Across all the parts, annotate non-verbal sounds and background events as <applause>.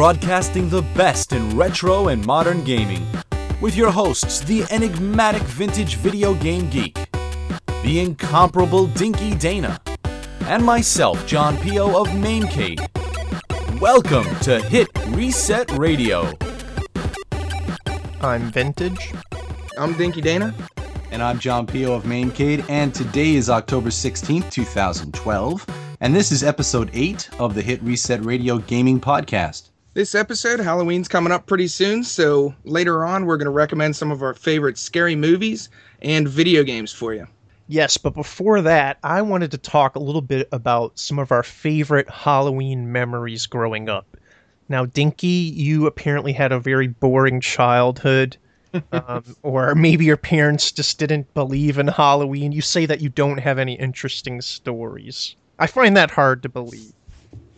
broadcasting the best in retro and modern gaming, with your hosts, the enigmatic vintage video game geek, the incomparable Dinky Dana, and myself, John Pio of Maincade. Welcome to Hit Reset Radio. I'm Vintage. I'm Dinky Dana. And I'm John Pio of Maincade, and today is October 16th, 2012, and this is episode 8 of the Hit Reset Radio Gaming Podcast. This episode, Halloween's coming up pretty soon, so later on we're going to recommend some of our favorite scary movies and video games for you. Yes, but before that, I wanted to talk a little bit about some of our favorite Halloween memories growing up. Now, Dinky, you apparently had a very boring childhood. <laughs> um, or maybe your parents just didn't believe in Halloween. You say that you don't have any interesting stories. I find that hard to believe.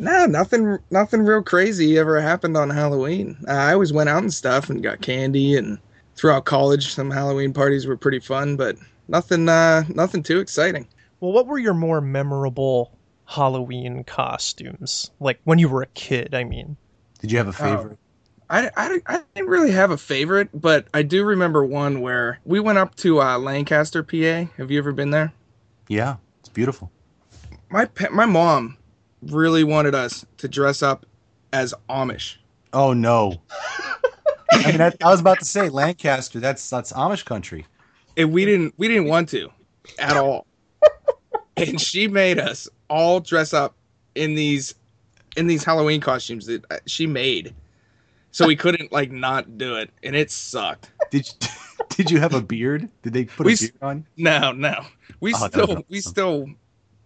No, nothing, nothing real crazy ever happened on Halloween. Uh, I always went out and stuff and got candy, and throughout college, some Halloween parties were pretty fun, but nothing, uh, nothing too exciting. Well, what were your more memorable Halloween costumes? Like when you were a kid, I mean. Did you have a favorite? Oh. I, I, I didn't really have a favorite, but I do remember one where we went up to uh, Lancaster, PA. Have you ever been there? Yeah, it's beautiful. My my mom really wanted us to dress up as Amish. Oh no! <laughs> I mean, I, I, was about to say Lancaster. That's that's Amish country. And we didn't we didn't want to, at all. and she made us all dress up in these in these Halloween costumes that uh, she made so we couldn't like not do it, and it sucked. Did you, <laughs> did you have a beard? Did they put we, a beard on? No, no. We oh, still we still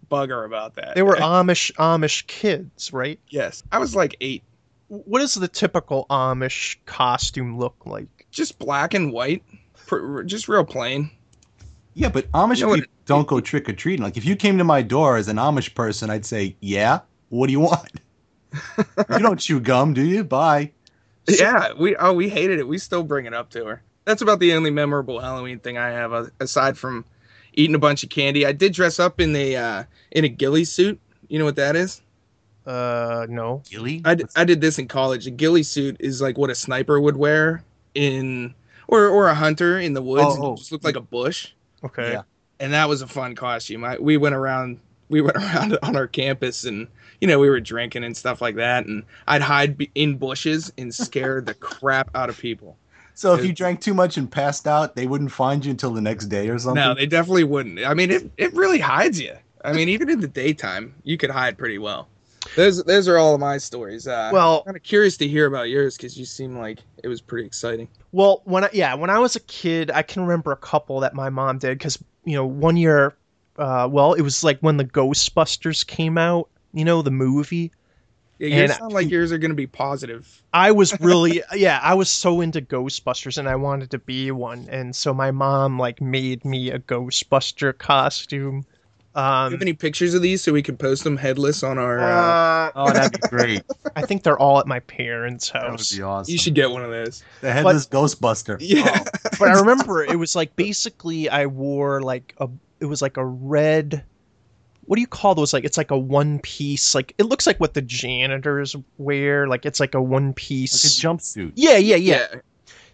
bug her about that. They were <laughs> Amish Amish kids, right? Yes, I was like eight. What does the typical Amish costume look like? Just black and white, just real plain. Yeah, but Amish you know people what? don't go trick or treating. Like if you came to my door as an Amish person, I'd say, "Yeah, what do you want?" <laughs> you don't chew gum, do you? Bye. Yeah, we oh we hated it. We still bring it up to her. That's about the only memorable Halloween thing I have, uh, aside from eating a bunch of candy. I did dress up in a uh, in a ghillie suit. You know what that is? Uh, no. Ghillie? I, I did this in college. A ghillie suit is like what a sniper would wear in, or or a hunter in the woods. Oh, oh. just looked like a bush. Okay. Yeah. And that was a fun costume. I, we went around we <laughs> went around on our campus and you know we were drinking and stuff like that and i'd hide in bushes and scare the <laughs> crap out of people so if you drank too much and passed out they wouldn't find you until the next day or something? no they definitely wouldn't. I mean it, it really hides you. I mean even in the daytime you could hide pretty well. Those those are all of my stories. Uh, well kind of curious to hear about yours because you seem like it was pretty exciting. Well when I, yeah when i was a kid i can remember a couple that my mom did because you know one year uh, well, it was like when the Ghostbusters came out, you know, the movie. Yeah, yours sound like yours are going to be positive. I was <laughs> really, yeah, I was so into Ghostbusters and I wanted to be one, and so my mom like made me a Ghostbuster costume. Um, Do you have any pictures of these so we could post them headless on our? Uh... Uh... oh, that'd be great. <laughs> I think they're all at my parents' house. That would be awesome. You should get one of those. The headless but, Ghostbuster. Yeah, oh. but I <laughs> remember it was like basically I wore like a it was like a red what do you call those? Like it's like a one piece like it looks like what the janitors wear like it's like a one piece like a jumpsuit. Yeah yeah yeah, yeah.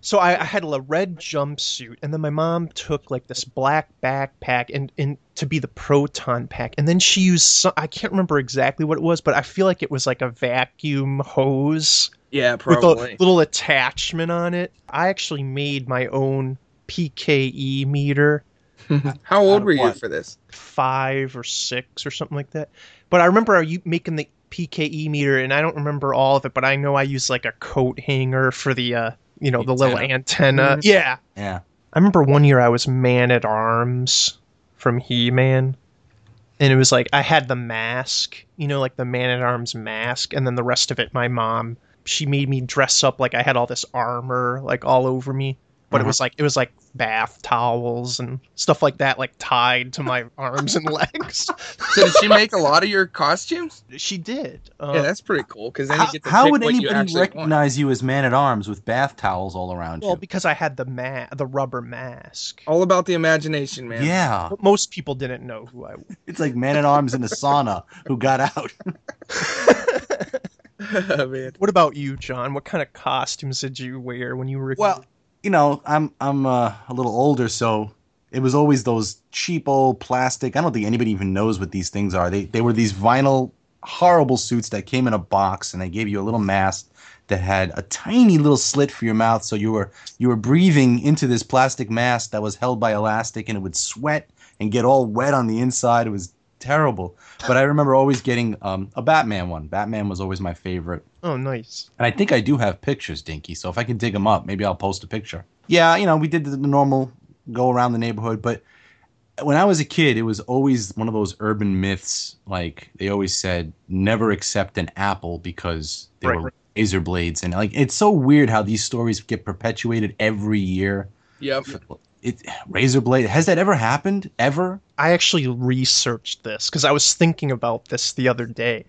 so I, I, had a red jumpsuit and then my mom took like this black backpack and, and to be the proton pack and then she used some, i can't remember exactly what it was but i feel like it was like a vacuum hose yeah probably with a little attachment on it. I actually made my own pke meter How old were you for this? Five or six or something like that. But I remember you making the PKE meter, and I don't remember all of it, but I know I used like a coat hanger for the, uh, you know, the little antenna. Mm-hmm. Yeah. Yeah. I remember one year I was Man at Arms from He Man. And it was like I had the mask, you know, like the Man at Arms mask, and then the rest of it, my mom, she made me dress up like I had all this armor like all over me but uh-huh. it was like it was like bath towels and stuff like that, like tied to my <laughs> arms and legs. So did she make a lot of your costumes? She did. Uh, yeah, that's pretty cool. Because then how, you get to how would anybody you recognize want. you as man at arms with bath towels all around well, you? Well, because I had the ma- the rubber mask. All about the imagination, man. Yeah. But most people didn't know who I was. <laughs> It's like man at arms in a sauna who got out. Oh, <laughs> man. What about you, John? What kind of costumes did you wear when you were? Well, kid? You know, I'm I'm uh, a little older, so it was always those cheap old plastic. I don't think anybody even knows what these things are. They they were these vinyl horrible suits that came in a box, and they gave you a little mask that had a tiny little slit for your mouth, so you were you were breathing into this plastic mask that was held by elastic, and it would sweat and get all wet on the inside. It was terrible. But I remember always getting um, a Batman one. Batman was always my favorite. oh, nice. And I think I do have pictures, Dinky. So if I can dig them up, maybe I'll post a picture. Yeah, you know, we did the normal go around the neighborhood, but when I was a kid, it was always one of those urban myths. Like they always said, never accept an apple because they Right, were right. razor blades, and like it's so weird how these stories get perpetuated every year. Yep. It razor blade has that ever happened ever? I actually researched this because I was thinking about this the other day.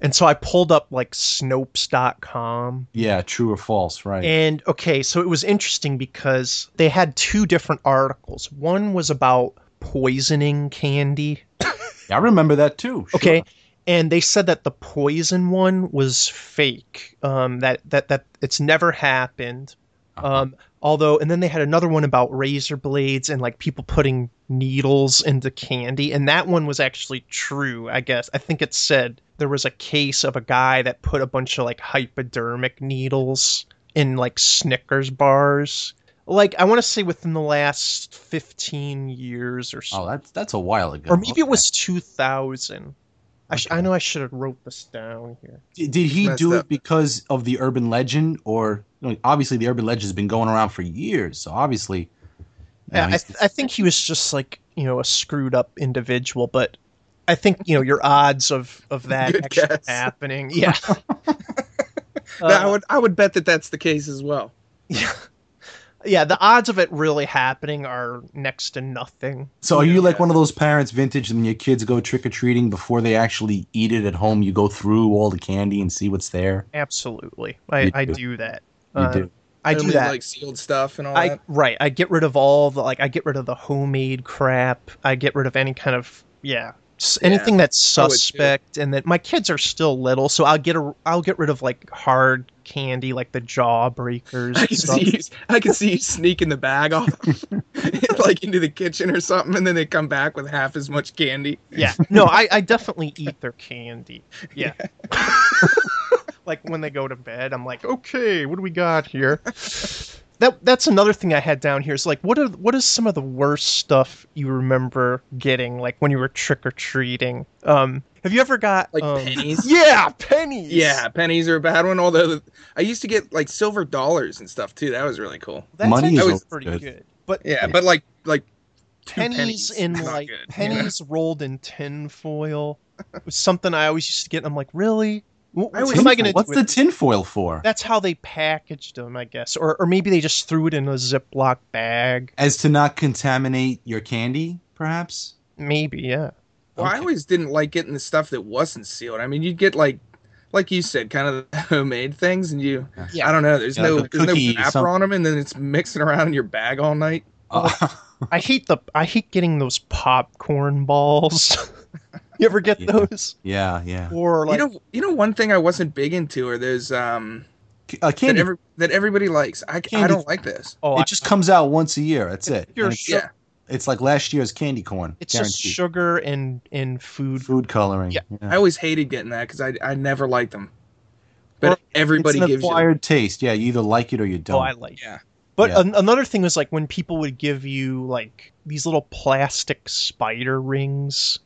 And so I pulled up like Snopes.com. Yeah, true or false, right? And okay, so it was interesting because they had two different articles. One was about poisoning candy. <laughs> I remember that too. sure. Okay. And they said that the poison one was fake. Um, that, that, that it's never happened. Uh-huh. Um, although, and then they had another one about razor blades and like people putting needles into candy, and that one was actually true. I guess I think it said there was a case of a guy that put a bunch of like hypodermic needles in like Snickers bars. Like I want to say within the last fifteen years or oh, so, oh, that's that's a while ago. or maybe it was two thousand. I, sh- I know I should have wrote this down here. Did, did he do up. it because of the urban legend, or you know, obviously the urban legend has been going around for years? So obviously, you know, Yeah, I, th- I think he was just like you know a screwed up individual, but I think you know your odds of of <laughs> that actually guess. happening. Yeah, <laughs> I Uh, would I would bet that that's the case as well. <laughs> yeah, yeah. The odds of it really happening are next to nothing. so are you like one of those parents, vintage, and your kids go trick or treating before they actually eat it at home? You go through all the candy and see what's there. Absolutely, I, You I do. do that. You Uh, do. I do that. like sealed stuff and all I that. right. I get rid of all the like. I get rid of the homemade crap. I get rid of any kind of yeah. S- Yeah, Anything that's I would too. suspect, and that my kids are still little, so I'll get a I'll get rid of like hard candy, like the jawbreakers. I can stuff. see you. I can see you sneaking the bag off, <laughs> like into the kitchen or something, and then they come back with half as much candy. Yeah. No, I, I definitely eat their candy. <laughs> Yeah. <laughs> like when they go to bed, I'm like, okay, what do we got here? That that's another thing I had down here is like what are what is some of the worst stuff you remember getting like when you were trick or treating? Um have you ever got Like um, pennies? <laughs> Yeah, pennies. Yeah, pennies are a bad one. Although I used to get like silver dollars and stuff too. That was really cool. That's Money actually is pretty good. good. But Yeah, but like like two pennies, in like good, you know? pennies rolled in tin foil was something I always used to get. And I'm like, really? What, what am I going to? What's with the this? tinfoil for? That's how they packaged them, I guess, or or maybe they just threw it in a Ziploc bag. As to not contaminate your candy, perhaps. Maybe, yeah. Well, I always didn't like getting the stuff that wasn't sealed. I mean, you'd get like, like you said, kind of <laughs> homemade things, and you, Yeah. I don't know. There's Yeah, no, like there's no wrapper on them, and then it's mixing around in your bag all night. Uh, I hate the I hate getting those popcorn balls. <laughs> you ever get Yeah. those? yeah, yeah. Or like you know, you know, one thing I wasn't big into are those um Uh, that candy. every that everybody likes. I, I don't like this. oh, I- it just comes out once a year. That's it. You're it's, Yeah, it's like last year's candy corn. it's just sugar and and food. food coloring. Yeah. I always hated getting that because I I never liked them. But Well, everybody it's an gives you. acquired taste. Yeah, you either like it or you Oh, don't. Oh, I like. Yeah. But Yeah. an- another thing was like when people would give you like these little plastic spider rings.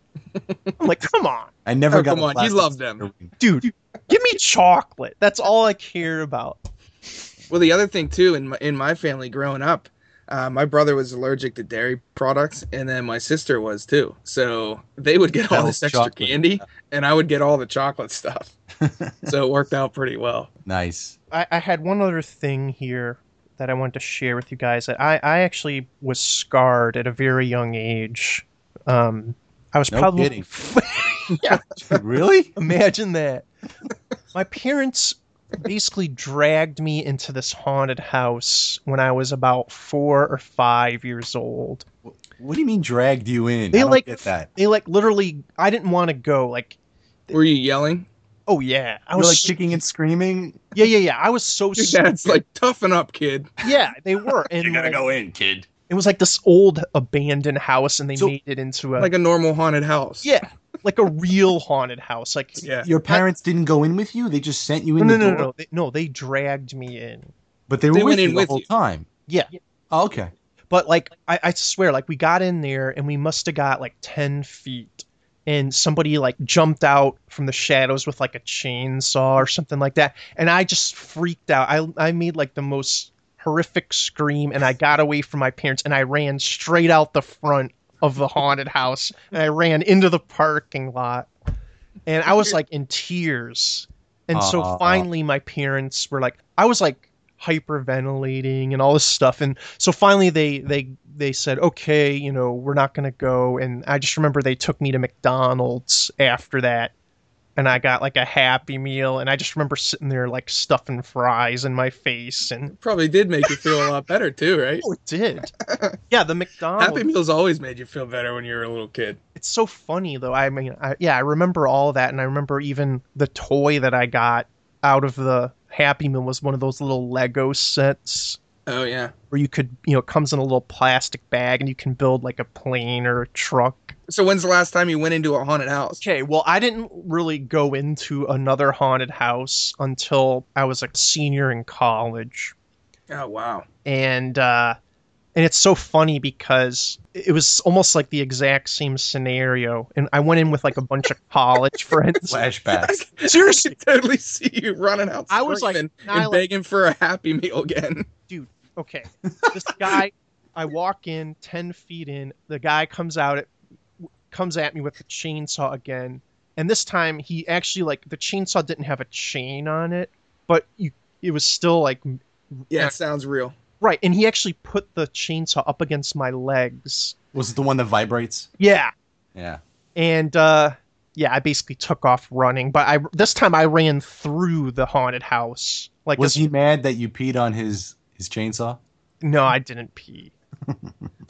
I'm like, come on, I never Oh, got. come on, you plastic love them. spider dude. Give me chocolate. That's all I care about. Well, the other thing too, in my in my family growing up, uh, my brother was allergic to dairy products, and then my sister was too. So they would get all this extra chocolate. candy, and I would get all the chocolate stuff. <laughs> so it worked out pretty well. Nice. I, I had one other thing here that I wanted to share with you guys. That I, I actually was scarred at a very young age. Um, I was No probably kidding. <laughs> yeah. <laughs> really? Imagine that. My parents basically dragged me into this haunted house when I was about four or five years old. What do you mean dragged you in? They I don't like get that. They like literally. I didn't want to go. Like Were you yelling? Oh yeah, I You're was like kicking and screaming. yeah yeah yeah. I was so Your dad's like, toughen up, kid. yeah, they were. <laughs> And You're gonna like, go in, kid. It was like this old abandoned house, and they So- made it into a Like a normal haunted house. yeah, like a real haunted house. Like <laughs> Yeah. Your parents didn't go in with you. They just sent you in no the no door. no they, no they dragged me in. But they were They with went you in the with whole you. time. Yeah. Oh, okay. But like I, I swear, like we got in there and we must have got like ten feet, and somebody like jumped out from the shadows with like a chainsaw or something like that, and I just freaked out. I I made like the most horrific scream, and I got away from my parents, and I ran straight out the front of the haunted house, and I ran into the parking lot, and I was <laughs> like in tears. And so Aw. finally, my parents were like, I was like hyperventilating and all this stuff and so finally they they they said okay you know we're not going to go and i just remember they took me to mcdonald's after that and i got like a happy meal and i just remember sitting there like stuffing fries in my face and Probably did make you feel a lot better too, right? <laughs> oh it did <laughs> yeah the mcdonald's Happy Meals always made you feel better when you were a little kid. it's so funny though i mean I, yeah i remember all that and i remember even the toy that i got out of the happy meal was one of those little lego sets Oh yeah. where you could you know it comes in a little plastic bag and you can build like a plane or a truck So when's the last time you went into a haunted house? okay well i didn't really go into another haunted house until i was a senior in college Oh wow. and uh and it's so funny because it was almost like the exact same scenario and i went in with like a bunch of <laughs> college friends Flashbacks. <laughs> Seriously. I could totally see you running out I was like, screaming and like- begging for a Happy Meal again. Dude okay this guy i walk in 10 feet in the guy comes out at comes at me with the chainsaw again and this time he actually like the chainsaw didn't have a chain on it but you it was still like Yeah, it sounds real. Right and he actually put the chainsaw up against my legs Was it the one that vibrates? yeah Yeah. and uh yeah i basically took off running but i this time i ran through the haunted house like Was this- he mad that you peed on his his chainsaw? no i didn't pee <laughs>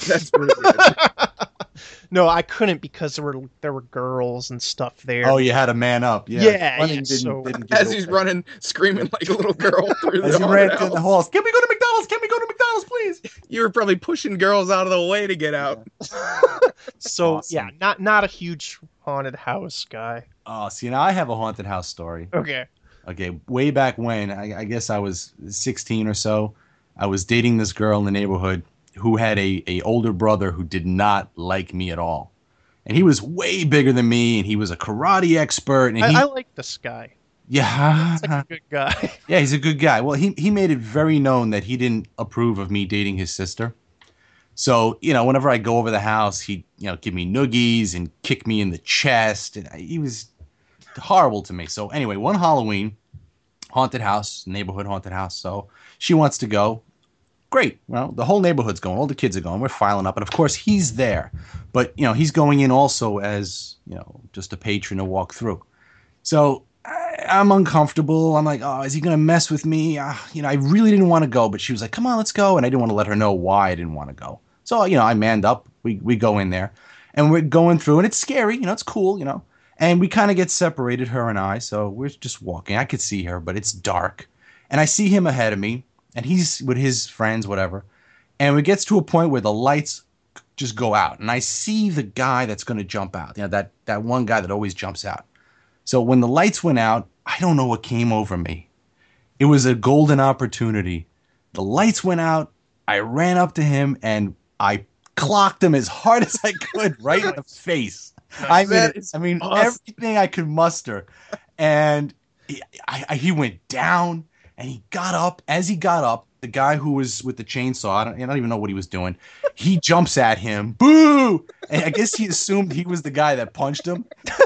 That's really good. <laughs> no, I couldn't because there were there were girls and stuff there. Oh, you had a man up. Yeah. Yeah, yeah, didn't, so- didn't As he's away. running, screaming like a little girl through As the he ran haunted through the house. halls. Can we go to McDonald's? Can we go to McDonald's, please? <laughs> You were probably pushing girls out of the way to get out. <laughs> so awesome. yeah, not not a huge haunted house guy. Oh, see, now I have a haunted house story. Okay. Okay, way back when, I, I guess I was 16 or so. I was dating this girl in the neighborhood who had a, a older brother who did not like me at all. And he was way bigger than me, and he was a karate expert. And he, I, I like this guy. Yeah, He's like a good guy. <laughs> yeah, he's a good guy. Well, he he made it very known that he didn't approve of me dating his sister. So you know, whenever I go over the house, he'd you know give me noogies and kick me in the chest, and I- he was horrible to me. So anyway, one Halloween, haunted house, neighborhood haunted house. So she wants to go. Great. Well, the whole neighborhood's going. All the kids are going. We're filing up, and of course he's there. But you know, he's going in also as you know just a patron to walk through. So I'm uncomfortable. I'm like, oh, is he gonna mess with me? Uh, you know, I really didn't want to go, but she was like, come on, let's go, and I didn't want to let her know why I didn't want to go. So you know, I manned up. We we go in there, and we're going through, and it's scary. You know, it's cool. You know, and we kind of get separated, her and I. So we're just walking. I could see her, but it's dark, and I see him ahead of me, and he's with his friends, whatever. And it gets to a point where the lights just go out, and I see the guy that's going to jump out. You know, that that one guy that always jumps out. So when the lights went out, I don't know what came over me. It was a golden opportunity. The lights went out. I ran up to him and I clocked him as hard as I could <laughs> right in the face. I mean, I mean awesome. everything I could muster, and he, I, I, he went down and he got up. As he got up, the guy who was with the chainsaw, I don't, I don't even know what he was doing. He jumps at him, boo! And I guess he assumed he was the guy that punched him.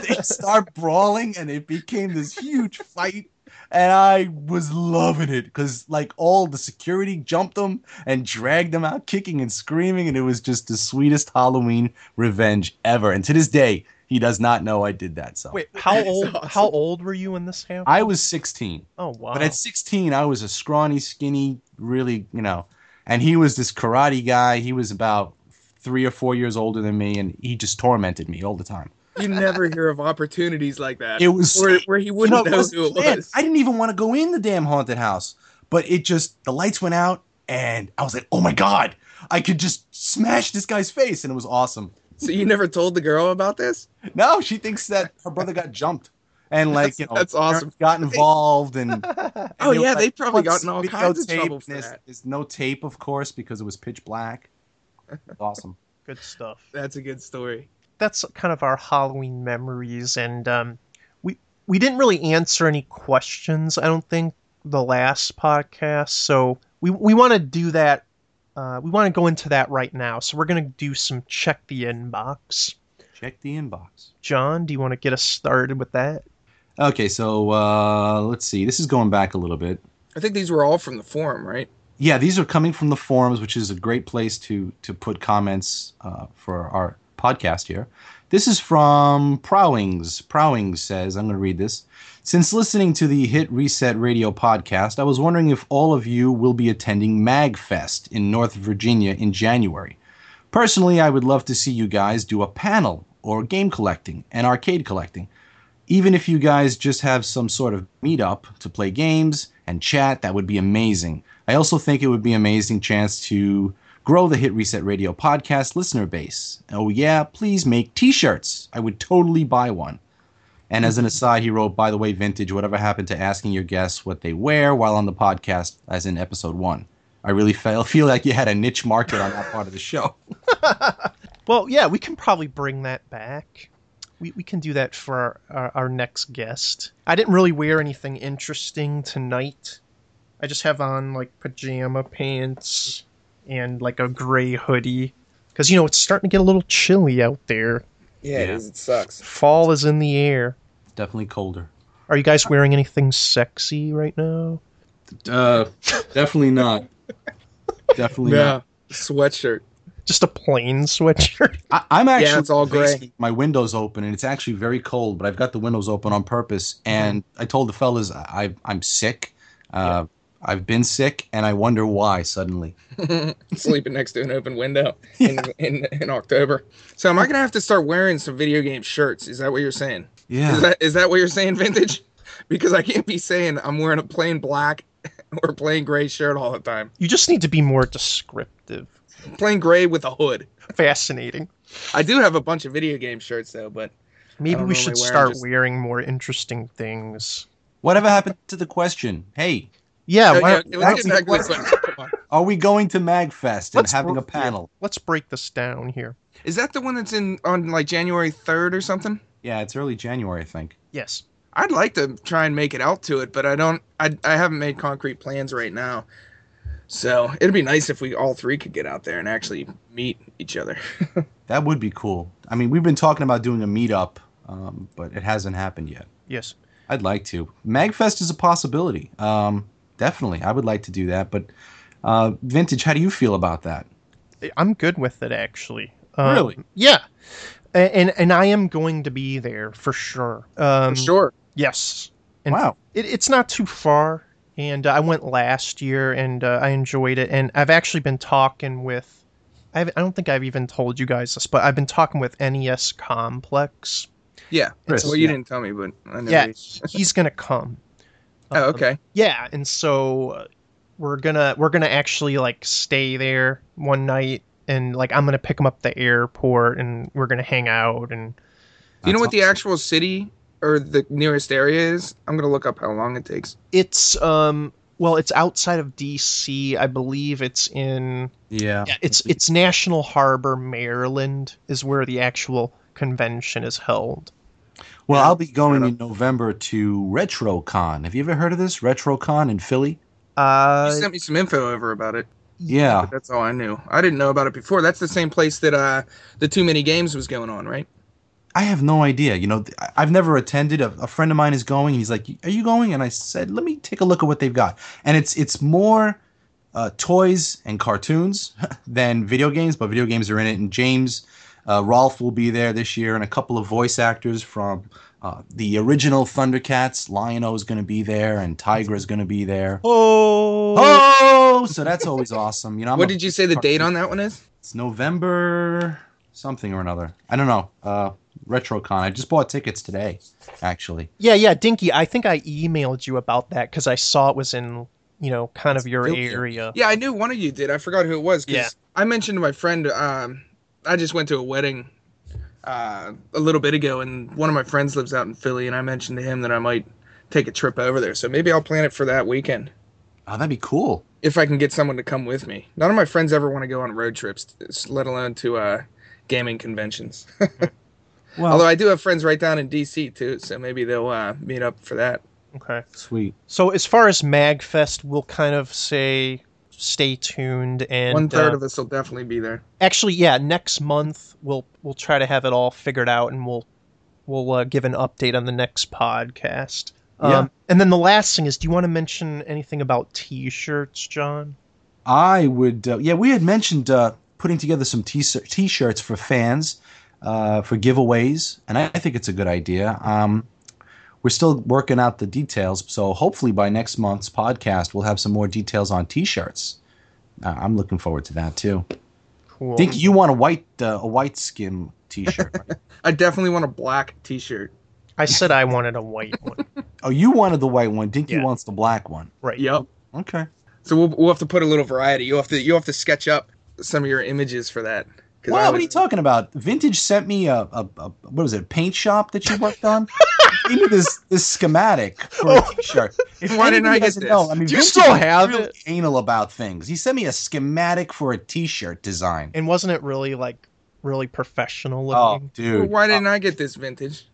They start brawling, and it became this huge fight. And I was loving it because, like, all the security jumped them and dragged them out, kicking and screaming, and it was just the sweetest Halloween revenge ever. And to this day, he does not know I did that. So Wait, how old awesome. how old were you in this happened? I was 16. oh wow. But at 16, I was a scrawny, skinny, really, you know, and he was this karate guy. He was about three or four years older than me, and he just tormented me all the time. you never hear of opportunities like that. It was where, where he wouldn't know, know, listen, who it man, was. I didn't even want to go in the damn haunted house, but it just the lights went out, and I was like, "Oh my god, I could just smash this guy's face," and it was awesome. So you never told the girl about this? No, she thinks that her brother got jumped, and like That's- you know, that's awesome. got involved, and, <laughs> and Oh, they were yeah, they probably got in all kinds of trouble And for there's, that. there's no tape, of course, because it was pitch black. It's awesome. <laughs> Good stuff. That's a good story. That's kind of our Halloween memories, and um, we we didn't really answer any questions. I don't think the last podcast, so we we want to do that. Uh, we want to go into that right now. So we're gonna do some check the inbox. Check the inbox. John, do you want to get us started with that? Okay, so uh, let's see. This is going back a little bit. I think these were all from the forum, right? yeah, these are coming from the forums, which is a great place to to put comments uh, for our podcast here. This is from Prowings. Prowings says, I'm going to read this. Since listening to the Hit Reset Radio podcast, I was wondering if all of you will be attending MagFest in North Virginia in January. Personally, I would love to see you guys do a panel or game collecting and arcade collecting. Even if you guys just have some sort of meetup to play games and chat, that would be amazing. I also think it would be an amazing chance to grow the Hit Reset Radio podcast listener base. Oh yeah, please make t-shirts. I would totally buy one. And as an aside, he wrote, by the way, vintage, whatever happened to asking your guests what they wear while on the podcast, as in episode one? I really feel, <laughs> feel like you had a niche market on that part of the show. <laughs> Well, yeah, we can probably bring that back. We, we can do that for our, our, our next guest. I didn't really wear anything interesting tonight. I just have on like pajama pants and like a gray hoodie. Because, you know, it's starting to get a little chilly out there. Yeah, it Yeah. is. It sucks. Fall is in the air. Definitely colder. Are you guys wearing anything sexy right now? Uh, definitely not. <laughs> Definitely Yeah. Sweatshirt. Just a plain <laughs> sweatshirt? I, I'm actually Yeah, it's all gray. My windows open, and it's actually very cold. But I've got the windows open on purpose. And I told the fellas I, I'm sick. Uh, I've been sick, and I wonder why suddenly. <laughs> Sleeping next to an open window <laughs> in, in in October. So am I gonna have to start wearing some video game shirts? Is that what you're saying? Yeah. Is that is that what you're saying, vintage? Because I can't be saying I'm wearing a plain black or plain gray shirt all the time. You just need to be more descriptive. Plain gray with a hood. Fascinating. I do have a bunch of video game shirts though, but Maybe we should wear 'em, start just- wearing more interesting things. Whatever happened to the question? Hey, Yeah, why yeah, don't- let's get back to the actually- question. Come on. are we going to Magfest and Let's having a br- yeah. panel? let's break this down here. Is that the one that's in on like January 3rd or something? Yeah, it's early January, I think. Yes. I'd like to try and make it out to it, but I don't. I I haven't made concrete plans right now. So it'd be nice if we all three could get out there and actually meet each other. <laughs> That would be cool. I mean, we've been talking about doing a meetup, um, but it hasn't happened yet. Yes. I'd like to. Magfest is a possibility. Um, definitely, I would like to do that. But uh, vintage, how do you feel about that? I'm good with it actually. Um, Really? Yeah. And and I am going to be there for sure. Um, For sure. Yes. And wow. It, it's not too far, and uh, I went last year, and uh, I enjoyed it. And I've actually been talking with. I've, I don't think I've even told you guys this, but I've been talking with NES Complex. Yeah. Chris, well, you yeah. didn't tell me, but I know. Yeah, he's gonna come. Oh, Um, okay. Yeah, and so uh, we're gonna we're gonna actually like stay there one night, and like I'm gonna pick him up at the airport, and we're gonna hang out. And you know what the actual city or the nearest area is? I'm gonna look up how long it takes. it's um well, it's outside of D.C. I believe it's in Yeah. Yeah, it's it's National Harbor, Maryland, is where the actual convention is held. Well, Yeah, I'll be going in November to RetroCon. Have you ever heard of this? RetroCon in Philly? Uh, You sent me some info over about it. Yeah. But that's all I knew. I didn't know about it before. That's the same place that uh the Too Many Games was going on, right? I have no idea. You know, I've never attended. A, a friend of mine is going. He's like, "Are you going?" And I said, "Let me take a look at what they've got." And it's it's more uh, toys and cartoons <laughs> than video games, but video games are in it. And James uh, Rolfe will be there this year, and a couple of voice actors from uh, the original Thundercats. Lion-O is going to be there, and Tygra is going to be there. oh, Oh, so that's always awesome. You know, I'm what did you say the date on that one is? It's November something or another. I don't know. Uh, RetroCon. I just bought tickets today, actually. Yeah, yeah, Dinky. I think I emailed you about that because I saw it was in you know kind of your Still area. Yeah, I knew one of you did. I forgot who it was because Yeah. I mentioned to my friend. Um, I just went to a wedding uh, a little bit ago, and one of my friends lives out in Philly, and I mentioned to him that I might take a trip over there. So maybe I'll plan it for that weekend Oh, that'd be cool. if I can get someone to come with me. None of my friends ever want to go on road trips, let alone to uh, gaming conventions. <laughs> Well, Although I do have friends right down in DC too, so maybe they'll uh, meet up for that. Okay. sweet. So as far as Magfest, we'll kind of say stay tuned and One third uh, of us will definitely be there. actually yeah next month we'll we'll try to have it all figured out and we'll we'll uh, give an update on the next podcast um, Yeah. and then the last thing is do you want to mention anything about t-shirts john I would. Uh, yeah, we had mentioned uh, putting together some t- t-shirts for fans uh, for giveaways, and I, I think it's a good idea. Um, we're still working out the details, so hopefully by next month's podcast we'll have some more details on t-shirts. Uh, I'm looking forward to that too. cool Think you want a white uh, a white skim t-shirt? right? <laughs> I definitely want a black T-shirt. i said i wanted a white one <laughs> oh, you wanted the white one. Dinky Yeah. wants the black one. right Yep. Okay. So we'll, we'll have to put a little variety. You will have to you will have to sketch up some of your images for that. I Wow, what are you talking about? Vintage sent me a, a, a what was it, a paint shop that you worked on? <laughs> Gave me this this schematic for a oh. t-shirt. If Why didn't I get this? Know, I mean, Do you Vintage still have really it? Anal about things. He sent me a schematic for a t-shirt design. and wasn't it really like really professional Oh, looking Well, dude! why didn't oh. I get this vintage?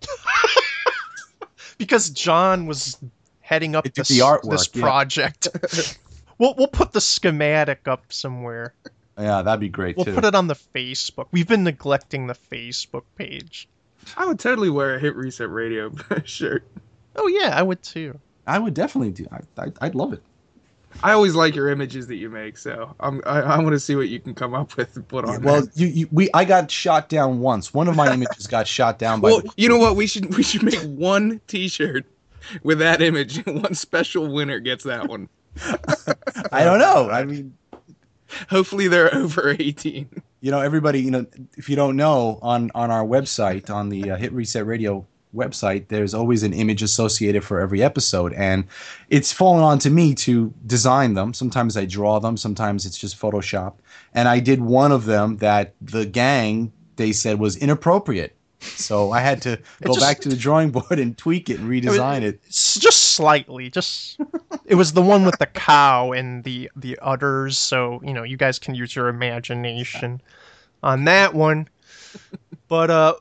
<laughs> because john was heading up this, the artwork, this yeah. project <laughs> we'll, we'll put the schematic up somewhere yeah, that'd be great We'll too. put it on the Facebook. We've been neglecting the Facebook page. I would totally wear a Hit Reset Radio <laughs> shirt. Oh yeah, I would too. I would definitely do. I, I, I'd love it. I always like your images that you make, so I'm, I I want to see what you can come up with and put on. well, you, you, we, I got shot down once. One of my <laughs> images got shot down by. well, the you know what? We should we should make one T-shirt with that image, <laughs> one special winner gets that one. I don't know. I mean, Hopefully, they're <laughs> over 18. you know everybody you know if you don't know on on our website on the uh, hit reset radio website there's always an image associated for every episode and it's fallen on to me to design them. Sometimes i draw them sometimes it's just photoshop and i did one of them that the gang they said was inappropriate so i had to go just- back to the drawing <laughs> board and tweak it and redesign it S- Just slightly. Just it was the one with the cow and the the udders. So you know, you guys can use your imagination on that one. But uh,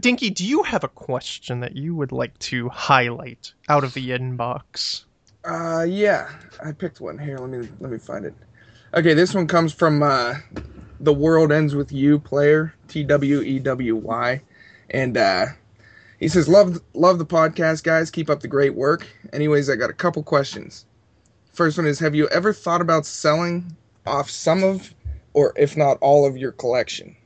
Dinky, do you have a question that you would like to highlight out of the inbox? Uh, yeah, I picked one here. Let me let me find it. Okay, this one comes from uh, the world ends with you player T W E W Y, and uh, he says love love the podcast, guys. Keep up the great work. Anyways, I got a couple questions. First one is: Have you ever thought about selling off some of, or if not all of your collection?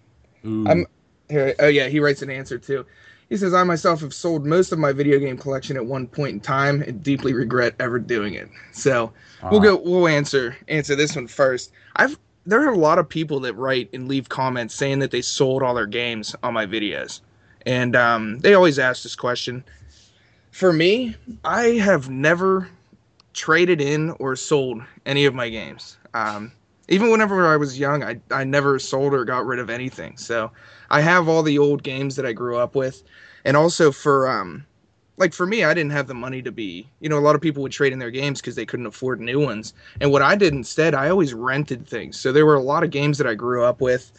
I'm- Here, oh yeah, he writes an answer too. He says, I myself have sold most of my video game collection at one point in time and deeply regret ever doing it. So we'll Uh, go we'll answer answer this one first. I've there are a lot of people that write and leave comments saying that they sold all their games on my videos. And um, they always ask this question. For me, I have never traded in or sold any of my games. Um, even whenever I was young, I, I never sold or got rid of anything. So I have all the old games that I grew up with. And also for um like for me, I didn't have the money to be, you know, a lot of people would trade in their games because they couldn't afford new ones. And what I did instead, I always rented things. So there were a lot of games that I grew up with.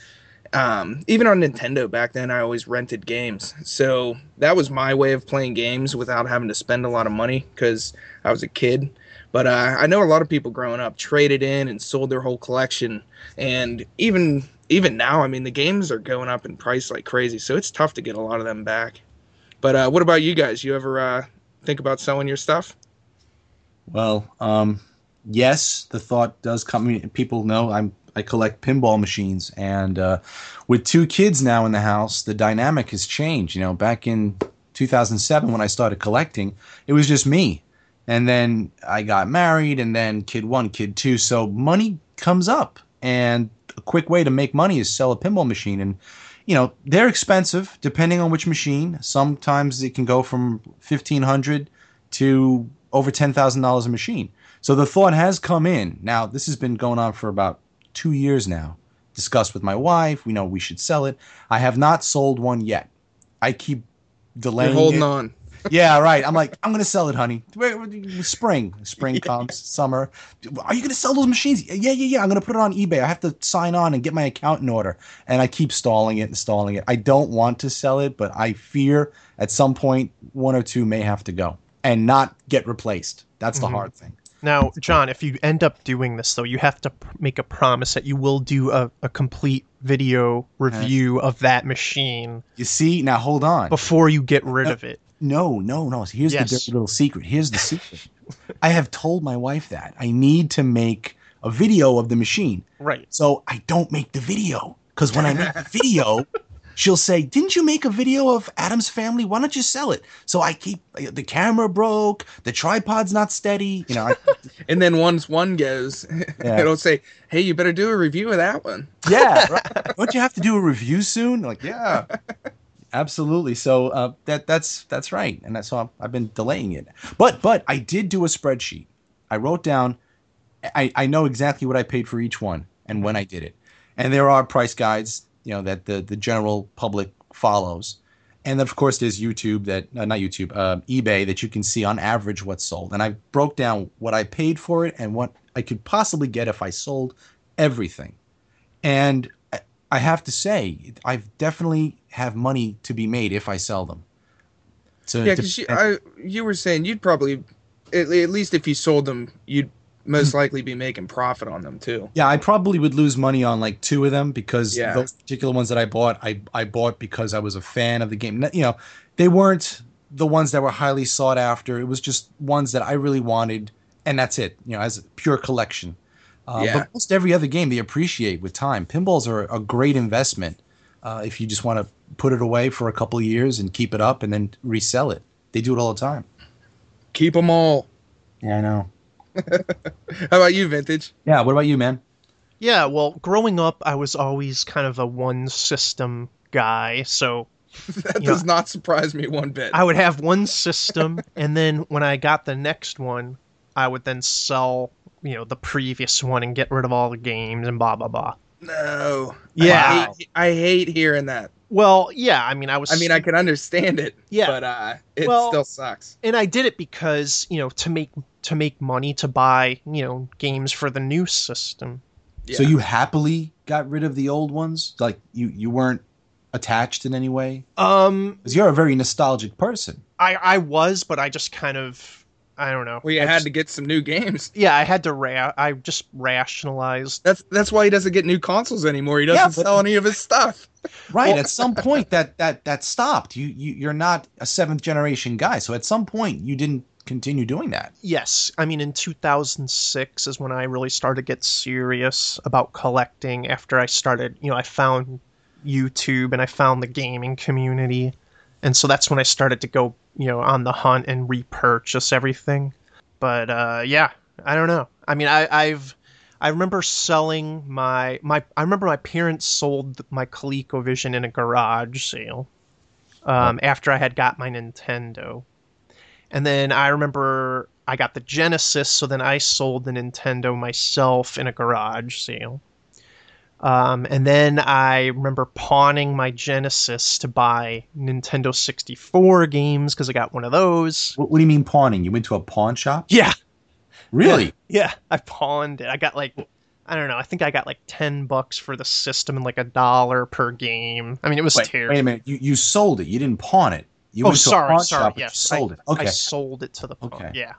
Um, even on Nintendo back then, I always rented games. So that was my way of playing games without having to spend a lot of money because I was a kid. But uh, I know a lot of people growing up traded in and sold their whole collection. And even even now, I mean, the games are going up in price like crazy. So it's tough to get a lot of them back. But uh, what about you guys? You ever uh, think about selling your stuff? Well, um, yes, the thought does come. People know I'm I collect pinball machines, and uh, with two kids now in the house, the dynamic has changed. You know, back in 2007 when I started collecting, it was just me, and then I got married, and then kid one, kid two. So money comes up, and a quick way to make money is sell a pinball machine, and you know, they're expensive depending on which machine. Sometimes it can go from fifteen hundred to over ten thousand dollars a machine. So the thought has come in. Now this has been going on for about two years now. Discussed with my wife. We know we should sell it. I have not sold one yet. I keep delaying. You're holding it. on. <laughs> Yeah, right. I'm like, I'm gonna sell it, honey. Spring, spring comes, summer. Are you gonna sell those machines? Yeah, yeah, yeah. I'm gonna put it on eBay. I have to sign on and get my account in order, and I keep stalling it and stalling it. I don't want to sell it, but I fear at some point one or two may have to go and not get replaced. That's the Mhm. hard thing. Now, John, if you end up doing this, though, you have to pr- make a promise that you will do a, a complete video review of that machine You see, now hold on. before you get rid of it. No, no, no. Here's Yes. the dirty little secret. Here's the secret. I have told my wife that I need to make a video of the machine. Right. So I don't make the video because when I make the video, <laughs> she'll say, "Didn't you make a video of Addams Family? Why don't you sell it?" So I keep the camera broke, the tripod's not steady. You know, I, <laughs> And then once one goes, <laughs> Yeah. it'll say, "Hey, you better do a review of that one." <laughs> yeah. Right. Don't you have to do a review soon? Like, yeah, absolutely. So uh, that that's that's right, and that's so I've, I've been delaying it. But but I did do a spreadsheet. I wrote down. I I know exactly what I paid for each one and when I did it, and there are price guides, you know, that the the general public follows. And of course, there's YouTube that uh, not YouTube, uh, eBay that you can see on average what's sold. And I broke down what I paid for it and what I could possibly get if I sold everything. And I- have to say, I've definitely have money to be made if I sell them. So Yeah, because you, I, you were saying you'd probably, at, at least if you sold them, you'd most Hmm. likely be making profit on them too. yeah, I probably would lose money on like two of them because Yeah. those particular ones that I bought, I I bought because I was a fan of the game. You know, they weren't the ones that were highly sought after. It was just ones that I really wanted, and that's it. You know, as a pure collection. Uh, Yeah. But most every other game they appreciate with time. Pinballs are a great investment uh, if you just want to put it away for a couple of years and keep it up and then resell it. They do it all the time. Keep them all. Yeah, I know. <laughs> How about you, Vintage? Yeah. What about you, man? Yeah, well, growing up, I was always kind of a one system guy. So <laughs> That Yeah. does not surprise me one bit. I would have one system, <laughs> and then when I got the next one, I would then sell, you know, the previous one and get rid of all the games and blah, blah, blah. no. Yeah. I hate, I hate hearing that. Well, yeah, I mean, I was. I mean, I can understand it. Yeah. But uh, it Well- still sucks. and I did it because you know to make to make money to buy you know games for the new system. So you happily got rid of the old ones? Like you you weren't attached in any way? Um, Because you're a very nostalgic person. I I was, but I just kind of I don't know. Well, you I had just- to get some new games. Yeah, I had to ra- I just rationalized. That's that's why he doesn't get new consoles anymore. He doesn't Yeah, but- sell any of his stuff. Right. Well- at some point that that that stopped. You you you're not a seventh generation guy. So at some point you didn't continue doing that. Yes, I mean in 2006 is when I really started to get serious about collecting. After I started, you know, I found YouTube and I found the gaming community, and so that's when I started to go, you know, on the hunt and repurchase everything. But uh, yeah, I don't know. I mean, I, I've I remember selling my my I remember my parents sold my ColecoVision in a garage sale um, after I had got my Nintendo. And then I remember I got the Genesis, so then I sold the Nintendo myself in a garage sale. Um, and then I remember pawning my Genesis to buy Nintendo 64 games because I got one of those. What, what do you mean pawning? You went to a pawn shop? Yeah, Really? yeah, I pawned it. I got like, I don't know, I think I got like 10 bucks for the system and like a dollar per game. I mean, it was Wait, terrible. wait a minute. You you sold it. You didn't pawn it. You oh, went to a sorry, pawn sorry. shop and Yes, you sold I, it. Okay. I sold it to the pawn. Okay. Yeah.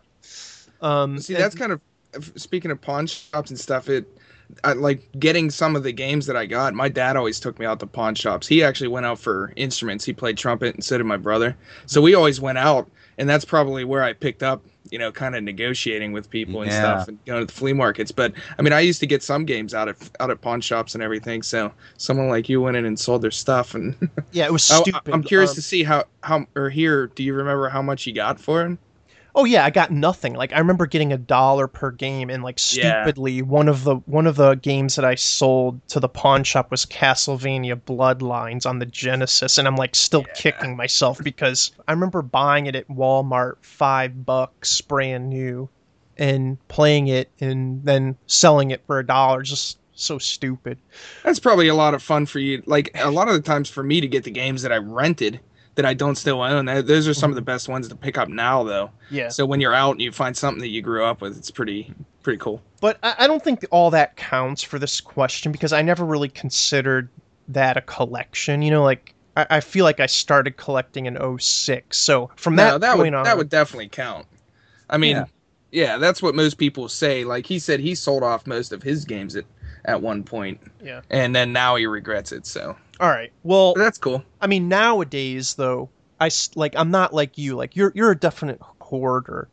Um, See, and- that's kind of speaking of pawn shops and stuff. It I, like getting some of the games that I got. My dad always took me out to pawn shops. He actually went out for instruments. He played trumpet, and so did my brother. So we always went out, and that's probably where I picked up, you know, kind of negotiating with people and Yeah. stuff, and going to the flea markets. But I mean, I used to get some games out of out at pawn shops and everything. So someone like you went in and sold their stuff, and yeah, it was <laughs> stupid. I'm curious Um, to see how how or here. Do you remember how much you got for it? Oh yeah, I got nothing. Like I remember getting a dollar per game, and like Yeah. stupidly, one of the one of the games that I sold to the pawn shop was Castlevania Bloodlines on the Genesis, and I'm like still kicking myself because I remember buying it at Walmart, five bucks, brand new, and playing it, and then selling it for a dollar. Just so stupid. That's probably a lot of fun for you. Like a lot of the times for me to get the games that I rented that I don't still own. Those are some of the mm-hmm. best ones to pick up now, though. Yeah. So when you're out and you find something that you grew up with, it's pretty pretty cool. But I, I don't think all that counts for this question because I never really considered that a collection. You know, like I, I feel like I started collecting in 06. So from that, no, that point would on, that would definitely count. I mean, Yeah. yeah. that's what most people say. Like he said, he sold off most of his games at at one point, yeah. and then now he regrets it. So All right. Well, but that's cool. I mean, nowadays though, I like I'm not like you. Like you're you're a definite hoarder.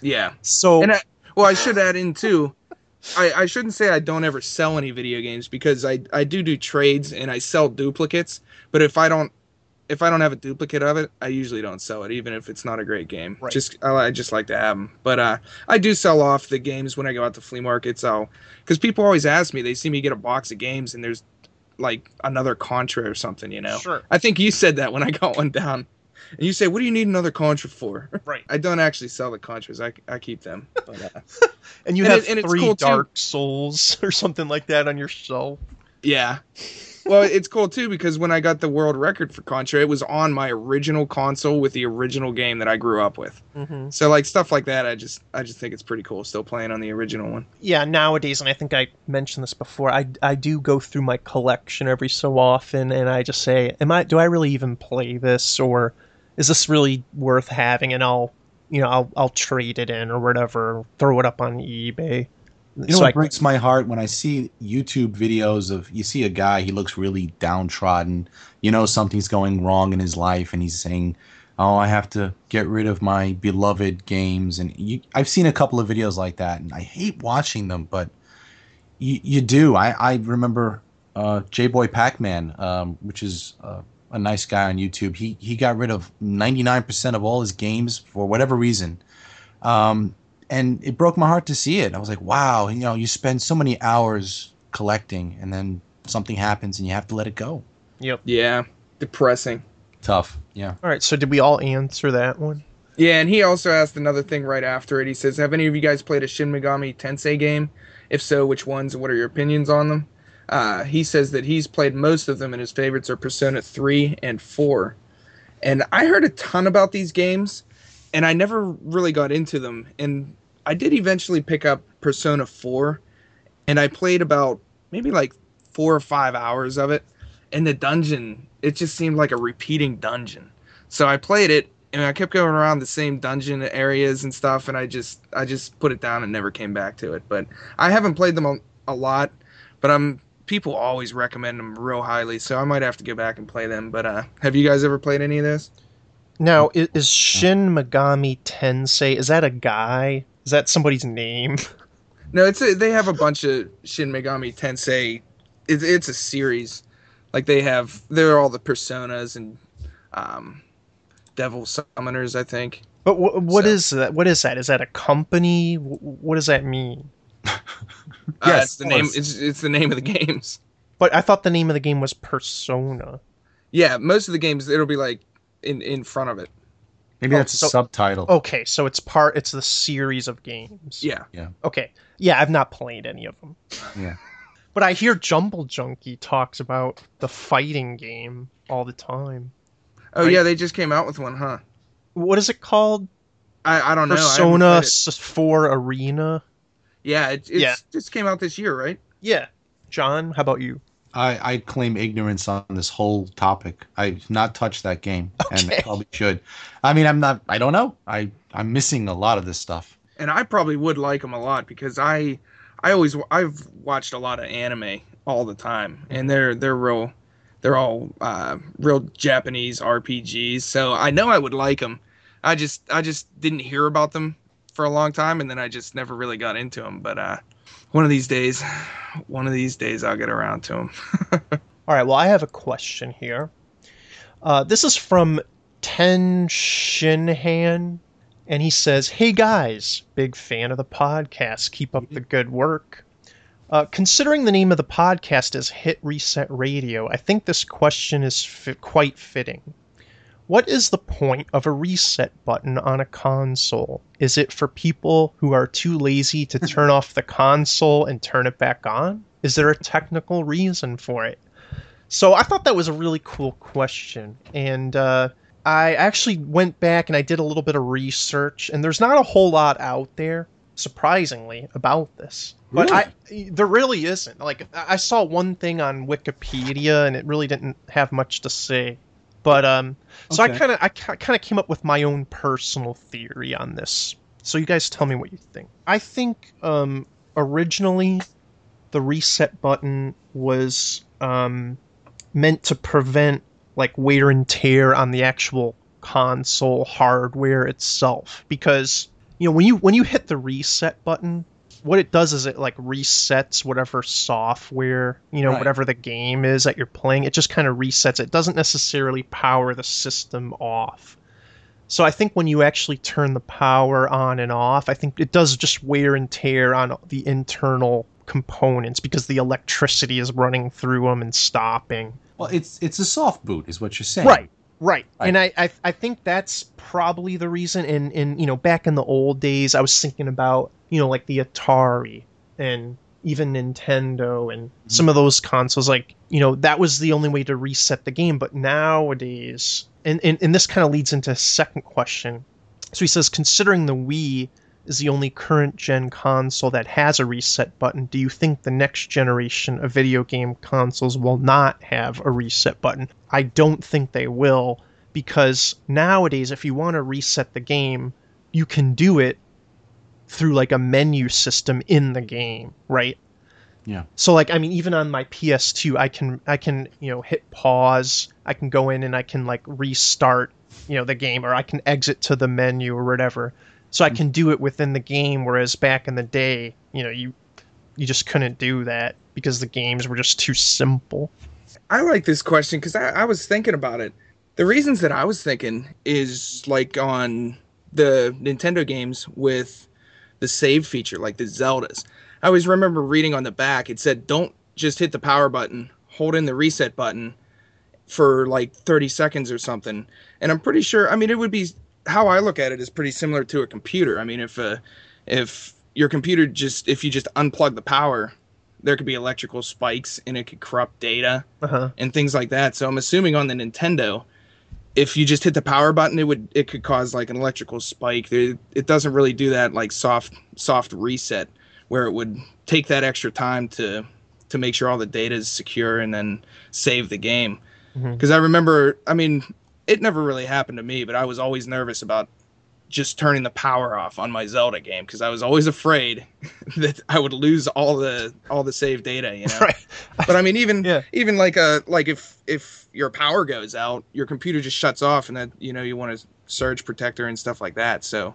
Yeah. So And I, well, I should add in too. I, I shouldn't say I don't ever sell any video games because I, I do do trades and I sell duplicates. But if I don't if I don't have a duplicate of it, I usually don't sell it, even if it's not a great game. Right. Just I, I just like to have them. But uh, I do sell off the games when I go out to flea markets. I'll because people always ask me. They see me get a box of games and there's like another Contra or something. You know. Sure. I think you said that when I <laughs> got one down. And you say, "What do you need another Contra for?" <laughs> right. I don't actually sell the Contras. I, I keep them. <laughs> But, uh, And you and have it- and it's three cool, too. Dark Souls or something like that on your shelf. Yeah. Well, it's cool too because when I got the world record for Contra, it was on my original console with the original game that I grew up with. Mm-hmm. So like stuff like that, I just I just think it's pretty cool still playing on the original one. yeah nowadays and i think i mentioned this before i i do go through my collection every so often and i just say am i do i really even play this or is this really worth having and i'll you know i'll i'll trade it in or whatever throw it up on ebay You know So what I- breaks my heart when I see YouTube videos of you see a guy he looks really downtrodden. You know something's going wrong in his life, and he's saying, "Oh, I have to get rid of my beloved games." And you, I've seen a couple of videos like that, and I hate watching them, but you, you do. I, I remember uh, J Boy Pac Man, um, which is uh, a nice guy on YouTube. He he got rid of ninety nine percent of all his games for whatever reason. Um, and it broke my heart to see it. I was like, wow, you know, you spend so many hours collecting, and then something happens, and you have to let it go. yep Yeah. Depressing. Tough, yeah. all right so did we all answer that one Yeah, and he also asked another thing right after it. He says, "Have any of you guys played a Shin Megami Tensei game? If so, which ones and what are your opinions on them?" Uh, he says that he's played most of them, and his favorites are Persona 3 and 4. And I heard a ton about these games, and I never really got into them. And I did eventually pick up Persona 4, and I played about maybe like four or five hours of it. And the dungeon, it just seemed like a repeating dungeon. So I played it, and I kept going around the same dungeon areas and stuff, and I just I just put it down and never came back to it. But I haven't played them a, a lot, but I'm people always recommend them real highly, so I might have to go back and play them. But uh, have you guys ever played any of this? Now i- is shin megami tensei is that a guy is that somebody's name <laughs> No, it's a, they have a bunch of Shin Megami Tensei. It's it's a series. Like they have, they're all the personas and um, devil summoners. I think. but wh- what So- is that what is that is that a company what does that mean <laughs> Uh, Yes, it's the name. It's it's the name of the games. But I thought the name of the game was Persona. Yeah, most of the games it'll be like in in front of it. Maybe Oh, that's a subtitle. Okay, so it's part. It's the series of games. Yeah. Yeah. Okay. Yeah, I've not played any of them. Yeah. <laughs> But I hear Jumble Junkie talks about the fighting game all the time. Oh Right. yeah, they just came out with one, huh? What is it called? I I don't know. Persona played it. s- 4 Arena. Yeah, it it's Yeah. just came out this year, right? Yeah. John, how about you? I, I claim ignorance on this whole topic. I've not touched that game, and I probably should. I mean, I'm not. I don't know. I I'm missing a lot of this stuff. and I probably would like them a lot because I I always I've watched a lot of anime all the time and they're they're real they're all uh, real Japanese RPGs so I know I would like them I just I just didn't hear about them for a long time and then I just never really got into them but uh one of these days one of these days I'll get around to them <laughs> All right, well, I have a question here. Uh, this is from Ten Shinhan, and he says, "Hey guys, big fan of the podcast. Keep up the good work." Uh, considering the name of the podcast is Hit Reset Radio, I think this question is fi- quite fitting. What is the point of a reset button on a console? Is it for people who are too lazy to <laughs> turn off the console and turn it back on? Is there a technical reason for it? So I thought that was a really cool question, and uh, I actually went back and I did a little bit of research, and there's not a whole lot out there, surprisingly, about this. But I, there really isn't. Like I I saw one thing on Wikipedia, and it really didn't have much to say. But um, so I kind of I kind of came up with my own personal theory on this. So you guys tell me what you think. I think um, originally the reset button was um, meant to prevent like wear and tear on the actual console hardware itself because you know when you when you hit the reset button what it does is it like resets whatever software you know Right. whatever the game is that you're playing it just kind of resets it doesn't necessarily power the system off so i think when you actually turn the power on and off i think it does just wear and tear on the internal components because the electricity is running through them and stopping Well, it's it's a soft boot, is what you're saying. Right. Right. Right. And I, I I think that's probably the reason and in you know, back in the old days I was thinking about, you know, like the Atari and even Nintendo and mm-hmm. some of those consoles, like, you know, that was the only way to reset the game. But nowadays and, and, and this kind of leads into a second question. So he says, considering the Wii is the only current gen console that has a reset button, do you think the next generation of video game consoles will not have a reset button? I don't think they will because nowadays, if you want to reset the game, you can do it through like a menu system in the game, right? Yeah. So like I mean even on my PS2 I can I can, you know, hit pause, I can go in and I can like restart, you know, the game or I can exit to the menu or whatever. So I mm. can do it within the game whereas back in the day, you know, you you just couldn't do that because the games were just too simple. I like this question because I, I was thinking about it. The reasons that I was thinking is like on the Nintendo games with the save feature, like the Zeldas. I always remember reading on the back, it said, don't just hit the power button, hold in the reset button for like 30 seconds or something. And I'm pretty sure, I mean, it would be how I look at it is pretty similar to a computer. I mean, if, uh, if your computer just, if you just unplug the power, there could be electrical spikes and it could corrupt data Uh-huh. and things like that. So I'm assuming on the Nintendo, if you just hit the power button, it would it could cause like an electrical spike. It doesn't really do that like soft soft reset where it would take that extra time to to make sure all the data is secure and then save the game. Mm-hmm. Because I remember, I mean, it never really happened to me, but I was always nervous about just turning the power off on my Zelda game because I was always afraid <laughs> that I would lose all the all the save data. You know, <laughs> Right. but I mean, even <laughs> Yeah. even like a like if if your power goes out, your computer just shuts off, and that you know you want a surge protector and stuff like that. So,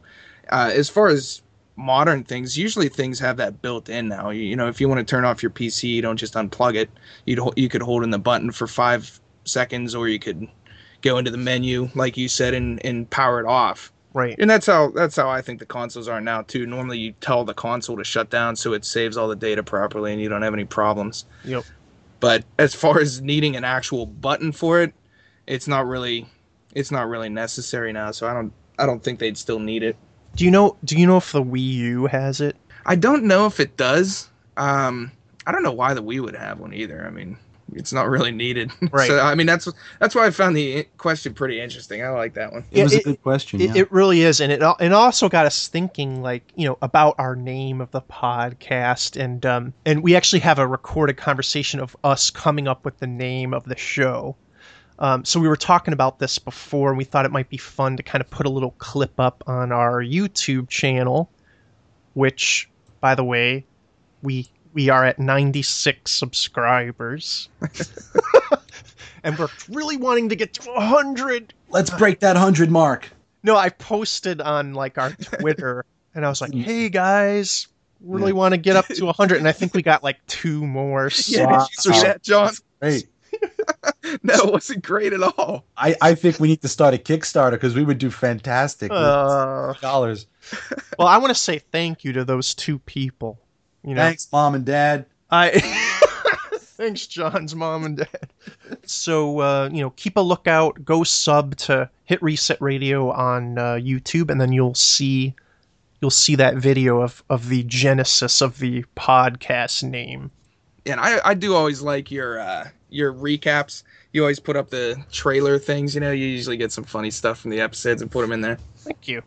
uh, as far as modern things, usually things have that built in now. You, you know, if you want to turn off your PC, you don't just unplug it. You'd you could hold in the button for five seconds, or you could go into the menu like you said and and power it off. Right. And that's how that's how I think the consoles are now too. Normally, you tell the console to shut down so it saves all the data properly, and you don't have any problems. Yep. But as far as needing an actual button for it, it's not really it's not really necessary now. So I don't I don't think they'd still need it. Do you know do you know if the Wii U has it? I don't know if it does. Um, I don't know why the Wii would have one either. I mean, it's not really needed. <laughs> Right. so I mean, that's that's why I found the question pretty interesting. I like that one. It Yeah, was a good question. It, yeah. it really is, and it it also got us thinking, like you know, about our name of the podcast, and um, and we actually have a recorded conversation of us coming up with the name of the show. Um, so we were talking about this before, and we thought it might be fun to kind of put a little clip up on our YouTube channel, which, by the way, we we are at 96 subscribers. <laughs> and we're really wanting to get to 100 Let's break that hundred mark. no, I posted on like our Twitter, <laughs> and I was like, "Hey guys, really Yeah. want to get up to 100," and I think we got like two more. <laughs> So, Yeah, did Wow. that, John? Great. no, it wasn't great at all. I, I think we need to start a Kickstarter because we would do fantastic. with Uh, dollars. well, I want to say thank you to those two people. You know, Thanks, mom and dad. I <laughs> thanks, John's mom and dad. So uh, you know, keep a lookout. Go sub to Hit Reset Radio on uh, YouTube, and then you'll see you'll see that video of of the genesis of the podcast name. And I, I do always like your uh, your recaps. You always put up the trailer things. You know, you usually get some funny stuff from the episodes and put them in there. Thank you.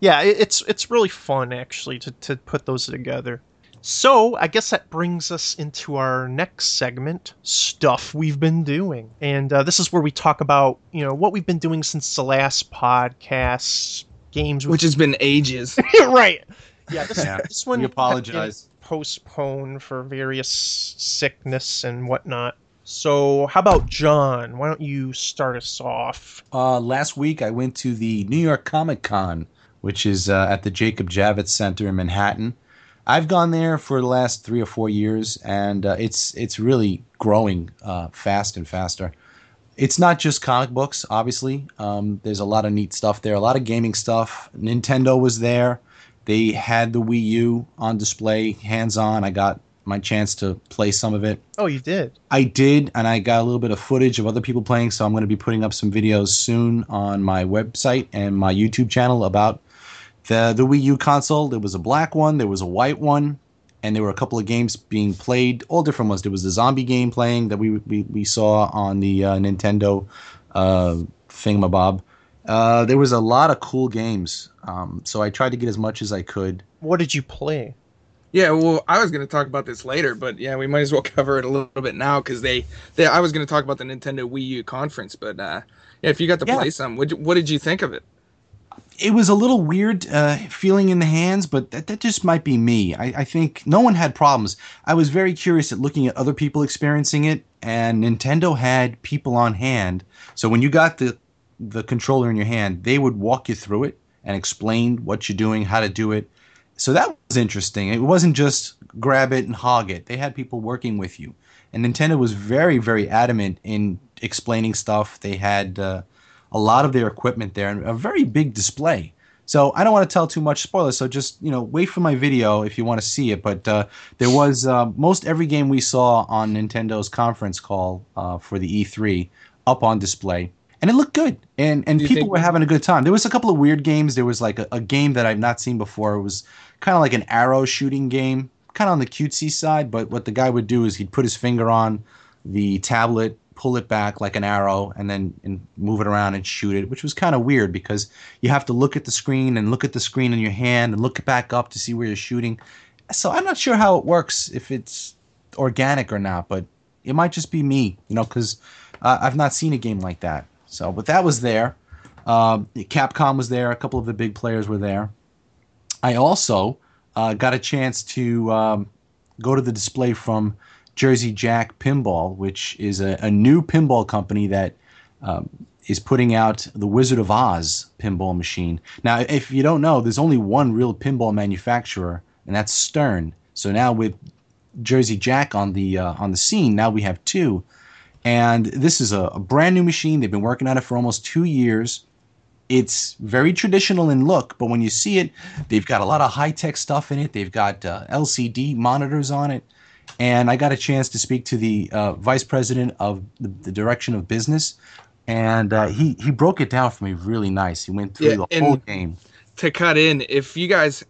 Yeah, it, it's it's really fun actually to to put those together. So I guess that brings us into our next segment, stuff we've been doing, and uh, this is where we talk about you know what we've been doing since the last podcast, games Which has been ages. <laughs> right. Yeah, this, Yeah, this one we apologize. postponed for various sickness and whatnot. So how about John? Why don't you start us off? Uh, last week, I went to the New York Comic Con, which is uh, at the Jacob Javits Center in Manhattan. I've gone there for the last three or four years, and uh, it's it's really growing uh, fast and faster. It's not just comic books, obviously. Um, there's a lot of neat stuff there, a lot of gaming stuff. Nintendo was there. They had the Wii U on display, hands on. I got my chance to play some of it. Oh, you did. I did, and I got a little bit of footage of other people playing, so I'm going to be putting up some videos soon on my website and my YouTube channel about the the Wii U console. There was a black one, there was a white one, and there were a couple of games being played, all different ones. There was the zombie game playing that we we, we saw on the uh, Nintendo uh, thingamabob. Uh, there was a lot of cool games, um, so I tried to get as much as I could. What did you play? Yeah, well, I was going to talk about this later, but yeah, we might as well <laughs> cover it a little bit now because they, they, I was going to talk about the Nintendo Wii U conference, but uh, yeah, if you got to Yeah. play some, what, what did you think of it? It was a little weird uh, feeling in the hands, but that, that just might be me. I, I think no one had problems. I was very curious at looking at other people experiencing it, and Nintendo had people on hand. So when you got the the controller in your hand, they would walk you through it and explain what you're doing, how to do it. So that was interesting. It wasn't just grab it and hog it. They had people working with you, and Nintendo was very, very adamant in explaining stuff. They had uh, a lot of their equipment there and a very big display. So I don't want to tell too much spoilers. So just you know, wait for my video if you want to see it. But uh, there was uh, most every game we saw on Nintendo's conference call uh, for the E3 up on display, and it looked good. And and people think- were having a good time. There was a couple of weird games. There was like a, a game that I've not seen before. It was kind of like an arrow shooting game, kind of on the cutesy side. But what the guy would do is he'd put his finger on the tablet, pull it back like an arrow, and then and move it around and shoot it, which was kind of weird because you have to look at the screen and look at the screen in your hand and look back up to see where you're shooting. So I'm not sure how it works if it's organic or not, but it might just be me, you know, because uh, I've not seen a game like that. So, but that was there. Um, Capcom was there. A couple of the big players were there. I also uh, got a chance to um, go to the display from Jersey Jack Pinball, which is a, a new pinball company that um, is putting out the Wizard of Oz pinball machine. Now, if you don't know, there's only one real pinball manufacturer, and that's Stern. So now with Jersey Jack on the uh, on the scene, now we have two, and this is a, a brand new machine. They've been working on it for almost two years. It's very traditional in look, but when you see it, they've got a lot of high tech stuff in it. They've got uh, LCD monitors on it, and I got a chance to speak to the uh, vice president of the, the direction of business, and uh, he he broke it down for me really nice. He went through Yeah, the whole game. To cut in, if you guys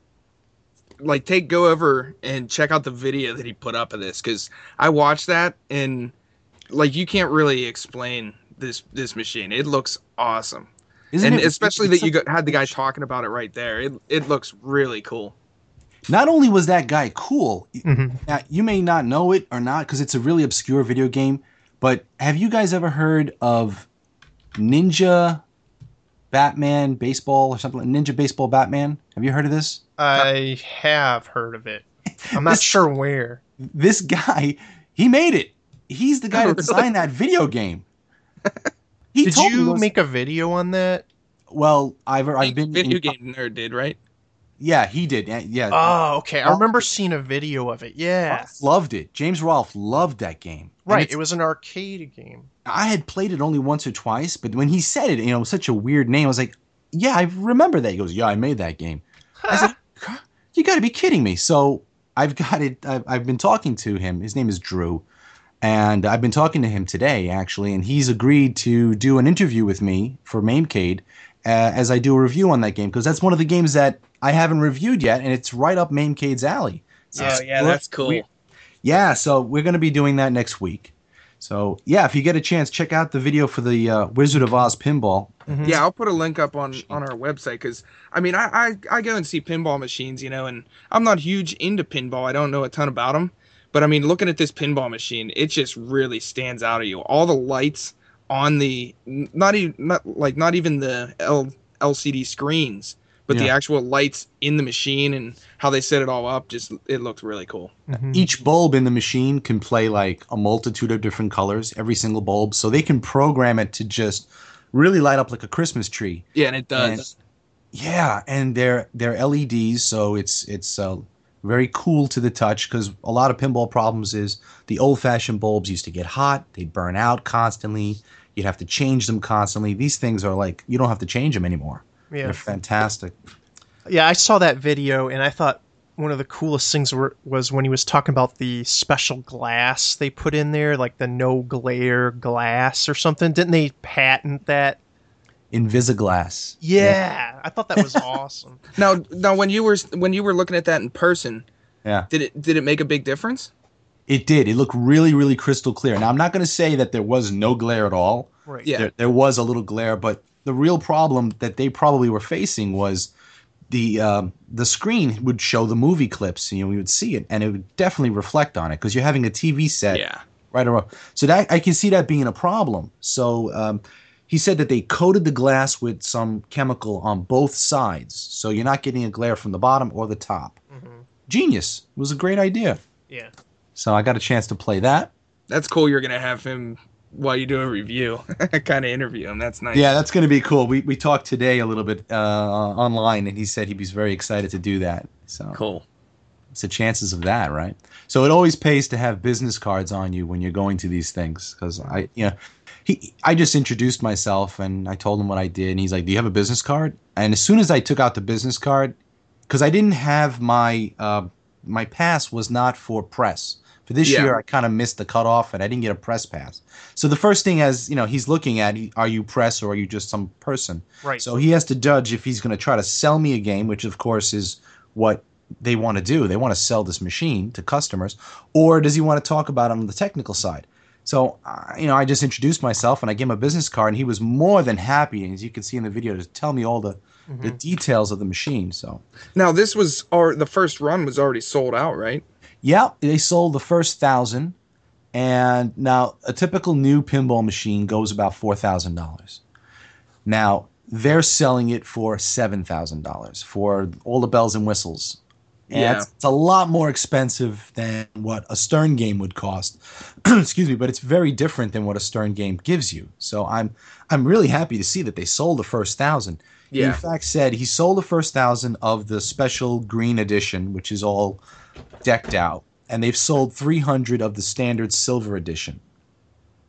like take go over and check out the video that he put up of this, because I watched that and like you can't really explain this this machine. It looks awesome, Isn't and it- especially it's that you got, had the guy talking about it right there. It it looks really cool. Not only was that guy cool, Mhm. Now, you may not know it or not because it's a really obscure video game, but have you guys ever heard of Ninja Batman Baseball or something like Ninja Baseball Batman? Have you heard of this? I have heard of it. I'm <laughs> not This- sure where. This guy, he made it. He's the guy that <laughs> designed that video game. He Did told me you those- make a video on that? Well, I've I've been video in- game nerd did right. Yeah, he did. Yeah. Oh, okay. I remember seeing a video of it. Yeah. Rolfe loved it. James Rolfe loved that game. Right. It was an arcade game. I had played it only once or twice, but when he said it, you know, such a weird name, I was like, "Yeah, I remember that." He goes, "Yeah, I made that game." I said, <laughs> "You got to be kidding me!" So I've got it. I've, I've been talking to him. His name is Drew, and I've been talking to him today actually, and he's agreed to do an interview with me for Mamecade uh, as I do a review on that game because that's one of the games that I haven't reviewed yet, and it's right up Mamecade's alley. So Oh yeah, that's cool. we- yeah, so we're going to be doing that next week. So yeah, if you get a chance, check out the video for the uh, Wizard of Oz pinball. Mhm. Yeah, I'll put a link up on on our website because I mean I, I I go and see pinball machines, you know, and I'm not huge into pinball. I don't know a ton about them, but I mean, looking at this pinball machine, it just really stands out at you. All the lights on the not even not like not even the L, LCD screens, but the actual lights in the machine and how they set it all up. Just it looks really cool. Mhm. Each bulb in the machine can play like a multitude of different colors, every single bulb, so they can program it to just really light up like a Christmas tree. Yeah, and it does. Yeah, and they're they're LEDs, so it's it's uh, very cool to the touch because a lot of pinball problems is the old-fashioned bulbs used to get hot, they'd burn out constantly. You'd have to change them constantly. These things are like you don't have to change them anymore. Yeah. They're fantastic. Yeah, I saw that video and I thought one of the coolest things were, was when he was talking about the special glass they put in there, like the no glare glass or something. Didn't they patent that? Invisiglass. Yeah, I thought that was <laughs> awesome. Now, now when you were when you were looking at that in person, Yeah. did it did it make a big difference? It did. It looked really, really crystal clear. Now I'm not going to say that there was no glare at all. Right. Yeah. There, there was a little glare, but the real problem that they probably were facing was the um, the screen would show the movie clips. You know, we would see it, and it would definitely reflect on it because you're having a TV set Yeah. right around. So that I can see that being a problem. So um, he said that they coated the glass with some chemical on both sides, so you're not getting a glare from the bottom or the top. Mhm. Genius. It was a great idea. Yeah. So I got a chance to play that. That's cool. You're gonna have him while you do a review, <laughs> kind of interview him. That's nice. Yeah, that's going to be cool. We we talked today a little bit uh, online, and he said he'd be very excited to do that. So cool. it's the chances of that, right? So it always pays to have business cards on you when you're going to these things, because I, you know, he I just introduced myself and I told him what I did, and he's like, "Do you have a business card?" And as soon as I took out the business card, because I didn't have my uh, my pass was not for press. For this Yeah. year, I kind of missed the cutoff, and I didn't get a press pass. So the first thing, as you know, he's looking at, are you press or are you just some person? Right. So he has to judge if he's going to try to sell me a game, which of course is what they want to do. They want to sell this machine to customers, or does he want to talk about it on the technical side? So, uh, you know, I just introduced myself and I gave him a business card, and he was more than happy, as you can see in the video, to tell me all the, the details of the machine. So, Now this was or the first run was already sold out, right? Yeah, they sold the first thousand, and now a typical new pinball machine goes about four thousand dollars. Now they're selling it for seven thousand dollars for all the bells and whistles. And Yeah. it's, it's a lot more expensive than what a Stern game would cost. <clears throat> Excuse me, but it's very different than what a Stern game gives you. So I'm I'm really happy to see that they sold the first thousand. He in fact said he sold the first thousand of the special green edition, which is all decked out, and they've sold 300 of the standard silver edition.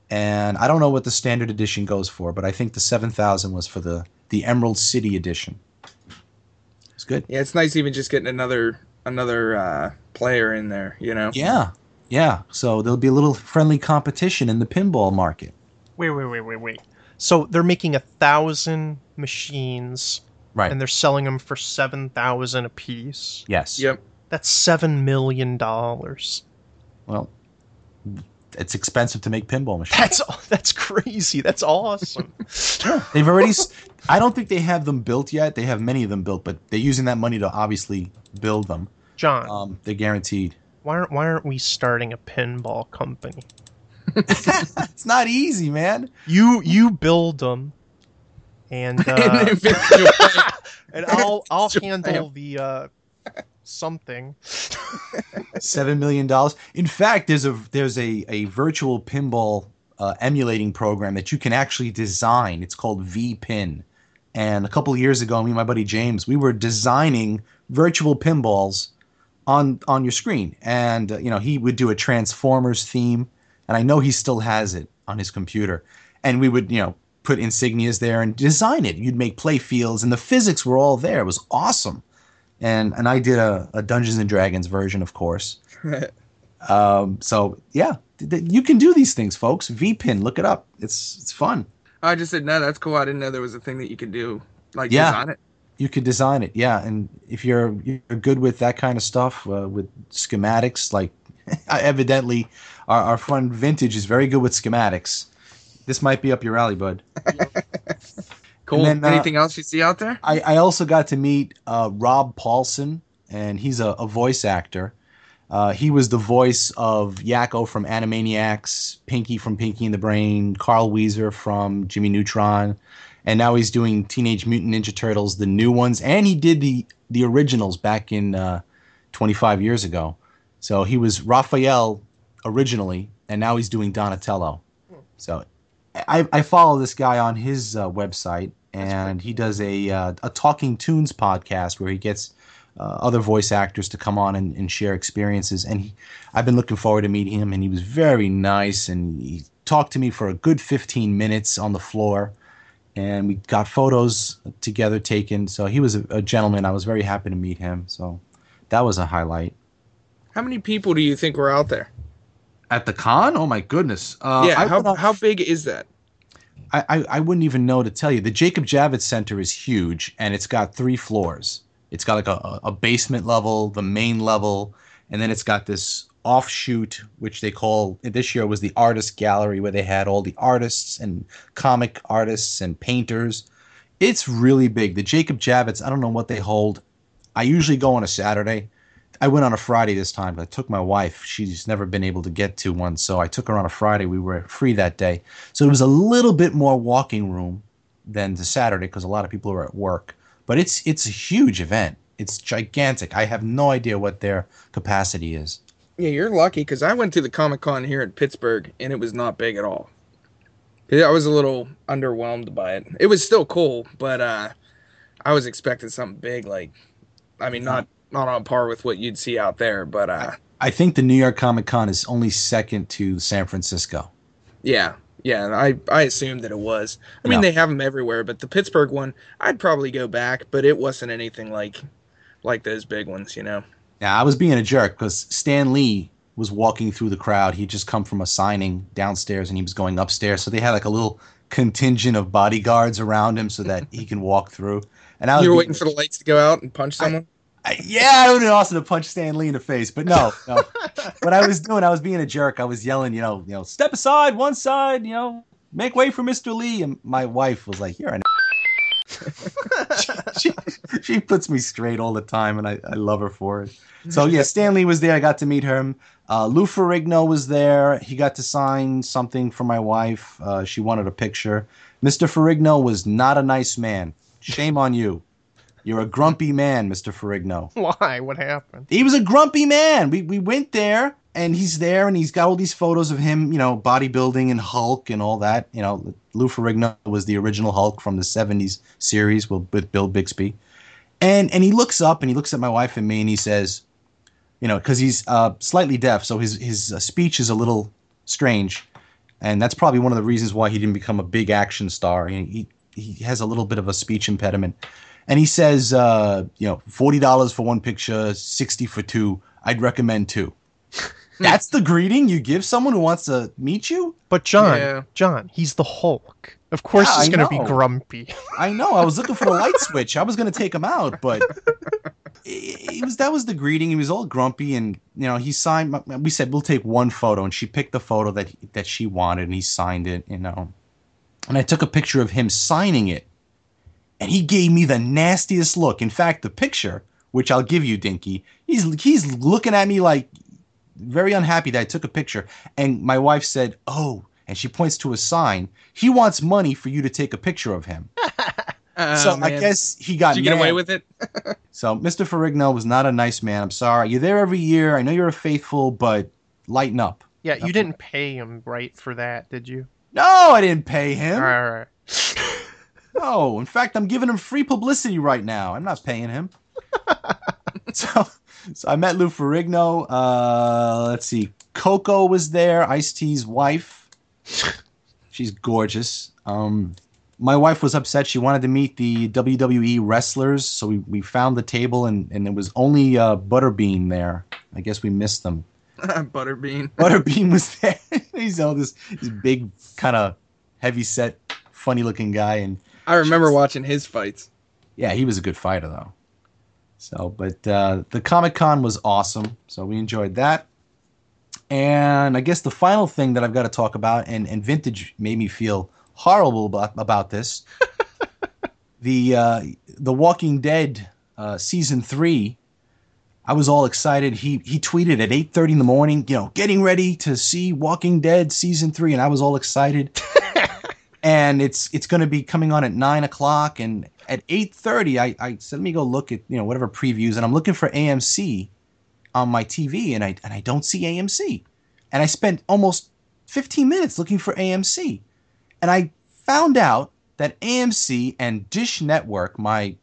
And I don't know what the standard edition goes for, but I think the 7000 was for the the Emerald City edition. It's good. Yeah, it's nice even just getting another another uh, player in there. You know. Yeah. Yeah. So there'll be a little friendly competition in the pinball market. Wait, wait, wait, wait, wait. So they're making a thousand machines Right. and they're selling them for seven thousand apiece. yes. Yep. That's seven million dollars. Well, it's expensive to make pinball machines. That's that's crazy. That's awesome. <laughs> They've already. I don't think they have them built yet. They have many of them built, but they're using that money to obviously build them. John, Um, they're guaranteed. why aren't why aren't we starting a pinball company? <laughs> <laughs> It's not easy, man. You you build them, and uh, and I'll I'll handle the uh, something. Seven million dollars. In fact, there's a there's a a virtual pinball uh, emulating program that you can actually design. It's called VPin, And a couple years ago, me and my buddy James, we were designing virtual pinballs on on your screen. And uh, you know, he would do a Transformers theme, and I know he still has it on his computer. And we would, you know, put insignias there and design it. You'd make play fields, and the physics were all there. It was awesome. And and I did a, a Dungeons and Dragons version, of course. Um, so yeah, th- th- you can do these things, folks. VPin, look it up. It's it's fun. I just said no. That's cool. I didn't know there was a thing that you could do, like Yeah. design it. You could design it, yeah. And if you're you're good with that kind of stuff, uh, with schematics, like <laughs> evidently our, our friend Vintage is very good with schematics. This might be up your alley, bud. <laughs> Cool. then, uh, Anything else you see out there? I, I also got to meet uh, Rob Paulsen, and he's a, a voice actor. Uh, he was the voice of Yakko from Animaniacs, Pinky from Pinky and the Brain, Carl Wheezer from Jimmy Neutron, and now he's doing Teenage Mutant Ninja Turtles, the new ones, and he did the the originals back in uh, 25 years ago. So he was Raphael originally, and now he's doing Donatello. So I, I follow this guy on his uh, website, and he does a uh, a Talkin' Toons podcast where he gets uh, other voice actors to come on and, and share experiences. And he, I've been looking forward to meeting him, and he was very nice, and he talked to me for a good 15 minutes on the floor, and we got photos together taken. So he was a, a gentleman. I was very happy to meet him. So that was a highlight. How many people do you think were out there? At the con? Oh my goodness! Uh, yeah. I How how big is that? I, I, wouldn't even know to tell you. The Jacob Javits Center is huge, and it's got three floors. It's got like a, a basement level, the main level, and then it's got this offshoot, which they call this year was the artist gallery, where they had all the artists and comic artists and painters. It's really big. The Jacob Javits, I don't know what they hold. I usually go on a Saturday. I went on a Friday this time, but I took my wife. She's never been able to get to one, so I took her on a Friday. We were free that day. So it was a little bit more walking room than the Saturday because a lot of people are at work. But it's it's a huge event. It's gigantic. I have no idea what their capacity is. Yeah, you're lucky because I went to the Comic Con here in Pittsburgh and it was not big at all. I was a little underwhelmed by it. It was still cool, but uh, I was expecting something big. Like, I mean, not not on par with what you'd see out there, but uh, I think the New York Comic Con is only second to San Francisco. yeah, yeah. I I assumed that it was. I mean, No. they have them everywhere, but the Pittsburgh one, I'd probably go back, but it wasn't anything like like those big ones, you know. Yeah, I was being a jerk because Stan Lee was walking through the crowd. He'd just come from a signing downstairs and he was going upstairs. So they had like a little contingent of bodyguards around him so that he can walk through. And I was You were being- waiting for the lights to go out and punch someone. I, yeah, it would have been awesome to punch Stan Lee in the face, but no, no. <laughs> what I was doing, I was being a jerk. I was yelling, you know, you know, step aside, one side, you know, make way for Mr. Lee. And my wife was like, "You're an." she, <laughs> she, she puts me straight all the time, and I, I love her for it. So yeah, Stan Lee was there. I got to meet him. Uh, Lou Ferrigno was there. He got to sign something for my wife. Uh, she wanted a picture. Mr. Ferrigno was not a nice man. Shame on you. You're a grumpy man, Mr. Ferrigno. <laughs> Why? What happened? He was a grumpy man. We we went there and he's there and he's got all these photos of him, you know, bodybuilding and Hulk and all that. You know, Lou Ferrigno was the original Hulk from the 70s series with, Bill Bixby. And and he looks up and he looks at my wife and me and he says, you know, cuz he's uh, slightly deaf, so his his uh, speech is a little strange. And that's probably one of the reasons why he didn't become a big action star. He he, he has a little bit of a speech impediment and he says, uh, you know, forty dollars for one picture, sixty for two. I'd recommend two. <laughs> That's the greeting you give someone who wants to meet you. But John, Yeah. John, he's the Hulk. Of course Yeah, he's gonna be grumpy. I know. I was looking for the light switch. I was going to take him out, but <laughs> it, it was that was the greeting. He was all grumpy, and you know, he signed. We said we'll take one photo, and she picked the photo that that she wanted, and he signed it. You know, and I took a picture of him signing it, and he gave me the nastiest look. In fact, the picture, which I'll give you, Dinky, he's he's looking at me like very unhappy that I took a picture. And my wife said, "Oh," and she points to a sign. He wants money for you to take a picture of him. <laughs> Oh, so I guess he got Did you get away with it? <laughs> So Mr. Ferrigno was not a nice man. I'm sorry. You're there every year. I know you're a faithful, but lighten up. Yeah, you didn't pay him right for that, did you? No, I didn't pay him. All right. <laughs> No, in fact, I'm giving him free publicity right now. I'm not paying him. <laughs> so, so I met Lou Ferrigno. Uh, let's see, Coco was there, Ice T's wife. She's gorgeous. Um, my wife was upset. She wanted to meet the WWE wrestlers, so we, we found the table, and, and it was only uh, Butterbean there. I guess we missed them. <laughs> Butterbean. <laughs> Butterbean was there. He's all this, this big, kind of heavy set, funny looking guy, and I remember watching his fights. yeah, he was a good fighter though. So, but uh, the Comic Con was awesome, so we enjoyed that. And I guess the final thing that I've got to talk about, and, and Vintage made me feel horrible about, about this. <laughs> the uh, The Walking Dead uh, season three. I was all excited. He he tweeted at eight thirty in the morning, you know, getting ready to see Walking Dead season three, and I was all excited. <laughs> and it's it's going to be coming on at nine o'clock, and at eight thirty, I, I said, let me go look at you know whatever previews, and I'm looking for AMC on my TV, and I and I don't see AMC, and I spent almost fifteen minutes looking for AMC, and I found out that AMC and Dish Network, my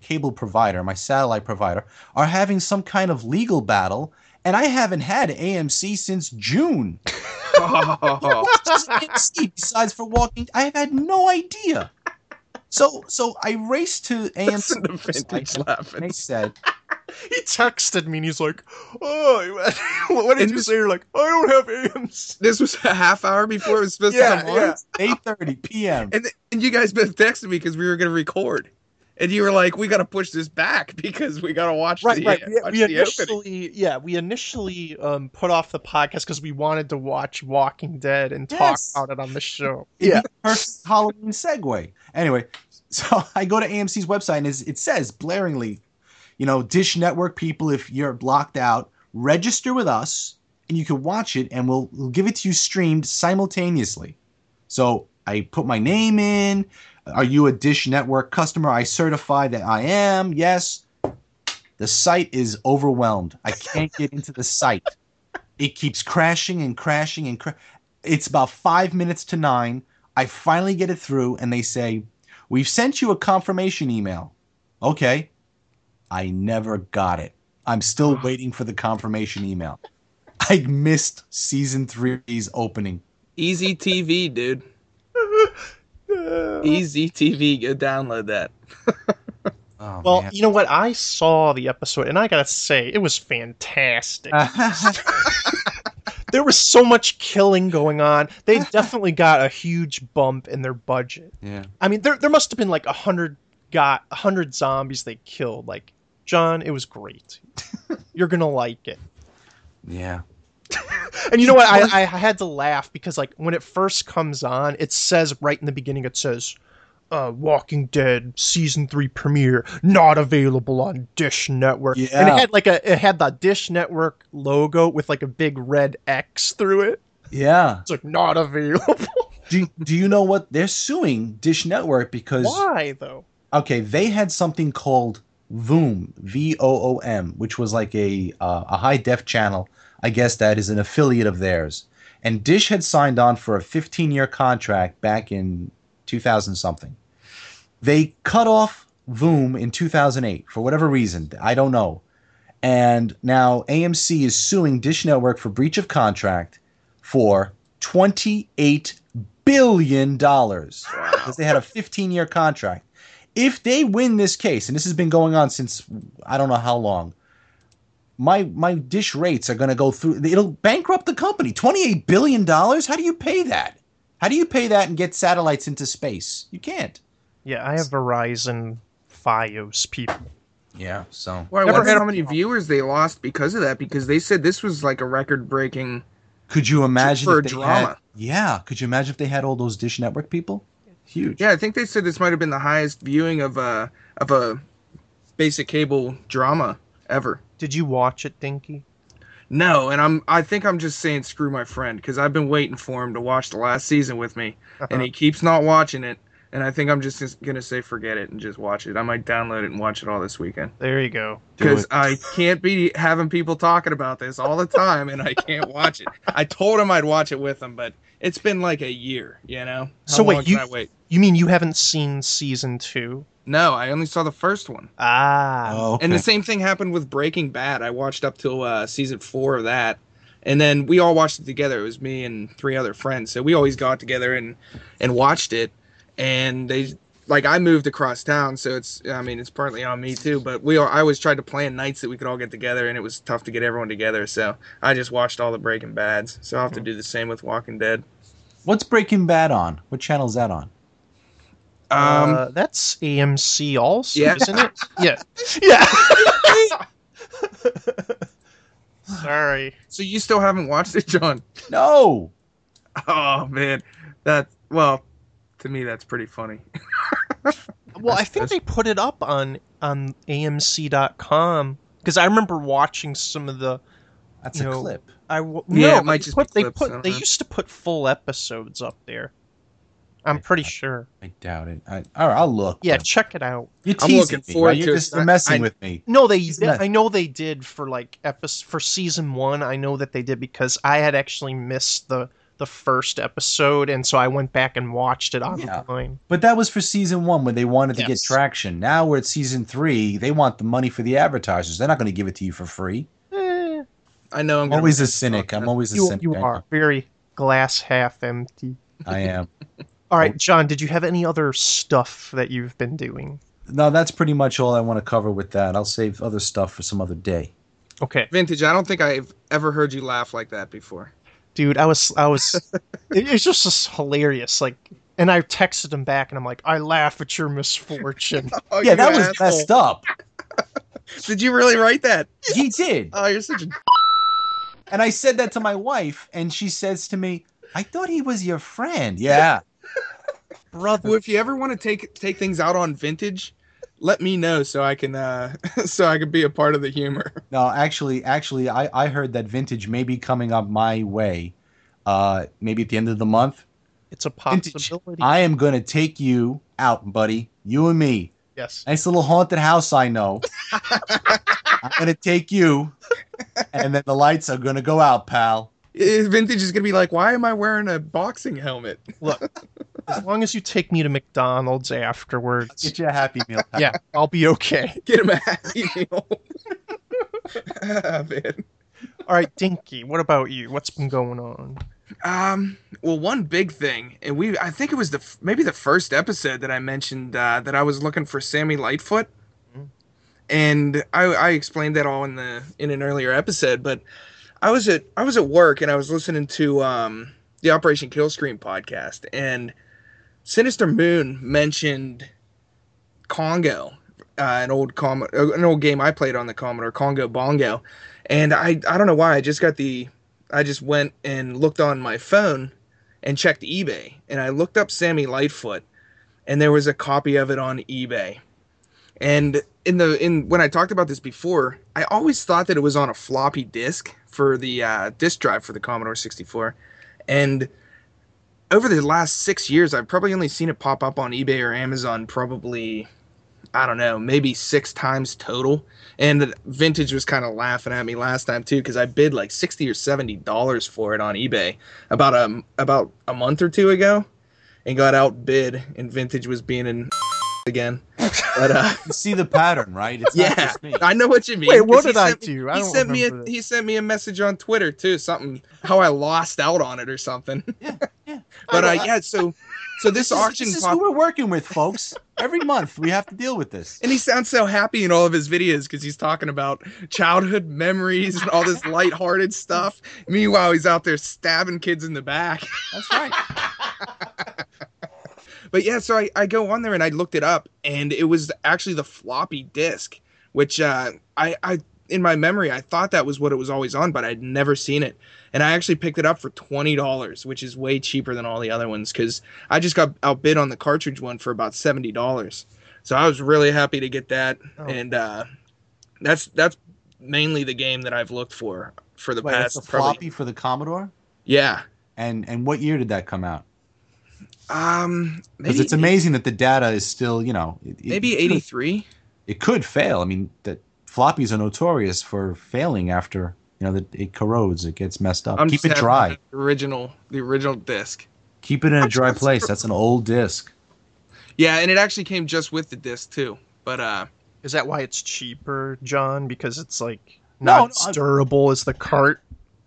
cable provider, my satellite provider, are having some kind of legal battle, and I haven't had AMC since June. What does AMC besides for walking? I have had no idea. So so I raced to AMC. Vintage and laughing. they said, <laughs> He texted me and he's like, "Oh, <laughs> what did And you say?" You're like, "I don't have AMC." This was a half hour before it was supposed Yeah, to come on. yeah. 8:30 p.m. And, and you guys both texted me because we were going to record. And you were like, we got to push this back <laughs> because we got to watch Right, the, right. We, watch we the opening. initially, yeah, we initially um, put off the podcast because we wanted to watch Walking Dead and talk Yes. about it on the show. Yeah, be perfect Halloween segue. Anyway, <laughs> so I go to AMC's website and it's- it says blaringly, you know, Dish Network people, if you're blocked out, register with us and you can watch it and we'll, we'll give it to you streamed simultaneously. So I put my name in. Are you a Dish Network customer? I certify that I am. Yes. The site is overwhelmed. I can't get into the site. It keeps crashing and crashing and cra- it's about five minutes to nine. I finally get it through, and they say, We've sent you a confirmation email. Okay. I never got it. I'm still waiting for the confirmation email. I missed season three's opening. EZTV, dude. <laughs> <laughs> EZTV. Go download that. <laughs> Oh, Well, man. you know what? I saw the episode, and I gotta say, it was fantastic. <laughs> there was so much killing going on. They definitely got a huge bump in their budget. yeah. I mean, there there must have been like a hundred got a hundred zombies they killed. Like, John, it was great. You're gonna like it. Yeah. <laughs> And you know what? I, I had to laugh because like when it first comes on, it says right in the beginning, it says, uh, "Walking Dead season three premiere not available on Dish Network." Yeah. And it had like a it had the Dish Network logo with like a big red X through it. Yeah. It's like not available. <laughs> Do, do you know what? They're suing Dish Network because Why though? okay, they had something called Voom, V O O M, which was like a uh, a high def channel. I guess that is an affiliate of theirs. And Dish had signed on for a 15 year contract back in 2000 something. They cut off Voom in 2008 for whatever reason. I don't know. And now AMC is suing Dish Network for breach of contract for 28 billion dollars because they had a 15 year contract. If they win this case, and this has been going on since I don't know how long, my my dish rates are going to go through. It'll bankrupt the company. 28 billion dollars. How do you pay that? How do you pay that and get satellites into space? You can't. Yeah, I have Verizon FiOS people. Yeah. So Well, I wonder had how many viewers they lost because of that. Because they said this was like a record-breaking. could you imagine for if a they drama. had? Yeah. Could you imagine if they had all those Dish Network people? Huge. Yeah, I think they said this might have been the highest viewing of a of a basic cable drama ever. Did you watch it, Dinky? No, and I'm I think I'm just saying screw my friend because I've been waiting for him to watch the last season with me, uh-huh. and he keeps not watching it. And I think I'm just, just gonna say forget it and just watch it. I might download it and watch it all this weekend There you go. Because. I can't be having people talking about this all the time and I can't watch it. I told him I'd watch it with him, but it's been like a year, you know. How So wait, you- I wait? You mean you haven't seen season two? No, I only saw the first one. Ah, Oh, okay. And the same thing happened with Breaking Bad. I watched up till uh, season four of that, and then we all watched it together. It was me and three other friends, so we always got together and and watched it. And they like I moved across town, so it's I mean it's partly on me too. But we all, I always tried to plan nights that we could all get together, and it was tough to get everyone together. So I just watched all the Breaking Bads. So I'll have to do the same with Walking Dead. What's Breaking Bad on? What channel is that on? Um, uh, that's AMC also, Yeah. isn't it? <laughs> Yeah, yeah. <laughs> Sorry. so you still haven't watched it, John? No. Oh man, that well, to me that's pretty funny. <laughs> Well, I think they put it up on on AMC.com because I remember watching some of the. That's a know, clip. I w- Yeah, no, it might they just put, be they clips, I put they know. used to put full episodes up there. I'm I- pretty I- sure. I doubt it. I, all right, I'll look. Yeah, check it out. You're I'm teasing looking me, forward right? You're to it. just messing I- with me. No, they. Isn't did- I know they did for like episode for season one. I know that they did because I had actually missed the the first episode, and so I went back and watched it Yeah. online. But that was for season one when they wanted to get traction. Now we're at season three. They want the money for the advertisers. They're not going to give it to you for free. Eh, I know I'm I'm always a cynic. I'm always a you cynic. you are very glass half empty. I am. <laughs> All right, John. Did you have any other stuff that you've been doing? No, that's pretty much all I want to cover with that. I'll save other stuff for some other day. Okay, Vintage. I don't think I've ever heard you laugh like that before. dude. I was I was. <laughs> it, it's just, just hilarious. Like, and I texted him back, and I'm like, I laugh at your misfortune. <laughs> Oh, yeah, you that was messed up. <laughs> Did you really write that? He did. Oh, you're such a. And I said that to my wife, and she says to me, I thought he was your friend. Yeah. Brother, Well, if you ever want to take take things out on Vintage, let me know so I can uh <laughs> so I can be a part of the humor. <laughs> No, actually, actually, I, I heard that vintage may be coming up my way. Uh, maybe at the end of the month. it's a Vintage. possibility. I am gonna take you out, buddy. You and me. yes. Nice little haunted house I know. <laughs> I'm gonna take you, and then the lights are gonna go out, pal. Vintage is gonna be like, why am I wearing a boxing helmet? Look, as long as you take me to McDonald's afterwards, get you a happy meal. pal. yeah, I'll be okay. Get him a happy meal. Ah, <laughs> man. All right, Dinky, what about you? What's been going on? Um. Well, one big thing, and we I think it was the maybe the first episode that I mentioned uh, that I was looking for Sammy Lightfoot, Mhm. and I, I explained that all in the in an earlier episode. But I was at I was at work and I was listening to um the Operation Killscreen podcast, and Sinister Moon mentioned Congo, uh, an old com uh, an old game I played on the Commodore, Congo Bongo, and I I don't know why I just got the I just went and looked on my phone and checked eBay, and I looked up Sammy Lightfoot, and there was a copy of it on eBay. And in the in when I talked about this before, I always thought that it was on a floppy disk for the uh, disk drive for the Commodore 64, and over the last six years, I've probably only seen it pop up on eBay or Amazon probably, I don't know, maybe six times total. And Vintage was kind of laughing at me last time too because I bid like sixty or seventy dollars for it on eBay about a about a month or two ago, and got outbid. And Vintage was being in again. But uh, <laughs> You see the pattern, right? It's not yeah, just me. I know what you mean. Wait, what did I sent me- do? I he don't sent me a remember he sent me a message on Twitter too, something how I lost out on it or something. <laughs> Yeah, yeah. <laughs> But uh, I know, yeah, so so this This is, auction this is who we're working with, folks. Every month we have to deal with this. and he sounds so happy in all of his videos because he's talking about childhood memories and all this lighthearted stuff. Meanwhile, he's out there stabbing kids in the back. That's right. But yeah, so I, I go on there and I looked it up, and it was actually the floppy disk, which uh, I, I in my memory I thought that was what it was always on, but I'd never seen it. And I actually picked it up for twenty dollars, which is way cheaper than all the other ones because I just got outbid on the cartridge one for about seventy dollars. So I was really happy to get that, Oh. and uh, that's that's mainly the game that I've looked for for the Wait, past a probably floppy for the Commodore. yeah. And and what year did that come out? Um, Because it's amazing that the data is still, you know, it, it maybe eighty three. It could fail. I mean, that floppies are notorious for failing after you know that it corrodes, it gets messed up. I'm Keep just it dry. the original, the original disc. Keep it in a I'm dry place. That's an old disc. Yeah, and it actually came just with the disc too. But uh, Is that why it's cheaper, John? Because it's like not no, as I- durable as the cart.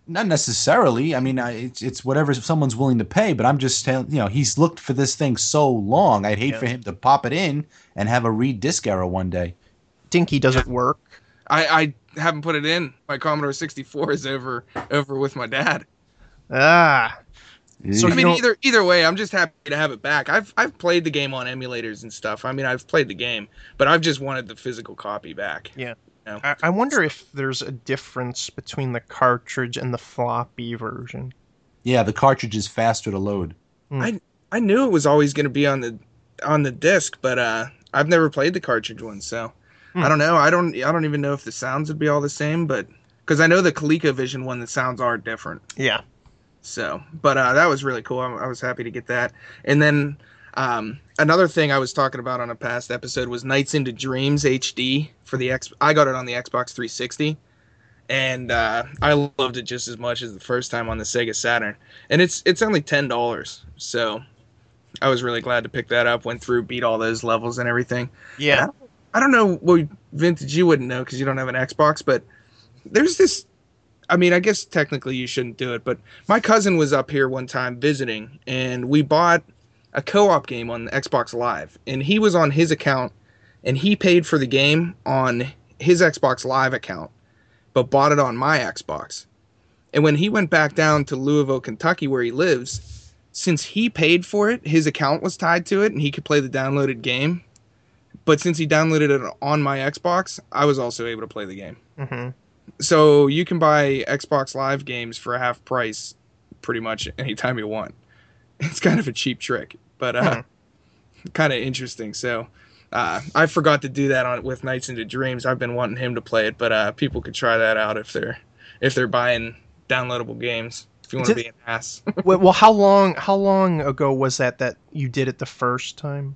Not necessarily. I mean, I, it's it's whatever someone's willing to pay. But I'm just telling you know he's looked for this thing so long. I'd hate Yeah. for him to pop it in and have a read disc error one day. Dinky doesn't work. I, I haven't put it in. My Commodore 64 is over over with my dad. Ah, So I mean, don't- either either way, I'm just happy to have it back. I've I've played the game on emulators and stuff. I mean, I've played the game, but I've just wanted the physical copy back. Yeah. You know? I, I wonder if there's a difference between the cartridge and the floppy version. yeah, the cartridge is faster to load. I I knew it was always going to be on the on the disc, but uh, I've never played the cartridge one, so Hmm. I don't know. I don't I don't even know if the sounds would be all the same, but because I know the ColecoVision one, the sounds are different. Yeah. So, but uh, that was really cool. I, I was happy to get that. And then um, another thing I was talking about on a past episode was Nights into Dreams HD for the X. I got it on the Xbox 360, and uh, I loved it just as much as the first time on the Sega Saturn. And it's it's only ten dollars, so I was really glad to pick that up. Went through, beat all those levels and everything. Yeah. I don't know what vintage you wouldn't know because you don't have an Xbox, but there's this. I mean, I guess technically you shouldn't do it, but my cousin was up here one time visiting, and we bought a co-op game on Xbox Live, and he was on his account, and he paid for the game on his Xbox Live account, but bought it on my Xbox. And when he went back down to Louisville, Kentucky, where he lives, since he paid for it, his account was tied to it, and he could play the downloaded game. But since he downloaded it on my Xbox, I was also able to play the game. hmm So you can buy Xbox Live games for half price pretty much anytime you want. <laughs> It's kind of a cheap trick, but uh, kind of interesting. So uh, I forgot to do that on with Nights into Dreams. I've been wanting him to play it, but uh, people could try that out if they're if they're buying downloadable games. If you want to be an ass, <laughs> well, well, how long? How long ago was that that you did it the first time?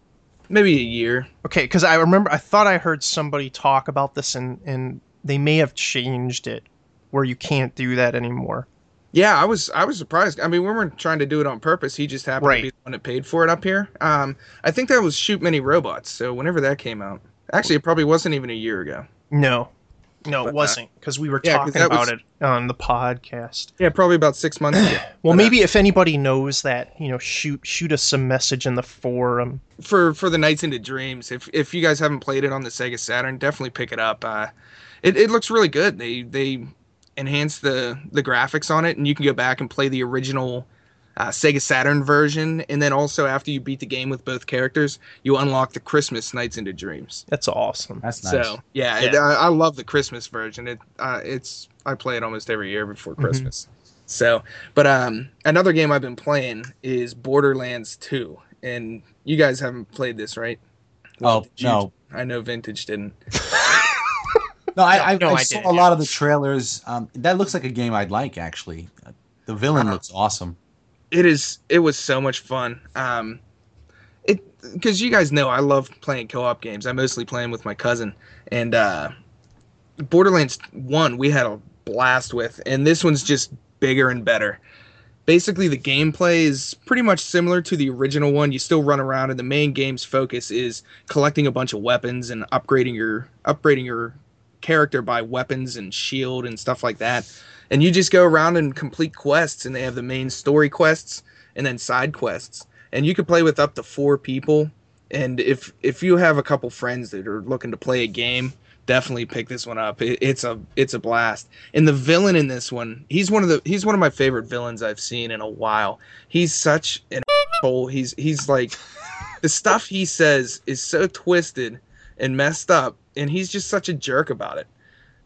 maybe a year. Okay, because I remember I thought I heard somebody talk about this, and and they may have changed it where you can't do that anymore. Yeah, I was I was surprised. I mean, we weren't trying to do it on purpose. He just happened Right. to be the one that paid for it up here. Um, I think that was Shoot Many Robots. So whenever that came out, actually, it probably wasn't even a year ago. No, no, But, uh, it wasn't because we were yeah, talking about was- it on the podcast. Yeah, probably about six months ago. <sighs> Well, But, uh, maybe if anybody knows that, you know, shoot shoot us some message in the forum. for for the Nights into Dreams, if if you guys haven't played it on the Sega Saturn, definitely pick it up. Uh, it it looks really good. They they enhanced the the graphics on it, and you can go back and play the original. Uh, Sega Saturn version, and then also after you beat the game with both characters, you unlock the Christmas Nights into Dreams. That's awesome. That's nice. So yeah, It, I, I love the Christmas version. It uh, it's I play it almost every year before Christmas. So, but um, another game I've been playing is Borderlands 2, and you guys haven't played this, right? Oh, you- no. I know Vintage didn't. <laughs> No, I, I, No, I I saw a lot of the trailers. Um, that looks like a game I'd like actually. The villain Uh-huh. looks awesome. It is. It was so much fun. Um, it because you guys know I love playing co-op games. I'm mostly play 'em with my cousin, and uh, Borderlands One we had a blast with, and this one's just bigger and better. Basically, the gameplay is pretty much similar to the original one. You still run around, and the main game's focus is collecting a bunch of weapons and upgrading your upgrading your character by weapons and shield and stuff like that. And you just go around and complete quests, and they have the main story quests and then side quests. And you can play with up to four people. And if if you have a couple friends that are looking to play a game, definitely pick this one up. It, it's a it's a blast. And the villain in this one, he's one of the he's one of my favorite villains I've seen in a while. He's such an asshole. He's he's like the stuff he says is so twisted and messed up, and he's just such a jerk about it.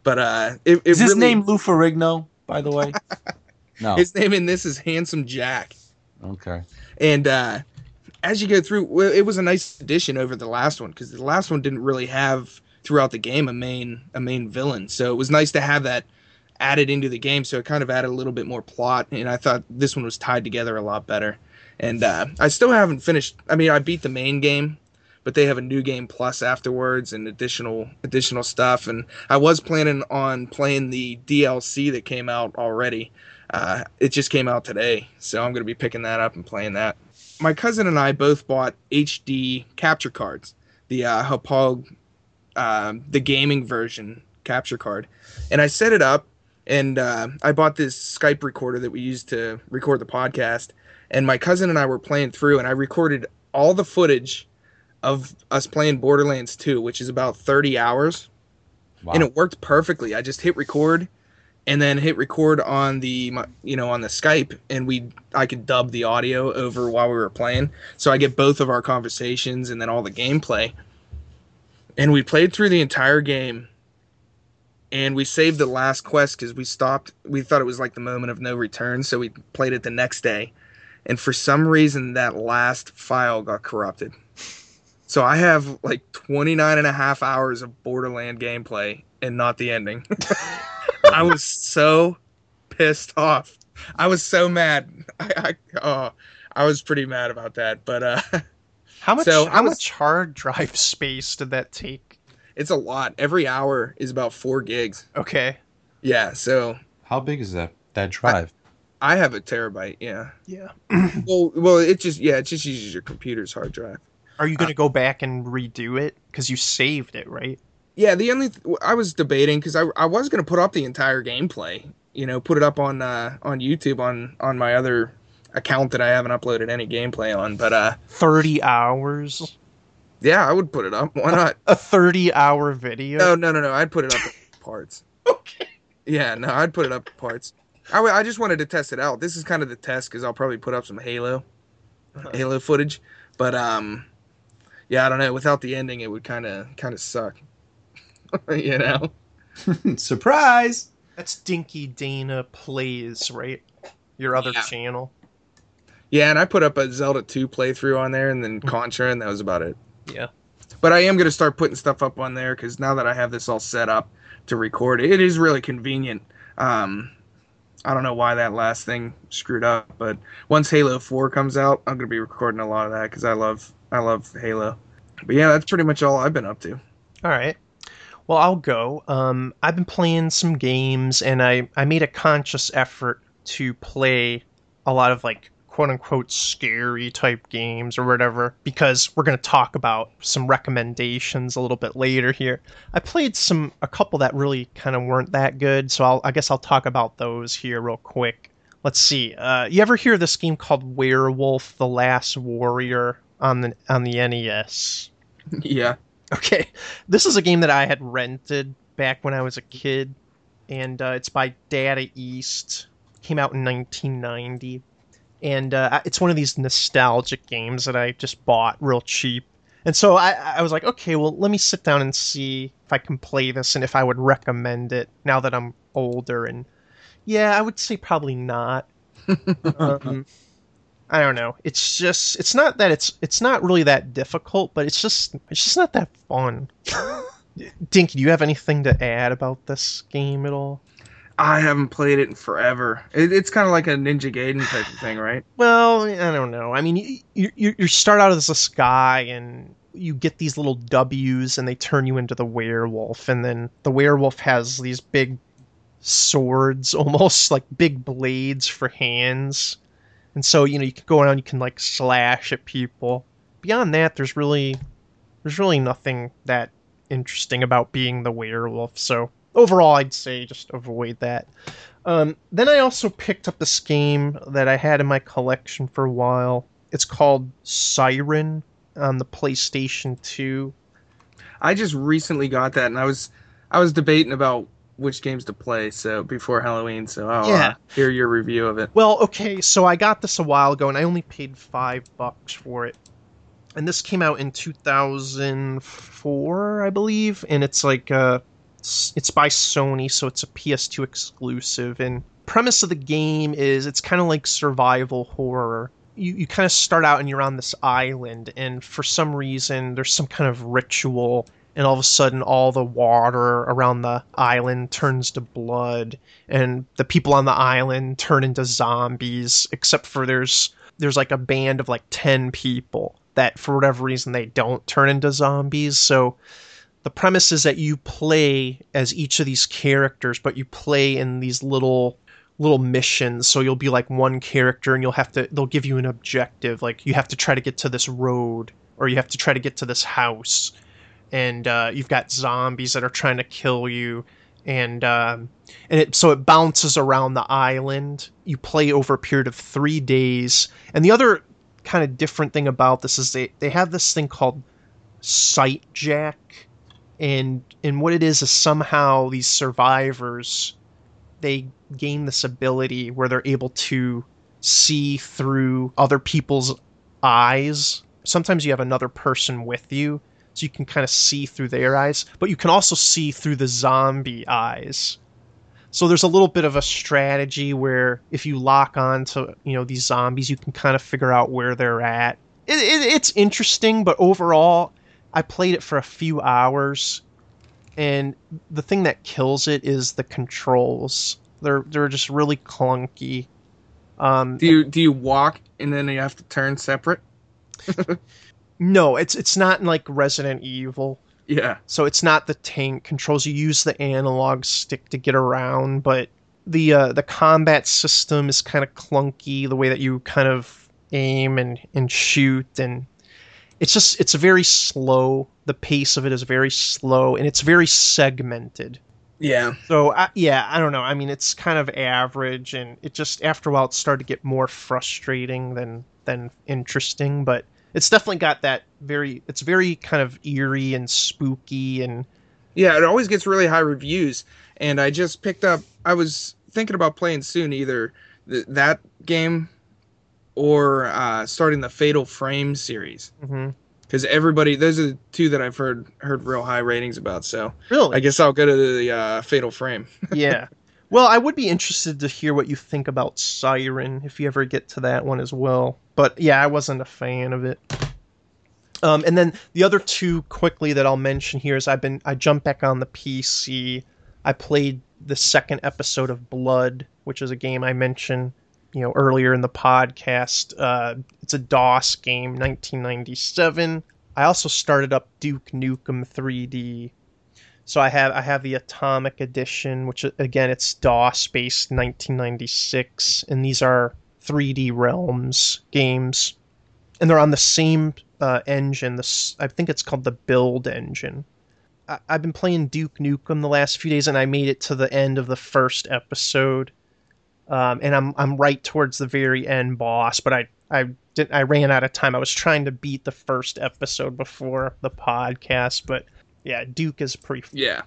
But uh, it, it Is his really, name Lou Ferrigno, by the way? <laughs> no. His name in this is Handsome Jack. Okay. And uh, as you go through, it was a nice addition over the last one because the last one didn't really have throughout the game a main a main villain. So it was nice to have that added into the game. So it kind of added a little bit more plot, and I thought this one was tied together a lot better. And uh, I still haven't finished. I mean, I beat the main game, but they have a new game plus afterwards and additional additional stuff. And I was planning on playing the DLC that came out already. Uh, it just came out today, so I'm going to be picking that up and playing that. my cousin and I both bought HD capture cards, the uh, Hauppauge, uh, the gaming version capture card, and I set it up, and uh, I bought this Skype recorder that we use to record the podcast, and my cousin and I were playing through, and I recorded all the footage of us playing Borderlands 2, which is about 30 hours, Wow. and it worked perfectly. I just hit record and then hit record on the you know on the Skype and we I could dub the audio over while we were playing. So I get both of our conversations and then all the gameplay. And we played through the entire game and we saved the last quest cuz we stopped we thought it was like the moment of no return so we played it the next day. And for some reason that last file got corrupted. So I have like 29 and a half hours of Borderland gameplay and not the ending. <laughs> I was so pissed off. I was so mad. <laughs> I, I oh, I was pretty mad about that. But uh, <laughs> How much So how was- much hard drive space did that take? it's a lot. Every hour is about four gigs. Okay. Yeah. So How big is that that drive? I have a terabyte. Yeah. Yeah. Well, well, it just yeah, it just uses your computer's hard drive. Are you going to go back and redo it cuz you saved it, right? Yeah, the only th- I was debating because I, I was gonna put up the entire gameplay, you know, put it up on uh, on YouTube on on my other account that I haven't uploaded any gameplay on, but uh, 30 hours. yeah, I would put it up. Why not? A 30 hour video. No, no, no, no. I'd put it up <laughs> parts. Okay. Yeah, no, I'd put it up parts. I, w- I just wanted to test it out. This is kind of the test because I'll probably put up some Halo, Halo footage. But um, yeah, I don't know. Without the ending, it would kind of kind of suck. <laughs> you know? <laughs> Surprise! That's Dinky Dana Plays, right? Your other Yeah. channel. Yeah, and I put up a Zelda 2 playthrough on there, and then Contra, and that was about it. Yeah. But I am gonna start putting stuff up on there because now that I have this all set up to record, it is really convenient. Um, I don't know why that last thing screwed up, but once Halo 4 comes out, I'm gonna be recording a lot of that because I love I love Halo. But yeah, that's pretty much all I've been up to. All right. Well, I'll go. Um, I've been playing some games, and I, I made a conscious effort to play a lot of like quote unquote scary type games or whatever because we're going to talk about some recommendations a little bit later here. I played some a couple that really kind of weren't that good, so I'll, I guess I'll talk about those here real quick. Let's see. Uh, you ever hear this game called Werewolf: The Last Warrior on the on the NES? yeah. Okay, this is a game that I had rented back when I was a kid, and uh, it's by Data East. Came out in 1990, and uh, it's one of these nostalgic games that I just bought real cheap. And so I, I was like, okay, well, let me sit down and see if I can play this and if I would recommend it now that I'm older. And yeah, I would say probably not. <laughs> um, I don't know. It's just it's not that it's it's not really that difficult, but it's just it's just not that fun. <laughs> Dinky, do you have anything to add about this game at all? I haven't played it in forever. It, it's kind of like a Ninja Gaiden type of thing, right? <sighs> Well, I don't know. I mean, you you, you start out as a sky and you get these little W's and they turn you into the werewolf, and then the werewolf has these big swords, <laughs> almost like big blades for hands, and so you know you can go around, you can like slash at people. Beyond that, there's really there's really nothing that interesting about being the werewolf. So overall, I'd say just avoid that. Um, then I also picked up this game that I had in my collection for a while. It's called Siren on the PlayStation 2. I just recently got that, and I was I was debating about which games to play. So before Halloween, so I'll Yeah. uh, hear your review of it. Well, okay, so I got this a while ago and I only paid five bucks for it. And this came out in 2004, I believe, and it's like uh it's by Sony, so it's a PS2 exclusive. And premise of the game is it's kind of like survival horror. You you kind of start out and you're on this island, and for some reason there's some kind of ritual, and all of a sudden all the water around the island turns to blood, and the people on the island turn into zombies. Except for there's there's like a band of like ten people that for whatever reason they don't turn into zombies. So the premise is that you play as each of these characters, but you play in these little little missions. So you'll be like one character and you'll have to they'll give you an objective like you have to try to get to this road or you have to try to get to this house and uh, you've got zombies that are trying to kill you and um, and it so it bounces around the island. You play over a period of three days, and the other kind of different thing about this is they they have this thing called sight jack, and and what it is is somehow these survivors they gain this ability where they're able to see through other people's eyes. Sometimes you have another person with you, so you can kind of see through their eyes, but you can also see through the zombie eyes. So there's a little bit of a strategy where if you lock on to you know these zombies, you can kind of figure out where they're at. It, it, it's interesting, but overall, I played it for a few hours, and the thing that kills it is the controls. They're they're just really clunky. Um, Do you do you walk and then you have to turn separate? <laughs> no, it's it's not like Resident Evil. Yeah. So it's not the tank controls. You use the analog stick to get around, but the uh, the combat system is kind of clunky. The way that you kind of aim and and shoot, and it's just it's very slow. The pace of it is very slow, and it's very segmented. Yeah. So I, yeah, I don't know. I mean, it's kind of average, and it just after a while it started to get more frustrating than than interesting. But it's definitely got that very. It's very kind of eerie and spooky, and Yeah, it always gets really high reviews. And I just picked up. I was thinking about playing soon either th- that game or uh, starting the Fatal Frame series because everybody those are the two that I've heard heard real high ratings about. So really, I guess I'll go to the uh, Fatal Frame. <laughs> yeah. Well, I would be interested to hear what you think about Siren if you ever get to that one as well. But yeah, I wasn't a fan of it. Um, and then the other two quickly that I'll mention here is I've been I jumped back on the PC. I played the second episode of Blood, which is a game I mentioned, you know, earlier in the podcast. Uh, it's a DOS game, 1997. I also started up Duke Nukem 3D, so I have I have the Atomic Edition, which again it's DOS based 1996, and these are 3D Realms games, and they're on the same uh, engine. This I think it's called the Build engine. I, I've been playing Duke Nukem the last few days, and I made it to the end of the first episode, um, and I'm I'm right towards the very end boss, but I I did I ran out of time. I was trying to beat the first episode before the podcast, but yeah, Duke is pretty Yeah,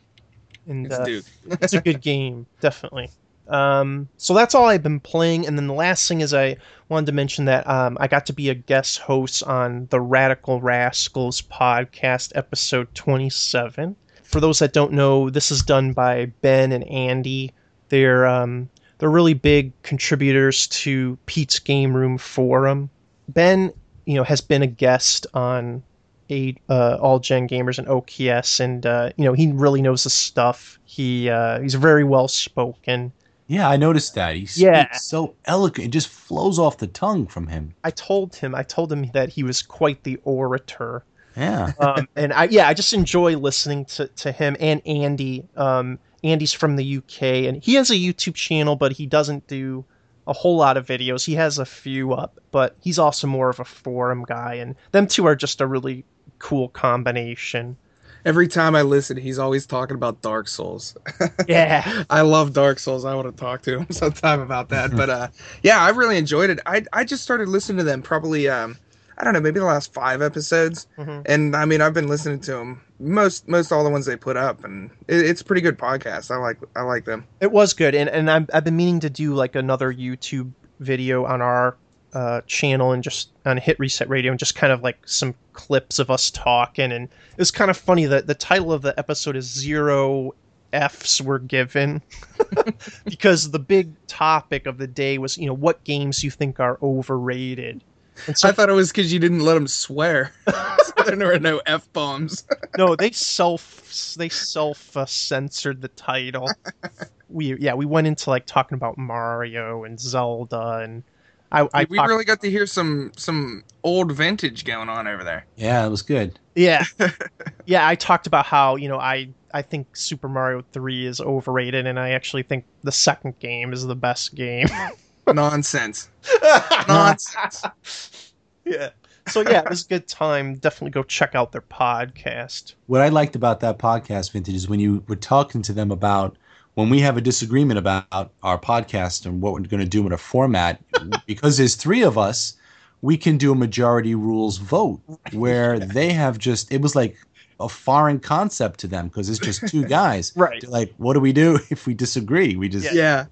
and it's uh, Duke. it's a good game, definitely. Um, so that's all I've been playing, and then the last thing is I wanted to mention that um, I got to be a guest host on the Radical Rascals podcast, episode twenty-seven. For those that don't know, this is done by Ben and Andy. They're um, they're really big contributors to Pete's Game Room forum. Ben, you know, has been a guest on a uh, all gen gamers and OKS, and uh, you know he really knows the stuff. He uh, he's very well spoken. Yeah, I noticed that. He speaks Yeah. so eloquent. It just flows off the tongue from him. I told him I told him that he was quite the orator, Yeah. um, and I yeah I just enjoy listening to to him and Andy. Um, Andy's from the UK, and he has a YouTube channel, but he doesn't do a whole lot of videos. He has a few up, but he's also more of a forum guy, and them two are just a really cool combination. Every time I listen, he's always talking about Dark Souls. <laughs> Yeah. I love Dark Souls. I want to talk to him <laughs> sometime about that. <laughs> But uh, yeah, I really enjoyed it. I I just started listening to them probably um, I don't know maybe the last five episodes, Mhm. and I mean I've been listening to them most most all the ones they put up, and it, it's a pretty good podcast. I like I like them. It was good, and and I've, I've been meaning to do like another YouTube video on our uh, channel and just on Hit Reset Radio and just kind of like some clips of us talking. And it was kind of funny that the title of the episode is Zero F's Were Given <laughs> because the big topic of the day was you know what games you think are overrated. And so I thought it was because you didn't let them swear, <laughs> so there were no f bombs. no, they self they self uh, censored the title. <laughs> we yeah we went into like talking about Mario and Zelda and I, I we talked- really got to hear some some old vintage going on over there. Yeah, it was good. yeah, <laughs> yeah. I talked about how you know I I think Super Mario Three is overrated, and I actually think the second game is the best game. <laughs> Nonsense. <laughs> Nonsense. yeah. So yeah, it was a good time. Definitely go check out their podcast. What I liked about that podcast, Vintage, is when you were talking to them about when we have a disagreement about our podcast and what we're going to do in a format, <laughs> because there's three of us, we can do a majority rules vote where <laughs> they have just, it was like a foreign concept to them because it's just two <laughs> guys. Right. They're like, what do we do if we disagree? We just, Yeah.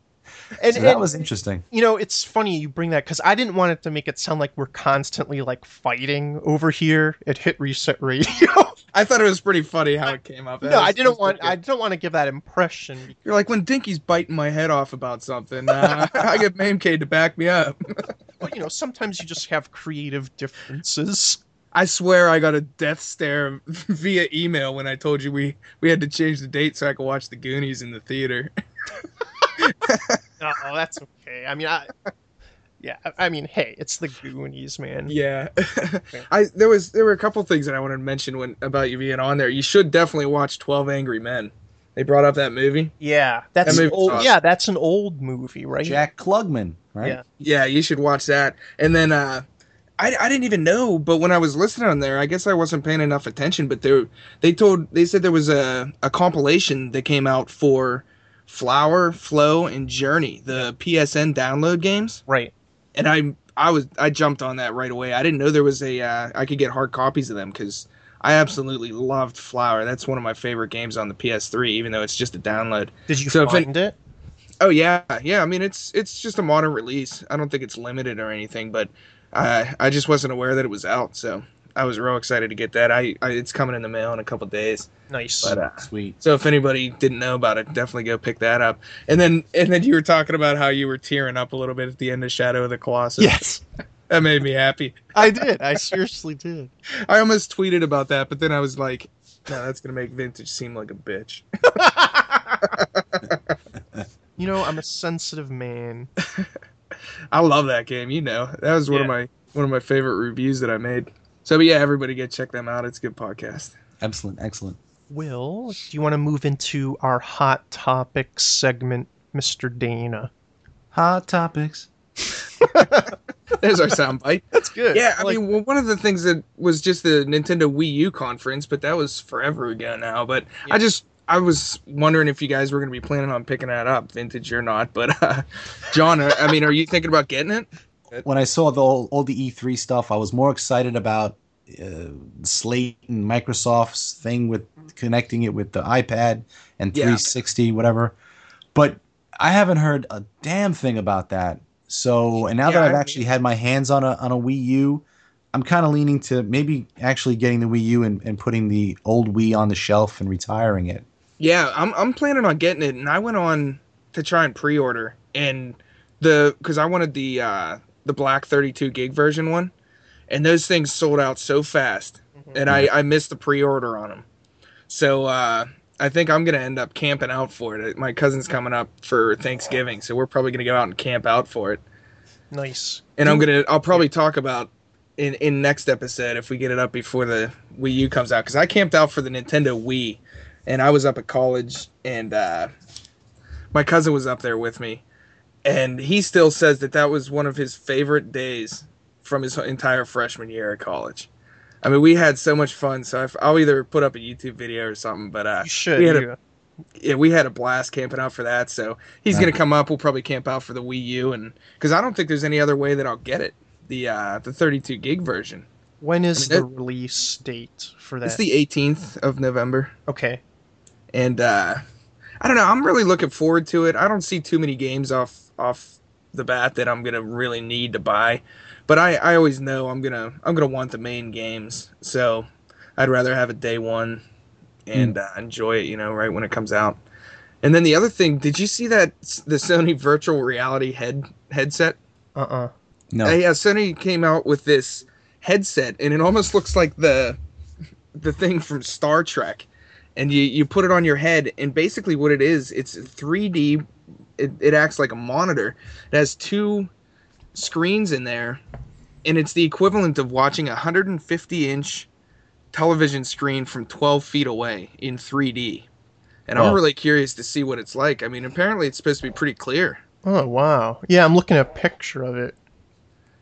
And, so that and, was interesting. you know, it's funny you bring that because I didn't want it to make it sound like we're constantly like fighting over here at Hit Reset Radio. <laughs> I thought it was pretty funny how it came up. That no, was- I didn't want. I good. don't want to give that impression. You're like when Dinky's biting my head off about something. Uh, I get Mamecade to back me up. <laughs> But you know, sometimes you just have creative differences. I swear I got a death stare <laughs> via email when I told you we we had to change the date so I could watch the Goonies in the theater. <laughs> No, that's okay. I mean, I. Yeah, I- I mean, hey, it's the Goonies, man. Yeah, <laughs> I there was there were a couple things that I wanted to mention when about you being on there. You should definitely watch Twelve Angry Men. They brought up that movie. Yeah, that's That an old. awesome. Yeah, that's an old movie, right? Jack Klugman, right? Yeah. Yeah, you should watch that. And then uh I, I didn't even know, but when I was listening on there, I guess I wasn't paying enough attention. But they they told they said there was a, a compilation that came out for Flower, Flow, and Journey, the PSN download games. Right. And I I was I jumped on that right away. I didn't know there was a uh, I could get hard copies of them because I absolutely loved Flower. That's one of my favorite games on the PS3, even though it's just a download. Did you So if it- find it? Oh yeah, yeah. I mean, it's it's just a modern release. I don't think it's limited or anything, but I I just wasn't aware that it was out, so I was real excited to get that. I, I it's coming in the mail in a couple days. Nice. But uh, Sweet. so if anybody didn't know about it, definitely go pick that up. And then and then you were talking about how you were tearing up a little bit at the end of Shadow of the Colossus. yes, <laughs> that made me happy. I did. I seriously did. I almost tweeted about that, but then I was like, no, that's gonna make Vintage seem like a bitch. <laughs> You know, I'm a sensitive man. <laughs> I love that game. You know, that was one of my one of my favorite reviews that I made. So, but yeah, everybody go check them out. It's a good podcast. Excellent. Excellent. Will, do you want to move into our hot topics segment, Mr. Dana? Hot topics. <laughs> There's our soundbite. <laughs> That's good. Yeah, I Like- mean, well, one of the things that was just the Nintendo Wii U conference, but that was forever ago now. But Yeah. I just I was wondering if you guys were going to be planning on picking that up, vintage or not. But uh, John, I I mean, are you thinking about getting it? When I saw the all, all the E3 stuff, I was more excited about uh, Slate and Microsoft's thing with connecting it with the iPad and Yeah. 360, whatever. But I haven't heard a damn thing about that. So, and now Yeah, that I've I actually had my hands on a on a Wii U, I'm kind of leaning to maybe actually getting the Wii U and, and putting the old Wii on the shelf and retiring it. Yeah, I'm I'm planning on getting it, and I went on to try and pre-order, and the because I wanted the uh, the black 32 gig version one, and those things sold out so fast, and I I missed the pre-order on them, so uh, I think I'm gonna end up camping out for it. My cousin's coming up for Thanksgiving, so we're probably gonna go out and camp out for it, nice. and I'm gonna I'll probably talk about. In, in next episode, if we get it up before the Wii U comes out, because I camped out for the Nintendo Wii, and I was up at college, and uh, my cousin was up there with me, and he still says that that was one of his favorite days from his entire freshman year at college. I mean, we had so much fun. So I'll either put up a YouTube video or something. But uh, You should. we had a- yeah. yeah, we had a blast camping out for that. So he's Yeah. gonna come up. We'll probably camp out for the Wii U, and because I don't think there's any other way that I'll get it. The uh, the 32 gig version. When is I mean, the release date for that? It's the 18th of November. okay. and uh I don't know. I'm really looking forward to it. I don't see too many games off off the bat that I'm gonna really need to buy, but I I always know I'm gonna I'm gonna want the main games. So I'd rather have it day one and uh, enjoy it. You know, right when it comes out. And then the other thing, did you see that the Sony virtual reality head headset? Uh uh No. Uh, yeah, Sony came out with this headset, and it almost looks like the the thing from Star Trek. And you you put it on your head, and basically what it is, it's 3D. It, it acts like a monitor. It has two screens in there, and it's the equivalent of watching a 150 inch television screen from 12 feet away in 3D. And I'm Oh. really curious to see what it's like. I mean, apparently it's supposed to be pretty clear. Oh wow. Yeah, I'm looking at a picture of it.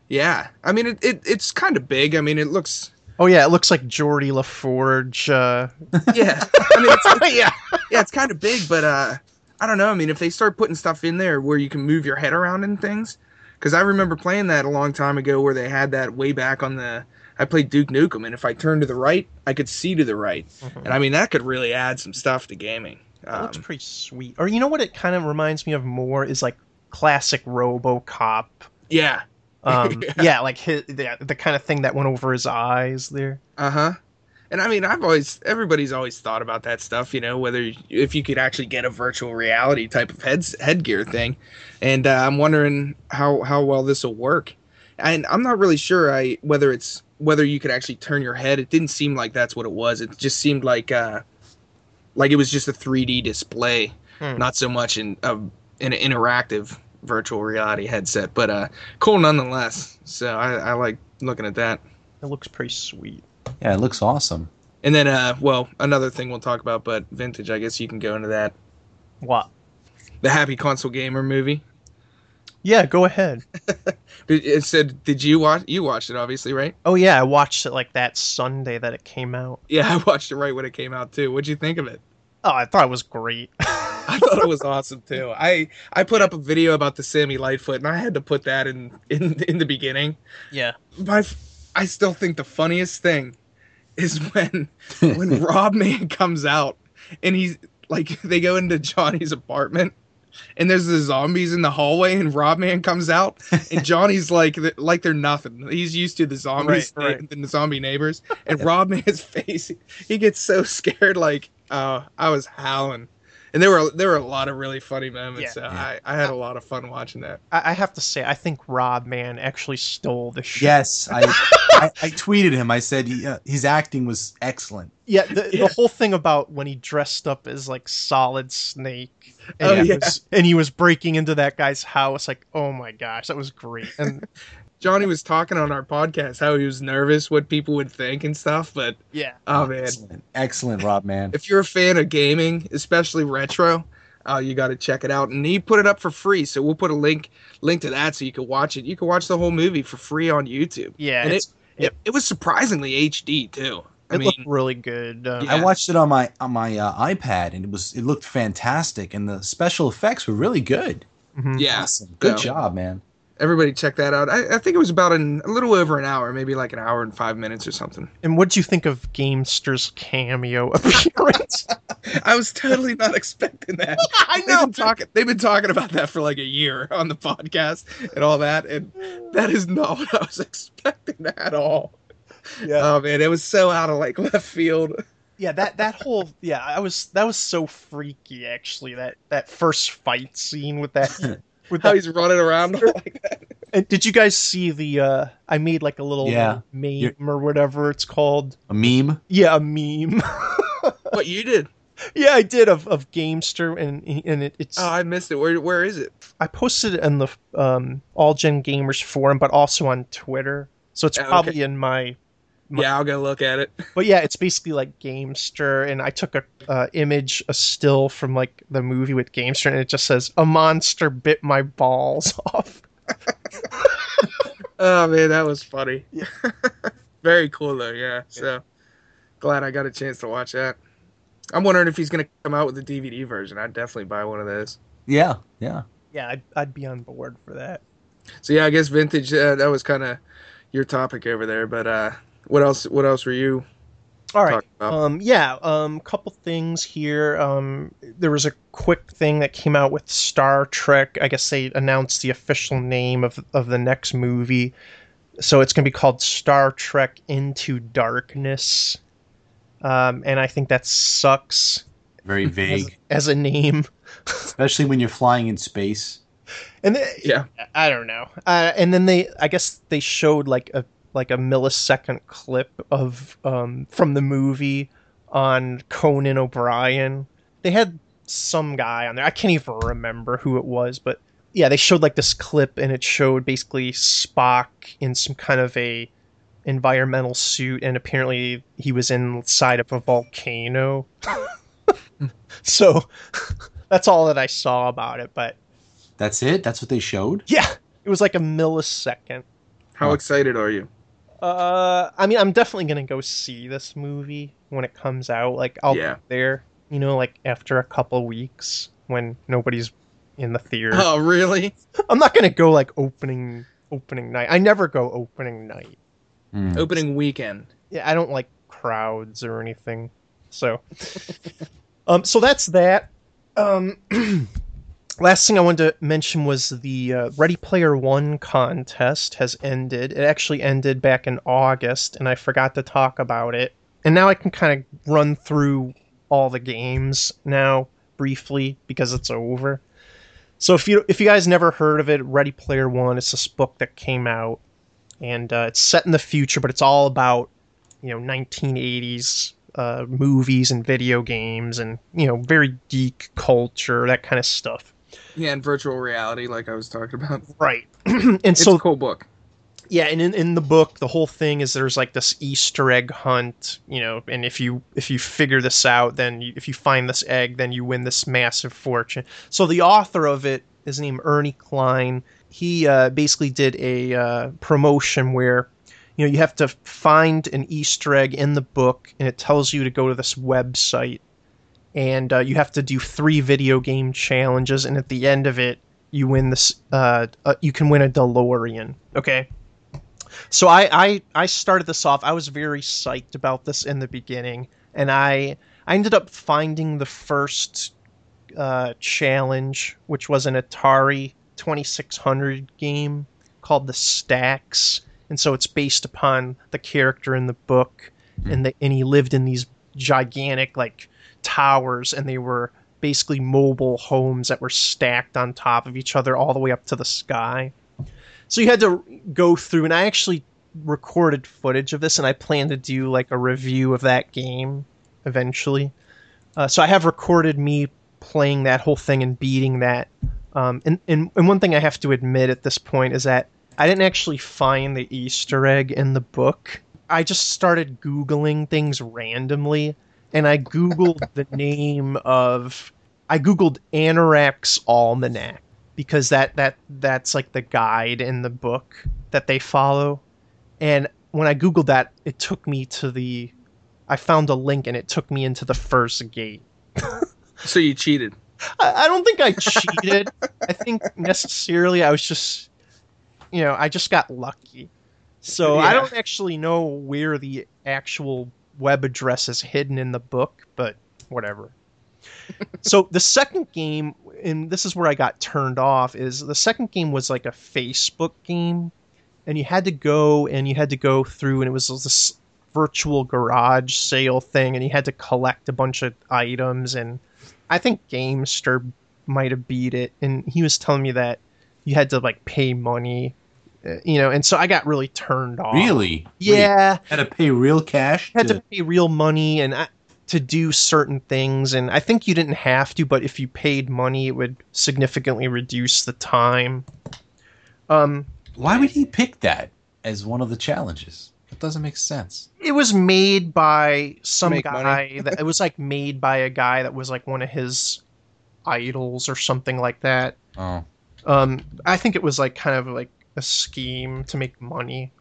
Yeah, I mean, it, it it's kind of big. I mean, it looks. Oh yeah, it looks like Geordi La Forge. Uh... <laughs> Yeah, I mean, it's, <laughs> yeah. yeah, it's kind of big, but uh, I don't know. I mean, if they start putting stuff in there where you can move your head around and things, because I remember playing that a long time ago, where they had that way back on the. I played Duke Nukem, and if I turned to the right, I could see to the right, and I mean that could really add some stuff to gaming. That Um, looks pretty sweet. Or you know what it kind of reminds me of more is like classic RoboCop. yeah, Um, Yeah. <laughs> yeah. like his, the, the kind of thing that went over his eyes there. uh huh. And I mean, I've always, everybody's always thought about that stuff, you know, whether if you could actually get a virtual reality type of heads headgear thing, and uh, I'm wondering how how well this will work. And I'm not really sure I whether it's whether you could actually turn your head. It didn't seem like that's what it was. It just seemed like uh, like it was just a 3D display, Hmm. not so much in a, an interactive virtual reality headset. But uh, cool nonetheless. So I, I like looking at that. It looks pretty sweet. Yeah, it looks awesome. And then, uh, well, another thing we'll talk about, but vintage. I guess you can go into that. What? The Happy Console Gamer movie. Yeah, go ahead. <laughs> It said, did you watch? You watched it, obviously, right? Oh yeah, I watched it like that Sunday that it came out. Yeah, <laughs> I watched it right when it came out too. What'd you think of it? Oh, I thought it was great. <laughs> I thought it was awesome too. I I put up a video about the Sammy Lightfoot, and I had to put that in in in the beginning. yeah. My, f- I still think the funniest thing is <laughs> when <laughs> when Rob Man comes out and he's like <laughs> they go into Johnny's apartment and there's the zombies in the hallway and Rob Man comes out and Johnny's like like they're nothing. He's used to the zombies Right, right. and the zombie neighbors and Rob Man's face he gets so scared like uh I was howling. And there were there were a lot of really funny moments. Yeah. so Yeah. I, I had a lot of fun watching that. I, I have to say, I think Rob Man actually stole the show. Yes, I, I, I tweeted him. I said he, uh, his acting was excellent. Yeah, the, Yeah. the whole thing about when he dressed up as like Solid Snake, and, Oh, he yeah. was, and he was breaking into that guy's house, like, oh my gosh, that was great. And <laughs> Johnny was talking on our podcast how he was nervous what people would think and stuff, but yeah, oh man, Excellent, excellent, Rob man. if you're a fan of gaming, especially retro, uh, you got to check it out. And he put it up for free, so we'll put a link link to that so you can watch it. You can watch the whole movie for free on YouTube. yeah, And it's, It, it was surprisingly HD too. I it mean, looked really good. Uh, Yeah. I watched it on my on my uh, iPad, and it was it looked fantastic, and the special effects were really good. mhm. yeah, Awesome, good So- job, man. Everybody check that out. I, I think it was about an, a little over an hour, maybe like an hour and five minutes or something. And what'd you think of Gamester's cameo <laughs> appearance? I was totally not expecting that. <laughs> I They've been talking. They've been talking about that for like a year on the podcast and all that, and that is not what I was <laughs> expecting at all. Yeah. Oh man, it was so out of like left field. yeah that that whole yeah i was that was so freaky actually that that first fight scene with that with How that he's running around like that. <laughs> and did you guys see the uh i made like a little Yeah. meme You're- or whatever it's called A meme. yeah a meme <laughs> What you did? yeah i did of of gamester and and it, it's Oh, I missed it. Where where is it? i posted it in the um all gen gamers forum but also on twitter so it's Oh, okay. probably in my My- Yeah, I'll go look at it. But yeah, it's basically like Gamester, and I took a uh, image, a still from like the movie with Gamester, and it just says a monster bit my balls <laughs> off. <laughs> Oh man, that was funny. Yeah. <laughs> Very cool though. Yeah. So glad I got a chance to watch that. I'm wondering if he's gonna come out with the DVD version. I'd definitely buy one of those. Yeah, yeah. Yeah, I'd, I'd be on board for that. So yeah, I guess vintage. Uh, that was kind of your topic over there. But uh, what else? What else were you All right. about? Um, yeah, um, couple things here. Um, there was a quick thing that came out with Star Trek. I guess they announced the official name of of the next movie. So it's going to be called Star Trek Into Darkness. Um, and I think that sucks Very as, vague, as a name. <laughs> especially when you're flying in space. And they, Yeah. I don't know. Uh, and then they, I guess they showed like a like a millisecond clip of um, from the movie on Conan O'Brien. They had some guy on there. I can't even remember who it was, but yeah, they showed like this clip, and it showed basically Spock in some kind of a environmental suit, and apparently he was inside of a volcano. <laughs> so <laughs> that's all that I saw about it. But That's it. That's what they showed. yeah, it was like a millisecond. How excited are you? Uh, I mean, I'm definitely gonna go see this movie when it comes out. Like, I'll Yeah. be there, you know, like after a couple weeks when nobody's in the theater. Oh, really? <laughs> I'm not gonna go like opening opening night. I never go opening night. Hmm. Opening weekend. Yeah, I don't like crowds or anything. So, <laughs> um, so that's that. Um, <clears throat> last thing I wanted to mention was the uh, Ready Player One contest has ended. It actually ended back in August, and I forgot to talk about it. And now I can kind of run through all the games now briefly because it's over. So if you if you guys never heard of it, Ready Player One, it's this book that came out, and uh, it's set in the future, but it's all about you know 1980s uh, movies and video games and you know very geek culture that kind of stuff. Yeah, and virtual reality, like I was talking about. Right. <clears throat> and It's so a cool book. yeah, and in, in the book, the whole thing is there's like this Easter egg hunt, you know, and if you if you figure this out, then you, if you find this egg, then you win this massive fortune. So the author of it is named Ernie Cline. He uh, basically did a uh, promotion where you know you have to find an Easter egg in the book, and it tells you to go to this website, and uh, you have to do three video game challenges, and at the end of it, you win this. Uh, uh, you can win a DeLorean. Okay. So I, I I started this off. I was very psyched about this in the beginning, and I I ended up finding the first uh, challenge, which was an Atari 2600 game called the Stacks, and so it's based upon the character in the book, and the, and he lived in these gigantic like towers, and they were basically mobile homes that were stacked on top of each other all the way up to the sky. So you had to go through, and I actually recorded footage of this, and I plan to do like a review of that game eventually. Uh, so I have recorded me playing that whole thing and beating that. Um, and, and and one thing I have to admit at this point is that I didn't actually find the Easter egg in the book. I just started googling things randomly, and I googled the name of I googled Anorak's Almanac because that that that's like the guide in the book that they follow. And when I googled that, it took me to the I found a link and it took me into the first gate. <laughs> So you cheated. I, I don't think I cheated. I think necessarily I was just you know, I just got lucky. So I don't actually know where the actual web address is hidden in the book, but whatever. <laughs> so the second game, and this is where I got turned off, is the second game was like a Facebook game, and you had to go and you had to go through, and it was this virtual garage sale thing, and you had to collect a bunch of items, and I think Gamester might have beat it, and he was telling me that you had to like pay money, you know, and so I got really turned off. Really? Wait, Yeah had to pay real cash. had to- to pay real money and I, to do certain things and i think you didn't have to but if you paid money it would significantly reduce the time um Why would he pick that as one of the challenges? It doesn't make sense. it was made by some Make guy that it was like made by a guy that was like one of his idols or something like that Oh, um i think it was like kind of like a scheme to make money.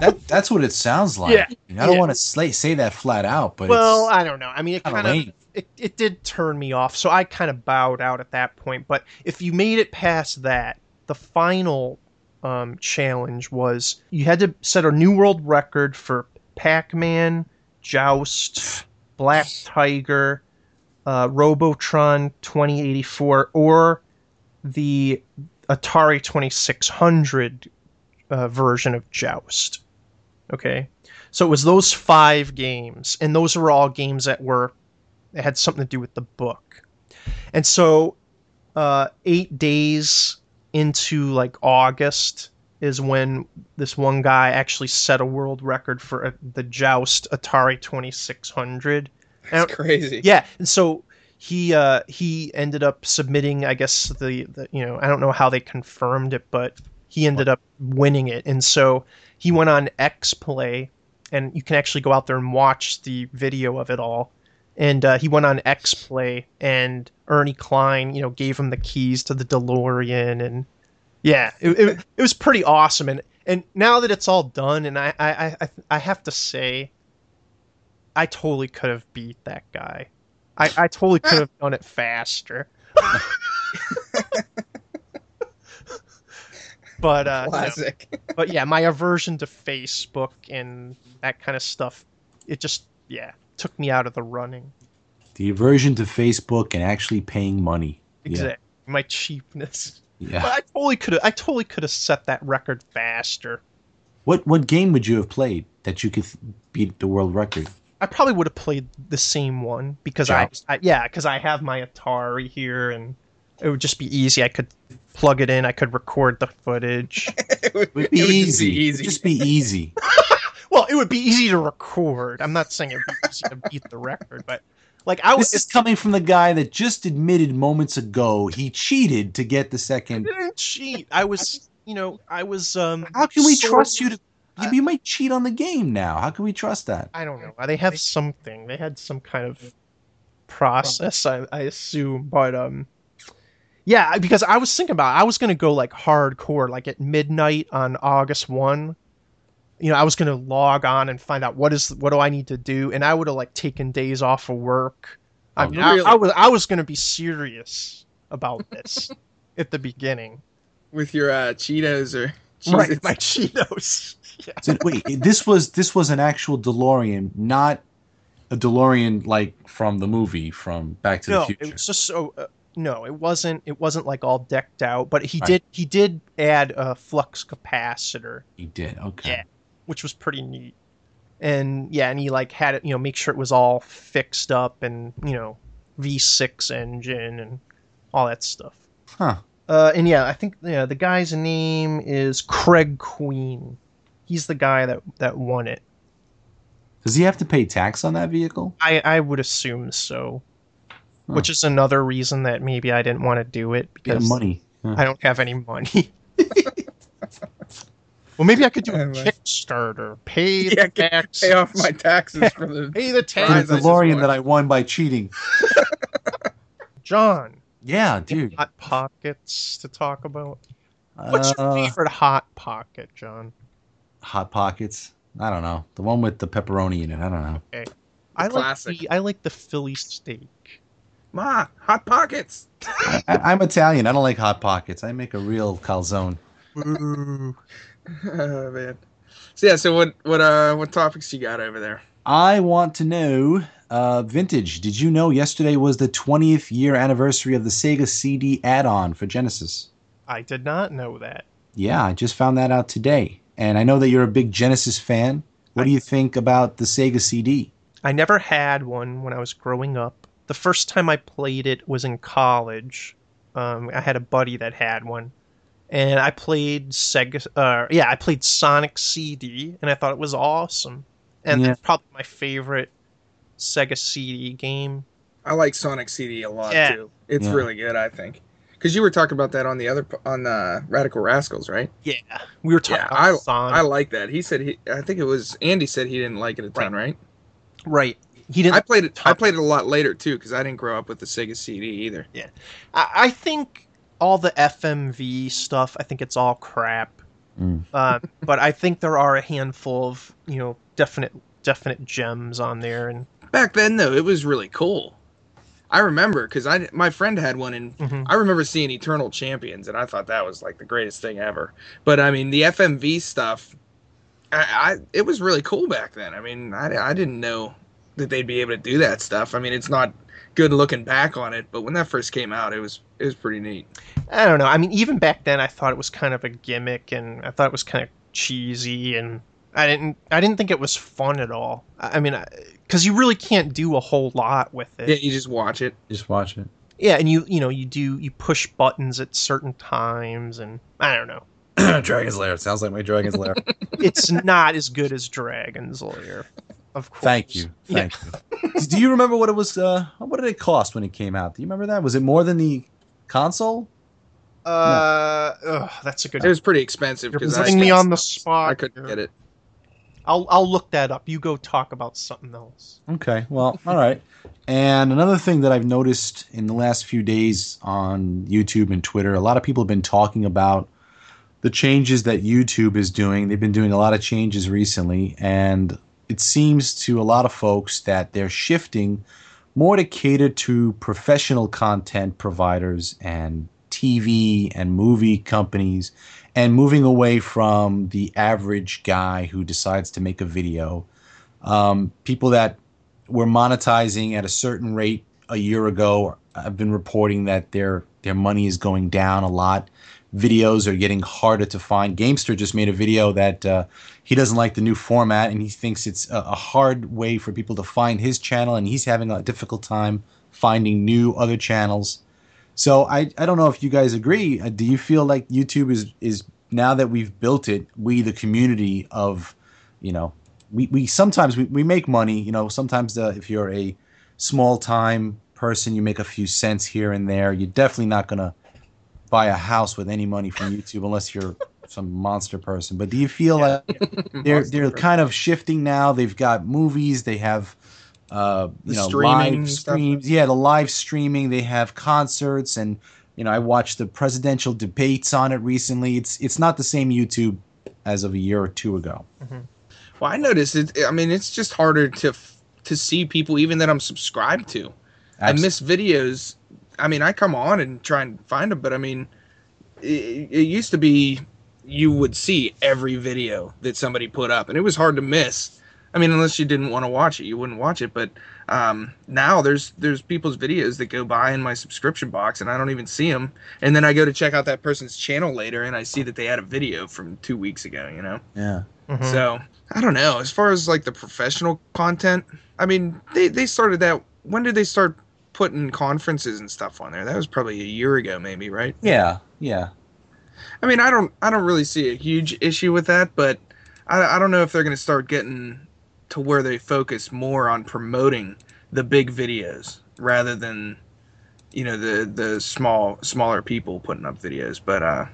That that's what it sounds like. Yeah, I don't yeah. want to say, say that flat out, but well i don't know. I mean it kind of it, it did turn me off so i kind of bowed out at that point. But if you made it past that the final um, challenge was you had to set a new world record for pac-man joust black tiger uh, robotron 2084 or the atari 2600 uh, version of joust okay so it was those five games, and those were all games that were that had something to do with the book. And so, uh, eight days into like August is when this one guy actually set a world record for uh, the Joust Atari Twenty Six Hundred. That's crazy. Yeah, and so he uh, he ended up submitting. I guess the, the you know I don't know how they confirmed it, but he ended up winning it, and so he went on X Play, and you can actually go out there and watch the video of it all. And uh, he went on X Play, and Ernie Cline, you know, gave him the keys to the DeLorean, and yeah, it, it, it was pretty awesome. And and now that it's all done, and I I I, I have to say, I totally could have beat that guy. I, I totally could have <laughs> done it faster. <laughs> but uh, you know, but yeah, my aversion to Facebook and that kind of stuff, it just yeah took me out of the running. The aversion to Facebook and actually paying money. Yeah. My cheapness. Yeah. But I totally could have. I totally could have set that record faster. What what game would you have played that you could beat the world record? I probably would have played the same one because I, I yeah because I have my Atari here and it would just be easy. I could plug it in. I could record the footage. <laughs> it would, It would it be would just easy. be easy. Just be easy. <laughs> <laughs> well, it would be easy to record. I'm not saying it'd be easy to beat the record, but like I was This is coming from the guy that just admitted moments ago he cheated to get the I second. didn't cheat. I was you know I was um. How can we sort- trust you to? You, you might cheat on the game now. How can we trust that? I don't know. They have something. They had some kind of process, I, I assume. But um, yeah, because I was thinking about, I was gonna go like hardcore, like at midnight on August one. You know, I was gonna log on and find out what is what do I need to do, and I would have like taken days off of work. I Oh, mean, I. I was I was gonna be serious about this <laughs> at the beginning. with your uh, Cheetos or Right, Cheez-Its. my Cheetos. <laughs> Yeah. So, wait, this was this was an actual DeLorean, not a DeLorean like from the movie from Back to no, the Future. it was just so. Uh, no, it wasn't. It wasn't like all decked out, but he Right. did. He did add a flux capacitor, He did. Okay. Yeah. which was pretty neat. And yeah, and he like had it. You know, make sure it was all fixed up, and you know, V6 engine and all that stuff. Huh. Uh, and yeah, I think yeah, the guy's name is Craig Queen. He's the guy that that won it. Does he have to pay tax on that vehicle? I I would assume so. Huh. Which is another reason that maybe I didn't want to do it Get because money. Huh. I don't have any money. <laughs> well, maybe I could do a my- Kickstarter. Pay <laughs> Yeah, the tax. Pay off my taxes from the. <laughs> Pay the For tax. the I DeLorean won. that I won by cheating. John, Yeah, dude. hot pockets to talk about. What's your Uh, favorite hot pocket, John? Hot Pockets. I don't know. The one with the pepperoni in it. I don't know. I like the I like the Philly steak. Ma, hot pockets. I, I'm Italian. I don't like Hot Pockets. I make a real calzone. Ooh. <laughs> oh man. So yeah. So what what uh what topics you got over there? I want to know, uh, vintage. Did you know yesterday was the 20th year anniversary of the Sega CD add-on for Genesis? I did not know that. Yeah, I just found that out today, and I know that you're a big Genesis fan. What do you think about the Sega CD? I never had one when I was growing up. The first time I played it was in college. Um, I had a buddy that had one, and I played Sega. Uh, yeah, I played Sonic CD, and I thought it was awesome. And Yeah. that's probably my favorite Sega CD game. I like Sonic CD a lot Yeah. too. It's Yeah. really good, I think. Because you were talking about that on the other on the Radical Rascals, right? Yeah, we were talking Yeah, about I Sonic. I like that. He said he. I think it was Andy said he didn't like it a ton, right? right. He didn't. I played it. I played it a lot later too because I didn't grow up with the Sega CD either. Yeah, I, I think all the FMV stuff. I think it's all crap. Mm. Uh, but I think there are a handful of you know definite definite gems on there, and Back then, though, it was really cool. I remember because I my friend had one, and Mhm. I remember seeing Eternal Champions, and I thought that was like the greatest thing ever. But I mean, the FMV stuff, I, I it was really cool back then. I mean, I, I didn't know that they'd be able to do that stuff. I mean, it's not good looking back on it, but when that first came out, it was it was pretty neat. I don't know. I mean, even back then, I thought it was kind of a gimmick, and I thought it was kind of cheesy, and I didn't I didn't think it was fun at all. I I mean, because you really can't do a whole lot with it. Yeah, you just watch it. Just watch it. Yeah, and you you know you do you push buttons at certain times, and I don't know. <clears throat> Dragon's Lair. Sounds like my Dragon's Lair. <laughs> It's not as good as Dragon's Lair. Of course. Thank you. Thank you. <laughs> Do you remember what it was? Uh, what did it cost when it came out? Do you remember that? Was it more than the console? Uh, ugh, that's a good. It was pretty expensive You're because putting me on the spot. I couldn't get it. I'll I'll look that up. You go talk about something else. Okay, well, <laughs> all right. And another thing that I've noticed in the last few days on YouTube and Twitter, a lot of people have been talking about the changes that YouTube is doing. They've been doing a lot of changes recently, and it seems to a lot of folks that they're shifting more to cater to professional content providers and TV and movie companies and moving away from the average guy who decides to make a video. Um, people that were monetizing at a certain rate a year ago have been reporting that their their money is going down a lot. Videos are getting harder to find. Gamester just made a video that uh, he doesn't like the new format and he thinks it's a, a hard way for people to find his channel, and he's having a difficult time finding new other channels. So I, I don't know if you guys agree. Uh, do you feel like YouTube is is now that we've built it, we the community of, you know, we, we sometimes we, we make money. You know, sometimes uh, if you're a small time person, you make a few cents here and there. You're definitely not gonna buy a house with any money from YouTube unless you're some monster person. But do you feel like <laughs> they're they're kind of shifting now? They've got movies. They have uh, you The know streaming live stuff. streams. Yeah, the live streaming. They have concerts, and you know I watched the presidential debates on it recently. It's it's not the same YouTube as of a year or two ago. Well, I noticed it. I mean, it's just harder to f- to see people even that I'm subscribed to. I miss videos. I mean, I come on and try and find them, but I mean, it, it used to be you would see every video that somebody put up, and it was hard to miss. I mean, unless you didn't want to watch it, you wouldn't watch it. But um, now there's there's people's videos that go by in my subscription box, and I don't even see them. And then I go to check out that person's channel later, and I see that they had a video from two weeks ago. You know. Yeah. Mhm. So I don't know. As far as like the professional content, I mean, they they started that. When did they start putting conferences and stuff on there? That was probably a year ago, maybe, right? Yeah. Yeah. I mean, I don't I don't really see a huge issue with that, but I I don't know if they're going to start getting to where they focus more on promoting the big videos rather than you know the the small smaller people putting up videos. But uh,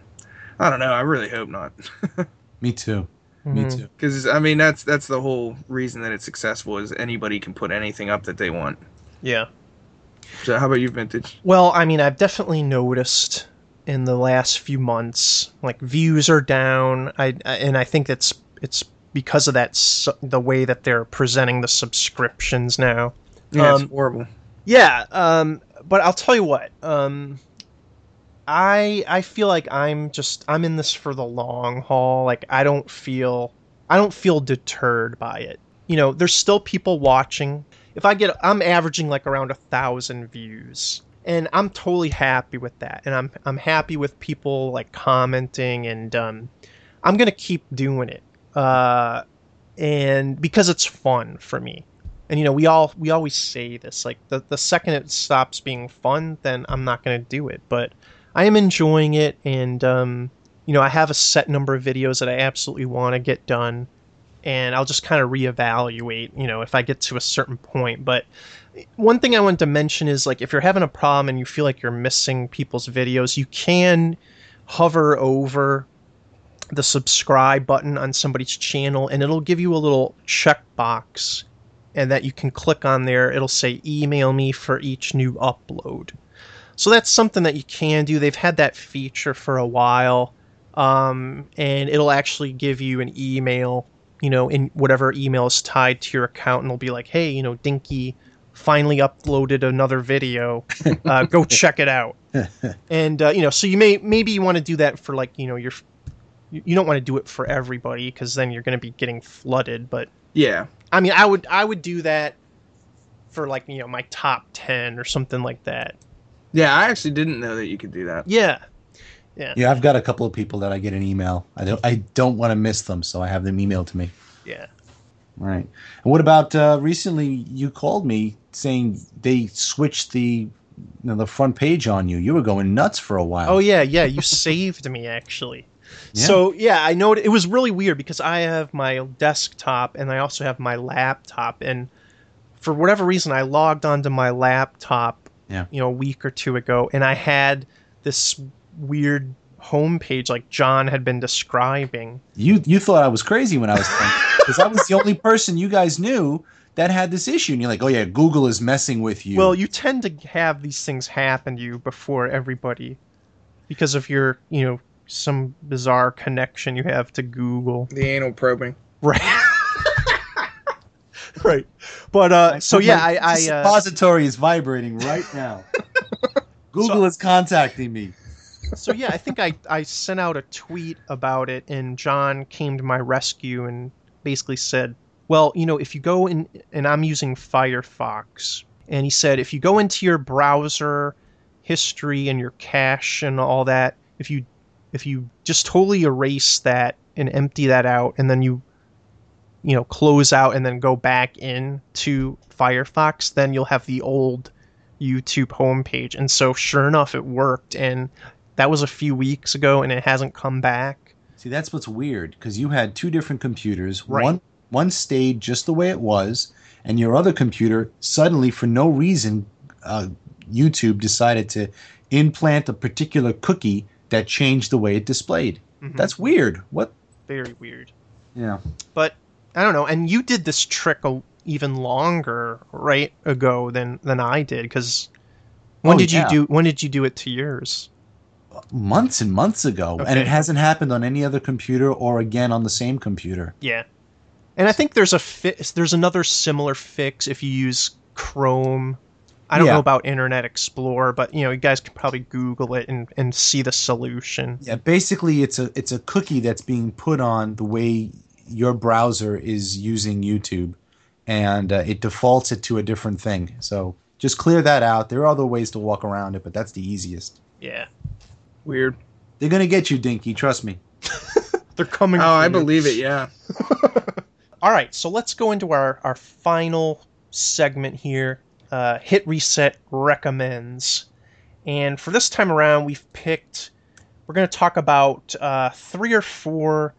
I don't know. I really hope not. <laughs> Me too. Me Mhm. too. Because I mean that's that's the whole reason that it's successful is anybody can put anything up that they want. Yeah. So how about you, Vintage? Well, I mean, I've definitely noticed in the last few months, like views are down. I, I and I think it's it's because of that su- the way that they're presenting the subscriptions now. Yeah, Um, it's horrible. Yeah, um, but I'll tell you what. Um, I I feel like I'm just I'm in this for the long haul. Like I don't feel I don't feel deterred by it. You know, there's still people watching. If I get I'm averaging like around a thousand views. And I'm totally happy with that. And I'm I'm happy with people like commenting and um I'm gonna keep doing it. Uh and because it's fun for me. And you know we all we always say this like the, the second it stops being fun then i'm not going to do it. But i am enjoying it and um, you know i have a set number of videos that i absolutely want to get done and i'll just kind of reevaluate you know if i get to a certain point. But one thing i wanted to mention is like if you're having a problem and you feel like you're missing people's videos you can hover over the subscribe button on somebody's channel and it'll give you a little checkbox and that you can click on there. It'll say email me for each new upload. So that's something that you can do. They've had that feature for a while. Um, and it'll actually give you an email, you know, in whatever email is tied to your account, and it'll be like, hey, you know, Dinky finally uploaded another video. <laughs> Uh, go check it out. <laughs> and uh, you know, so you may maybe you want to do that for like you know your you you don't want to do it for everybody because then you're going to be getting flooded. But Yeah. I mean, I would I would do that for like you know my top ten or something like that. Yeah, I actually didn't know that you could do that. Yeah, Yeah, I've got a couple of people that I get an email. I don't I don't want to miss them, so I have them emailed to me. yeah. All right. And what about uh, recently? You called me saying they switched the you know, the front page on you. You were going nuts for a while. Oh yeah, yeah. You saved me actually. Yeah. So yeah, I know it, it was really weird because I have my desktop and I also have my laptop, and for whatever reason, I logged onto my laptop, Yeah. you know, a week or two ago, and I had this weird homepage like John had been describing. You you thought I was crazy when I was because <laughs> I was the only person you guys knew that had this issue, and you're like, oh yeah, Google is messing with you. Well, you tend to have these things happen to you before everybody because of your, you know, some bizarre connection you have to Google. The anal probing. Right. <laughs> right. But uh so yeah, I, My I uh, suppository is vibrating right now. <laughs> Google is contacting me. so yeah, I think I I sent out a tweet about it and John came to my rescue and basically said, "Well, you know, if you go in and I'm using Firefox." And he said, "If you go into your browser history and your cache and all that, if you if you just totally erase that and empty that out and then you you know close out and then go back in to Firefox, then you'll have the old YouTube homepage. And so sure enough it worked and that was a few weeks ago and it hasn't come back. See, that's what's weird because you had two different computers. Right. One one stayed just the way it was, and your other computer suddenly, for no reason, uh, YouTube decided to implant a particular cookie that changed the way it displayed. Mhm. That's weird. What? very weird. Yeah. But I don't know. And you did this trick a, even longer right ago than than I did because when Oh, did yeah. you do when did you do it to yours? Months and months ago, and it hasn't happened on any other computer or again on the same computer. Yeah. And I think there's a fi- there's another similar fix if you use Chrome. I don't Yeah. know about Internet Explorer, but you know, you guys can probably Google it and, and see the solution. Yeah, basically, it's a it's a cookie that's being put on the way your browser is using YouTube, and uh, it defaults it to a different thing. So just clear that out. There are other ways to walk around it, but that's the easiest. Yeah. Weird. They're gonna get you, Dinky. Trust me. <laughs> They're coming Oh, I you. believe it. Yeah. <laughs> All right, so let's go into our, our final segment here uh, Hit Reset Recommends. And for this time around, we've picked, we're going to talk about uh, three or four,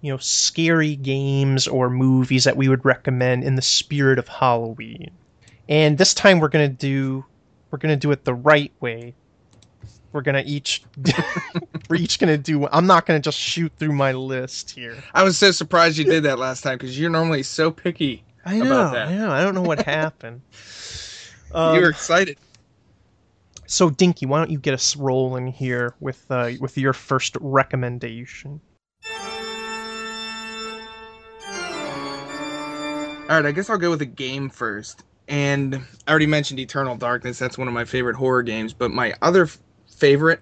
you know, scary games or movies that we would recommend in the spirit of Halloween. And this time we're going to do, we're going to do it the right way. We're going to each, <laughs> we're each going to do, I'm not going to just shoot through my list here. I was so surprised you did that last time because you're normally so picky. I know. I know. I don't know what <laughs> happened. you Um, were excited. So, Dinky, why don't you get us rolling here with uh, with your first recommendation? All right, I guess I'll go with a game first. And I already mentioned Eternal Darkness. That's one of my favorite horror games. But my other f- favorite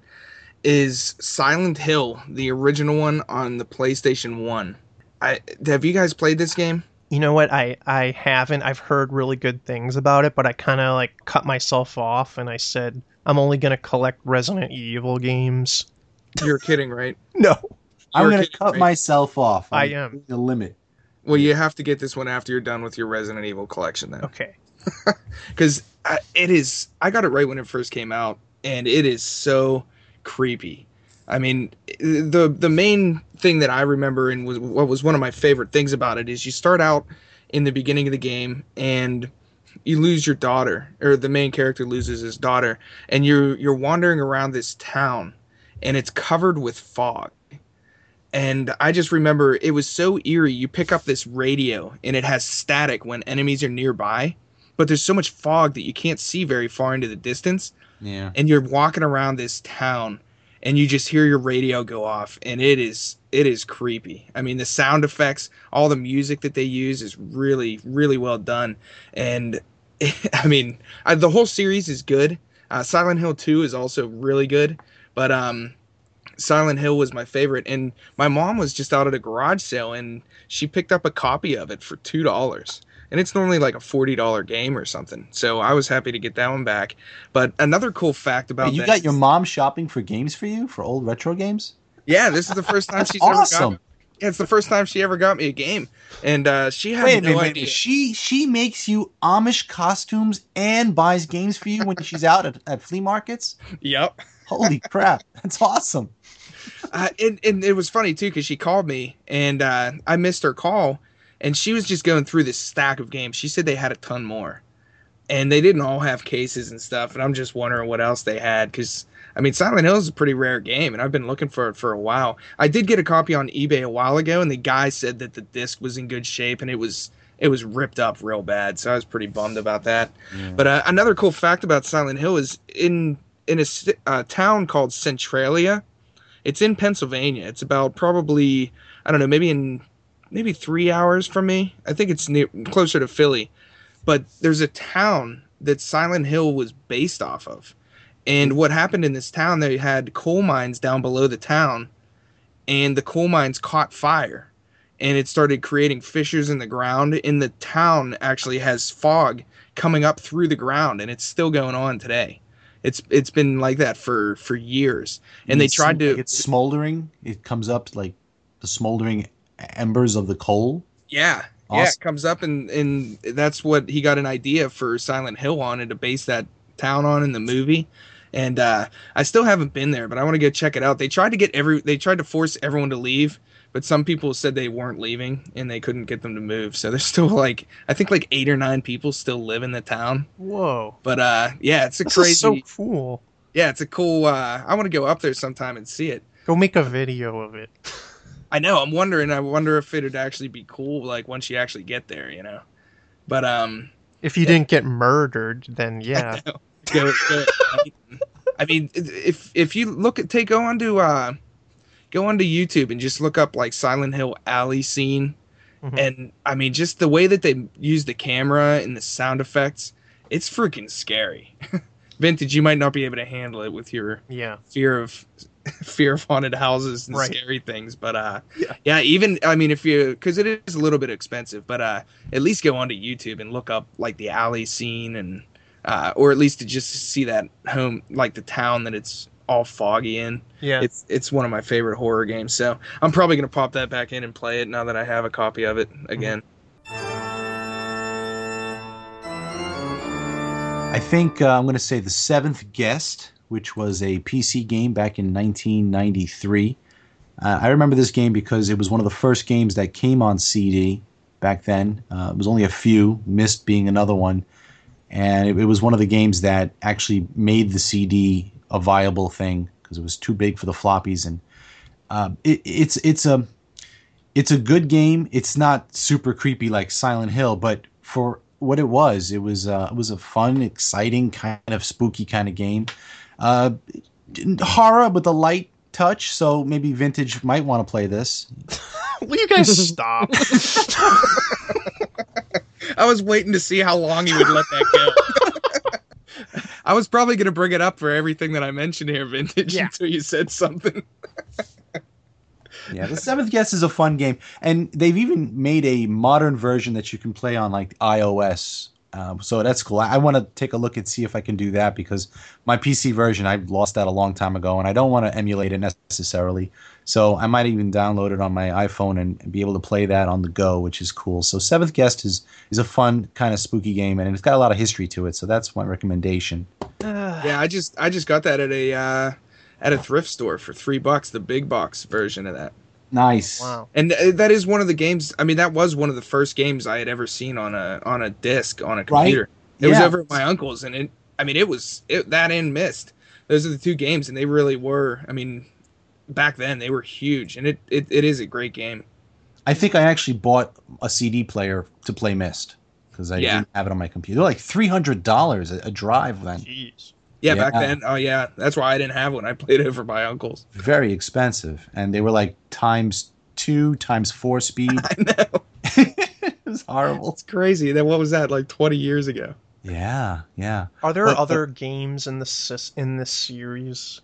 is Silent Hill, the original one on the PlayStation 1. I, have you guys played this game? You know what? I I haven't. I've heard really good things about it, but I kind of like cut myself off and I said I'm only gonna collect Resident Evil games. You're kidding, right? <laughs> No. I'm gonna cut right? myself off. I I'm The limit. Well, you have to get this one after you're done with your Resident Evil collection then. Okay. <laughs> because uh, it is i got it right when it first came out and it is so creepy i mean the the main thing that i remember and was what was one of my favorite things about it is you start out in the beginning of the game and you lose your daughter or the main character loses his daughter and you're you're wandering around this town and it's covered with fog and I just remember it was so eerie. You pick up this radio and it has static when enemies are nearby, but there's so much fog that you can't see very far into the distance. Yeah. And you're walking around this town and you just hear your radio go off and it is it is creepy. I mean the sound effects, all the music that they use is really really well done and <laughs> I mean I, the whole series is good. Uh, Silent Hill 2 is also really good, but um Silent Hill was my favorite, and my mom was just out at a garage sale, and she picked up a copy of it for two dollars, and it's normally like a forty dollar game or something. So I was happy to get that one back. But another cool fact about Hey, you that- got your mom shopping for games for you for old retro games. yeah, this is the first time <laughs> she's ever awesome. got. Yeah, it's the first time she ever got me a game, and uh, she had Wait no wait idea. minute. She she makes you Amish costumes and buys games for you when she's out at, at flea markets. Yep. Holy <laughs> crap, that's awesome. uh, and, and it was funny too because she called me and uh, I missed her call, and she was just going through this stack of games. She said they had a ton more, and they didn't all have cases and stuff. And I'm just wondering what else they had because I mean Silent Hill is a pretty rare game, and I've been looking for it for a while. I did get a copy on eBay a while ago, and the guy said that the disc was in good shape and it was it was ripped up real bad. So I was pretty bummed about that. But uh, another cool fact about Silent Hill is in in a uh, town called Centralia. It's in Pennsylvania. It's about probably I don't know, maybe in maybe three hours from me. I think it's near closer to Philly. But there's a town that Silent Hill was based off of. And what happened in this town, they had coal mines down below the town, and the coal mines caught fire, and it started creating fissures in the ground. And the town actually has fog coming up through the ground, and it's still going on today. It's it's been like that for for years, and they tried to like it's smoldering. It comes up like the smoldering embers of the coal. Yeah. Yeah, it comes up and and that's what he got an idea for Silent Hill on and to base that town on in the movie. And uh I still haven't been there, but I want to go check it out. They tried to get every they tried to force everyone to leave, but some people said they weren't leaving and they couldn't get them to move. So there's <laughs> still like I think like 8 or 9 people still live in the town. Whoa. But uh yeah, it's a This crazy is so cool. Yeah, it's a cool uh I want to go up there sometime and see it. Go make a video of it. <laughs> I know. I'm wondering. I wonder if it'd actually be cool, like once you actually get there, you know. But um, If you didn't get murdered, then <laughs> yeah. go, go, I mean, if if you look at take go onto uh, go onto YouTube and just look up like Silent Hill alley scene, Mhm. and I mean, just the way that they use the camera and the sound effects, it's freaking scary. <laughs> Vintage, you might not be able to handle it with your Yeah. fear of <laughs> fear of haunted houses and Right. scary things but uh Yeah. yeah even i mean if you because it is a little bit expensive but uh at least go onto youtube and look up like the alley scene and uh or at least to just see that home like the town that it's all foggy in Yeah. it's it's one of my favorite horror games so i'm probably gonna pop that back in and play it now that i have a copy of it again I think uh, I'm going to say the seventh guest, which was a PC game back in 1993. Uh, I remember this game because it was one of the first games that came on CD back then. Uh, it was only a few, Myst being another one, and it, it was one of the games that actually made the CD a viable thing because it was too big for the floppies. And uh, it, it's it's a it's a good game. It's not super creepy like Silent Hill, but for what it was, it was uh, it was a fun, exciting, kind of spooky kind of game. Uh, horror with a light touch, so maybe Vintage might want to play this. <laughs> Will you guys <laughs> stop? i was waiting to see how long you would let that go <laughs> i was probably gonna bring it up for everything that i mentioned here vintage Yeah. until you said something Yeah, the seventh guest is a fun game, and they've even made a modern version that you can play on like iOS. Um, so that's cool. I, I want to take a look and see if I can do that because my PC version I lost that a long time ago, and I don't want to emulate it necessarily. So I might even download it on my iPhone and, and be able to play that on the go, which is cool. So seventh guest is is a fun kind of spooky game, and it's got a lot of history to it. So that's my recommendation. <sighs> Yeah, I just I just got that at a uh, at a thrift store for three bucks, the big box version of that. Nice. wow. And uh, that is one of the games. I mean, that was one of the first games I had ever seen on a on a disc on a computer. It was Yeah. over at my uncle's, and it. I mean, it was it, that and Myst. Those are the two games, and they really were. I mean, back then they were huge, and it it, it is a great game. I think I actually bought a CD player to play Myst because I Yeah. didn't have it on my computer. They're like three hundred dollars a drive then. Jeez. Yeah, back then. Oh yeah, that's why I didn't have one. I played it over my uncle's. <laughs> Very expensive, and they were like times two, times four speed. <laughs> I know. <laughs> it was horrible. It's crazy. Then what was that like twenty years ago? Yeah, yeah. Are there But- but- other games in this in this series?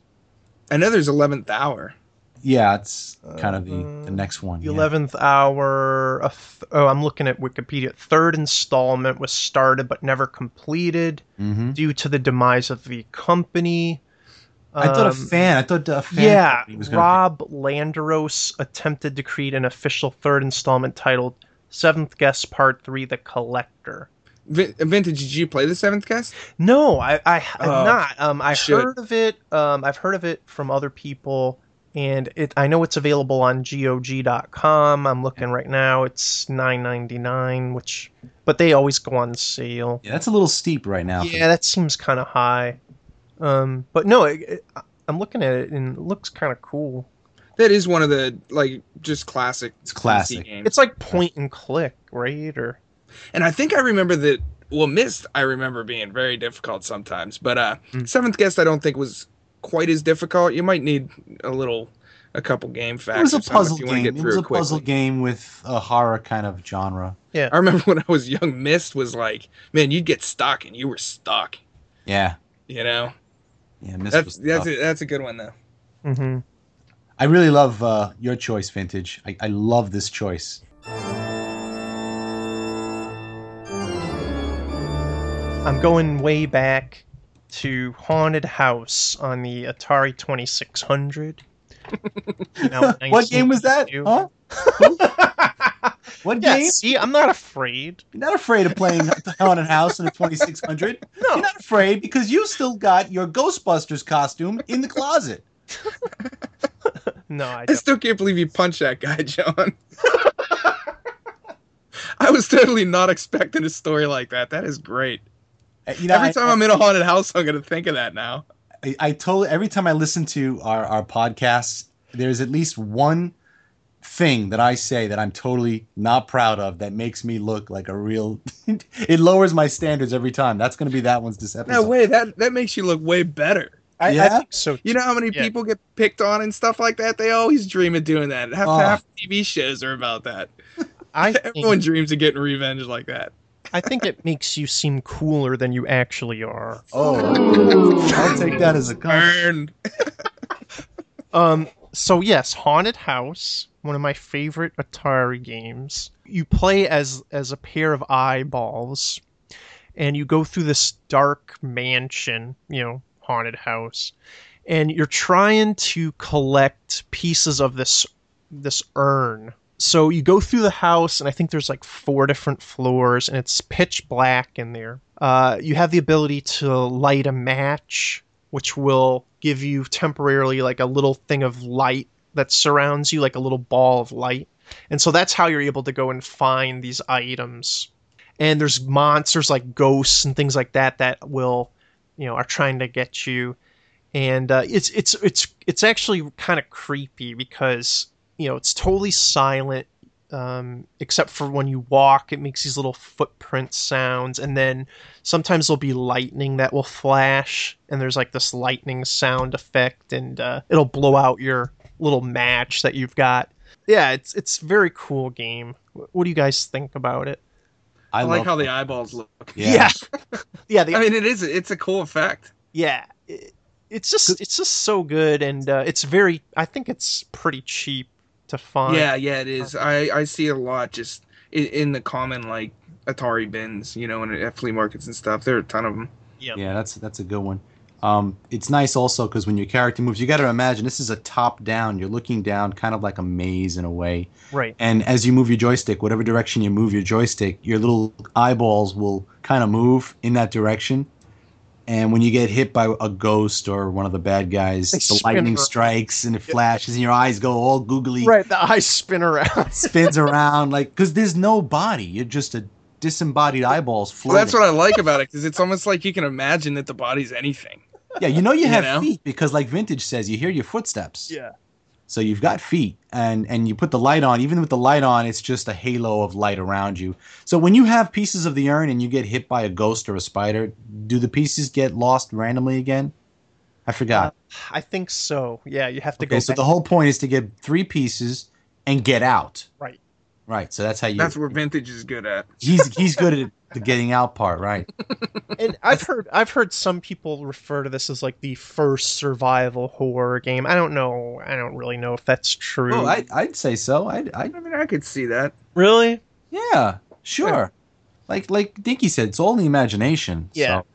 I know there's Eleventh Hour. Yeah, it's kind of the, the Uh, next one. The yeah. eleventh hour. A oh, I'm looking at Wikipedia. Third installment was started but never completed Mhm. due to the demise of the company. I thought a Um, fan. I thought a fan. Yeah, company was gonna Rob Landeros attempted to create an official third installment titled Seventh Guest Part Three: The Collector. Vin- Vintage, did you play the Seventh Guest? No, I, I have Oh, not. Um, I should. heard of it. Um, I've heard of it from other people, and it I know it's available on GOG.com. I'm looking right now; it's nine ninety nine, which but they always go on sale. Yeah, that's a little steep right now. Yeah, that seems kind of high. Um, but no, it, it, I'm looking at it and it looks kind of cool. That is one of the like just classic. It's PC classic. games. It's like point and click, right? Or And I think I remember that. Well, Myst, I remember being very difficult sometimes, but uh, Mm. Seventh Guest, I don't think was quite as difficult. You might need a little, a couple game facts. It was a or something if puzzle game. It was a quickly. puzzle game with a horror kind of genre. Yeah, I remember <laughs> when I was young, Myst was like, man, you'd get stuck and you were stuck. Yeah, You know, yeah. Myst that's was that's a, that's a good one though. hmm I really love uh, your choice, Vintage. I, I love this choice. I'm going way back to Haunted House on the Atari 2600. <laughs> What game was that? Huh? <laughs> What Yeah, game? see, I'm not afraid. You're not afraid of playing <laughs> Haunted House in a 2600. No. You're not afraid because you still got your Ghostbusters costume in the closet. No, I I don't. still can't believe you punched that guy, John. I was totally not expecting a story like that. That is great. Uh, You know, Every time I, am in a haunted house, I'm gonna think of that now. I, I totally every time I listen to our, our podcasts, there's at least one thing that I say that I'm totally not proud of that makes me look like a real <laughs> it lowers my standards every time. That's gonna be that one's this episode. No way. That that makes you look way better. I, I Yeah? think so. You know how many Yeah. people get picked on and stuff like that? They always dream of doing that. Half, Oh. half TV shows are about that. I <laughs> Everyone think, dreams of getting revenge like that. I think it makes you seem cooler than you actually are. Oh I'll take that as a compliment. <laughs> Um, so yes, Haunted House, one of my favorite Atari games. You play as as a pair of eyeballs, and you go through this dark mansion, you know, haunted house, and you're trying to collect pieces of this this urn. So you go through the house, and I think there's like four different floors, and it's pitch black in there. Uh, you have the ability to light a match, which will give you temporarily like a little thing of light that surrounds you, like a little ball of light. And so that's how you're able to go and find these items. And there's monsters like ghosts and things like that that will, you know, are trying to get you. And uh, it's it's it's it's actually kind of creepy because you know it's totally silent um, except for when you walk it makes these little footprint sounds and then sometimes there'll be lightning that will flash and there's like this lightning sound effect and uh, it'll blow out your little match that you've got yeah it's it's a very cool game what do you guys think about it I, like love how the eyeballs look. Yeah. <laughs> yeah the, I mean, it is. It's a cool effect. yeah it, it's just it's just so good and uh, it's very i think it's pretty cheap to find Yeah, yeah, it is. I I see a lot just in, in the common like Atari bins, you know, and at flea markets and stuff. There are a ton of them. Yep. Yeah, that's that's a good one. Um, it's nice also because when your character moves, you got to imagine this is a top down. You're looking down, kind of like a maze in a way. right And as you move your joystick, whatever direction you move your joystick, your little eyeballs will kind of move in that direction. And when you get hit by a ghost or one of the bad guys, They the lightning around. strikes and it flashes, and your eyes go all googly, right the eyes spin around <laughs> spins around like because there's no body. You're just a disembodied eyeballs Well, that's what I like about it because it's almost like you can imagine that the body's anything. yeah, you know you You have know? feet because, like Vintage says, you hear your footsteps. yeah So you've got feet, and and you put the light on. Even with the light on, it's just a halo of light around you. So when you have pieces of the urn and you get hit by a ghost or a spider, do the pieces get lost randomly again? I forgot. Uh, I think so. Yeah, you have to okay, go. so back. the whole point is to get three pieces and get out. Right. Right. So that's how you. That's where vintage is good at. he's he's good at <laughs> the getting out part, right? and I've heard I've heard some people refer to this as like the first survival horror game. I don't know. I don't really know if that's true. Oh, I I'd say so. I I I mean, I could see that. really? Yeah, sure. Like like Dinky said, it's all in the imagination. Yeah. So.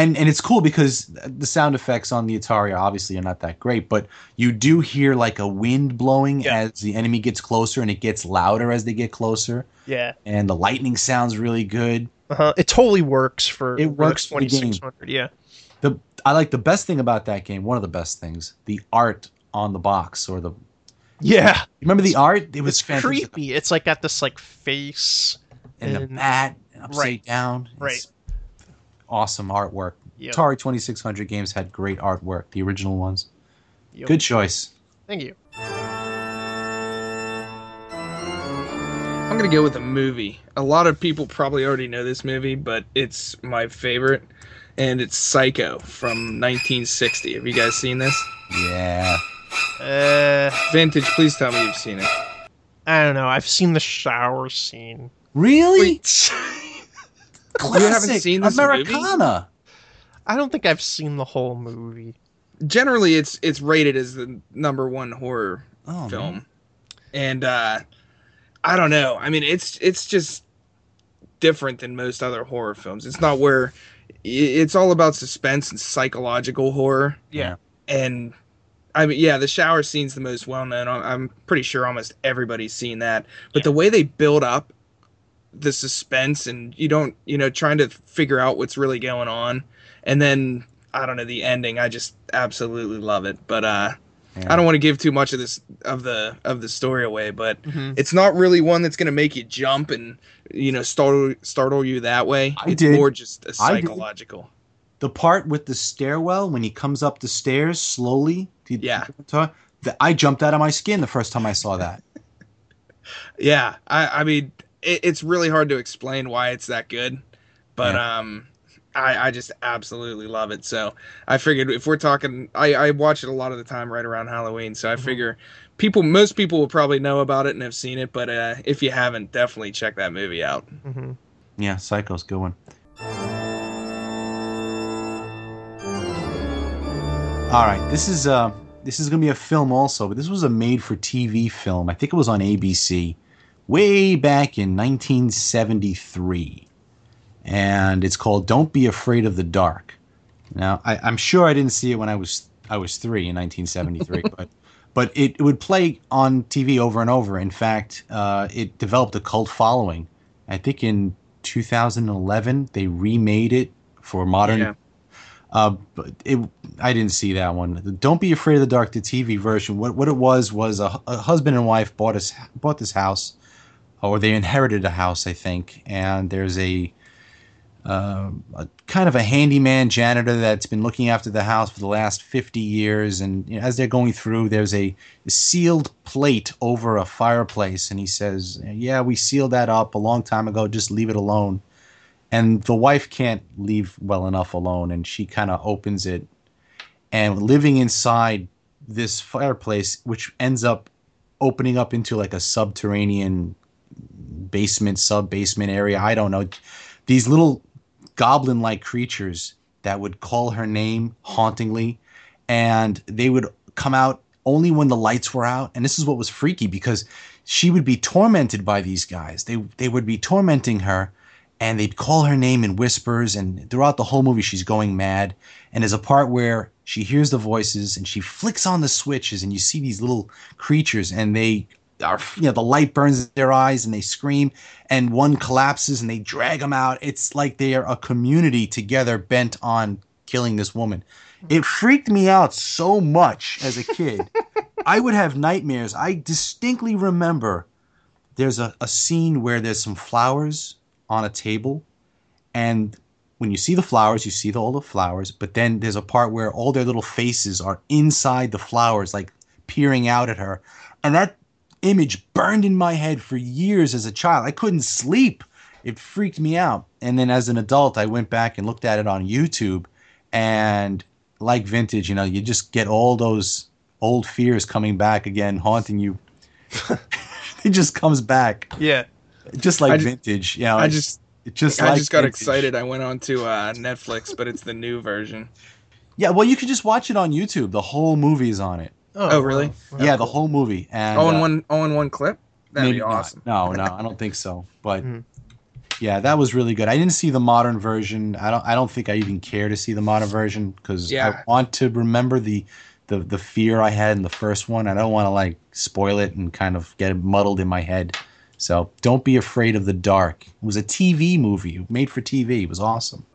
And and it's cool because the sound effects on the Atari obviously are not that great, but you do hear like a wind blowing Yeah. as the enemy gets closer, and it gets louder as they get closer, Yeah. and the lightning sounds really good. Uh-huh. It totally works for It works for the game. 2600. Yeah. The I like the best thing about that game. One of the best things, the art on the box or the. Yeah, Remember the art? It was it's fantastic. creepy. It's like got this like face. and the and- bat upside Right. down. It's Right. Awesome artwork. Yep. Atari 2600 games had great artwork, the original ones. Yep. Good choice. Thank you. I'm gonna go with a movie. A lot of people probably already know this movie, but it's my favorite, and it's Psycho from 1960. Have you guys seen this? Yeah. Uh, Vintage, please tell me you've seen it. I don't know. I've seen the shower scene. Really? <laughs> You haven't seen this movie? Americana. I don't think I've seen the whole movie. Generally, it's it's rated as the number one horror Oh, film, man. and uh, I don't know. I mean, it's it's just different than most other horror films. It's not where it's all about suspense and psychological horror. Yeah. and I mean, yeah, the shower scene's the most well known. I'm- I'm pretty sure almost everybody's seen that. But Yeah. the way they build up the suspense and you don't, you know, trying to figure out what's really going on, and then I don't know the ending. I just absolutely love it. But uh, Yeah. I don't want to give too much of this of the of the story away. But Mhm. it's not really one that's going to make you jump and you know startle startle you that way. I it's did. more just a I did. psychological. The part with the stairwell when he comes up the stairs slowly. did- Yeah. the- I jumped out of my skin the first time I saw that. <laughs> Yeah, I, I mean, it, it's really hard to explain why it's that good, but um, I, I just absolutely love it. So I figured if we're talking, I, I watch it a lot of the time right around Halloween. So I Mhm. figure people, most people will probably know about it and have seen it, but uh, if you haven't, definitely check that movie out. Mhm. Yeah, Psycho's a good one. All right, this is uh this is gonna be a film also, but this was a made-for-TV film. I think it was on ABC, way back in 1973, and it's called "Don't Be Afraid of the Dark." Now, I, I'm sure I didn't see it when I was I was three in 1973, <laughs> but but it, it would play on TV over and over. In fact, uh, it developed a cult following. I think in 2011 they remade it for modern. Yeah. Uh, but it, I didn't see that one. Don't be afraid of the dark. The TV version. What what it was was a, a husband and wife bought us bought this house, or they inherited a house, I think. And there's a, uh, a kind of a handyman janitor that's been looking after the house for the last 50 years. And you know, as they're going through, there's a sealed plate over a fireplace, and he says, "Yeah, we sealed that up a long time ago. Just leave it alone." And the wife can't leave well enough alone, and she kind of opens it, and living inside this fireplace, which ends up opening up into like a subterranean basement, sub basement area. I don't know. These little goblin like creatures that would call her name hauntingly, and they would come out only when the lights were out. And this is what was freaky because she would be tormented by these guys. They they would be tormenting her, and they'd call her name in whispers. And throughout the whole movie, she's going mad. And there's a part where she hears the voices and she flicks on the switches, and you see these little creatures, and they are you know the light burns their eyes and they scream and one collapses and they drag them out. It's like they are a community together bent on killing this woman. It freaked me out so much as a kid. I would have nightmares. I distinctly remember there's a, a scene where there's some flowers on a table and when you see the flowers you see the, all the flowers but then there's a part where all their little faces are inside the flowers like peering out at her. And that image burned in my head for years as a child. I couldn't sleep. It freaked me out. And then as an adult, I went back and looked at it on YouTube. And like vintage, you know, you just get all those old fears coming back again, haunting you. <laughs> it just comes back, Yeah. just like just- vintage. You know, I just it just I like just got vintage. excited. I went on to uh, Netflix, but it's the new version. Yeah, well, you could just watch it on YouTube. The whole movie is on it. Oh, really? wow. yeah, the whole movie. And all in uh, one, all in one clip. That'd Maybe be not. awesome. No, no, I don't think so. But Mhm. yeah, that was really good. I didn't see the modern version. I don't. I don't think I even care to see the modern version because Yeah. I want to remember the, the the fear I had in the first one. I don't want to like spoil it and kind of get it muddled in my head. So don't be afraid of the dark. It was a TV movie made for TV. It was awesome.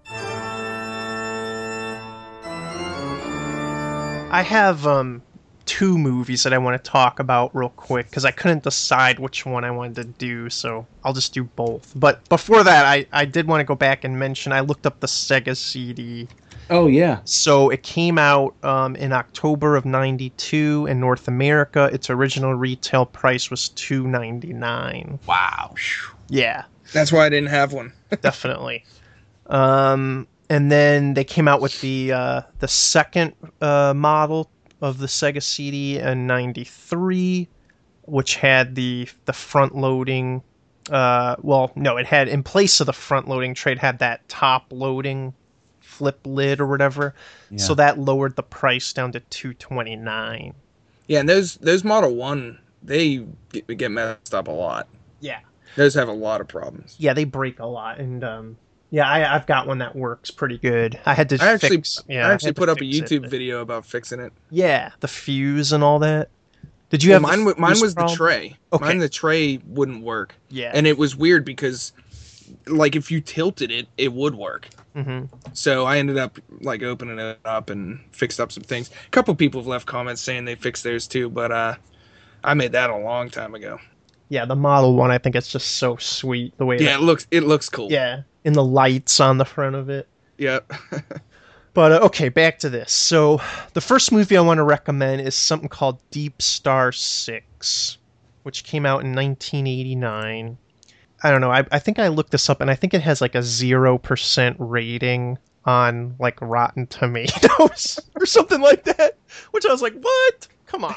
I have um two movies that I want to talk about real quick because I couldn't decide which one I wanted to do, so I'll just do both. But before that, I, I did want to go back and mention I looked up the Sega CD. Oh yeah. So it came out um, in October of '92 in North America. Its original retail price was two ninety nine. Wow. Yeah, That's why I didn't have one. <laughs> definitely. Um, and then they came out with the uh, the second uh, model of the Sega CD in '93, which had the the front loading. Uh, well, no, it had in place of the front loading tray, it had that top loading flip lid or whatever. So that lowered the price down to two twenty nine. Yeah, and those those Model One they get, get messed up a lot. Yeah. Those have a lot of problems. Yeah, they break a lot, and um, yeah, I, I've got one that works pretty good. I had to I actually fix. Yeah, I actually to put up a it, YouTube but- video about fixing it. Yeah, the fuse and all that. Did you Yeah, have mine? Mine was the tray. Okay. Mine the tray wouldn't work, Yeah. and it was weird because, like, if you tilted it, it would work. hmm So I ended up like opening it up and fixed up some things. A couple people have left comments saying they fixed theirs too, but uh, I made that a long time ago. Yeah, the Model One. I think it's just so sweet the way. Yeah, that- it looks it looks cool. yeah, and the lights on the front of it. Yep. <laughs> But uh, okay, back to this. So the first movie I want to recommend is something called Deep Star Six, which came out in 1989. I don't know. I, I think I looked this up, and I think it has like a zero percent rating on like Rotten <laughs> Tomatoes or something like that. Which I was like, what? Come on.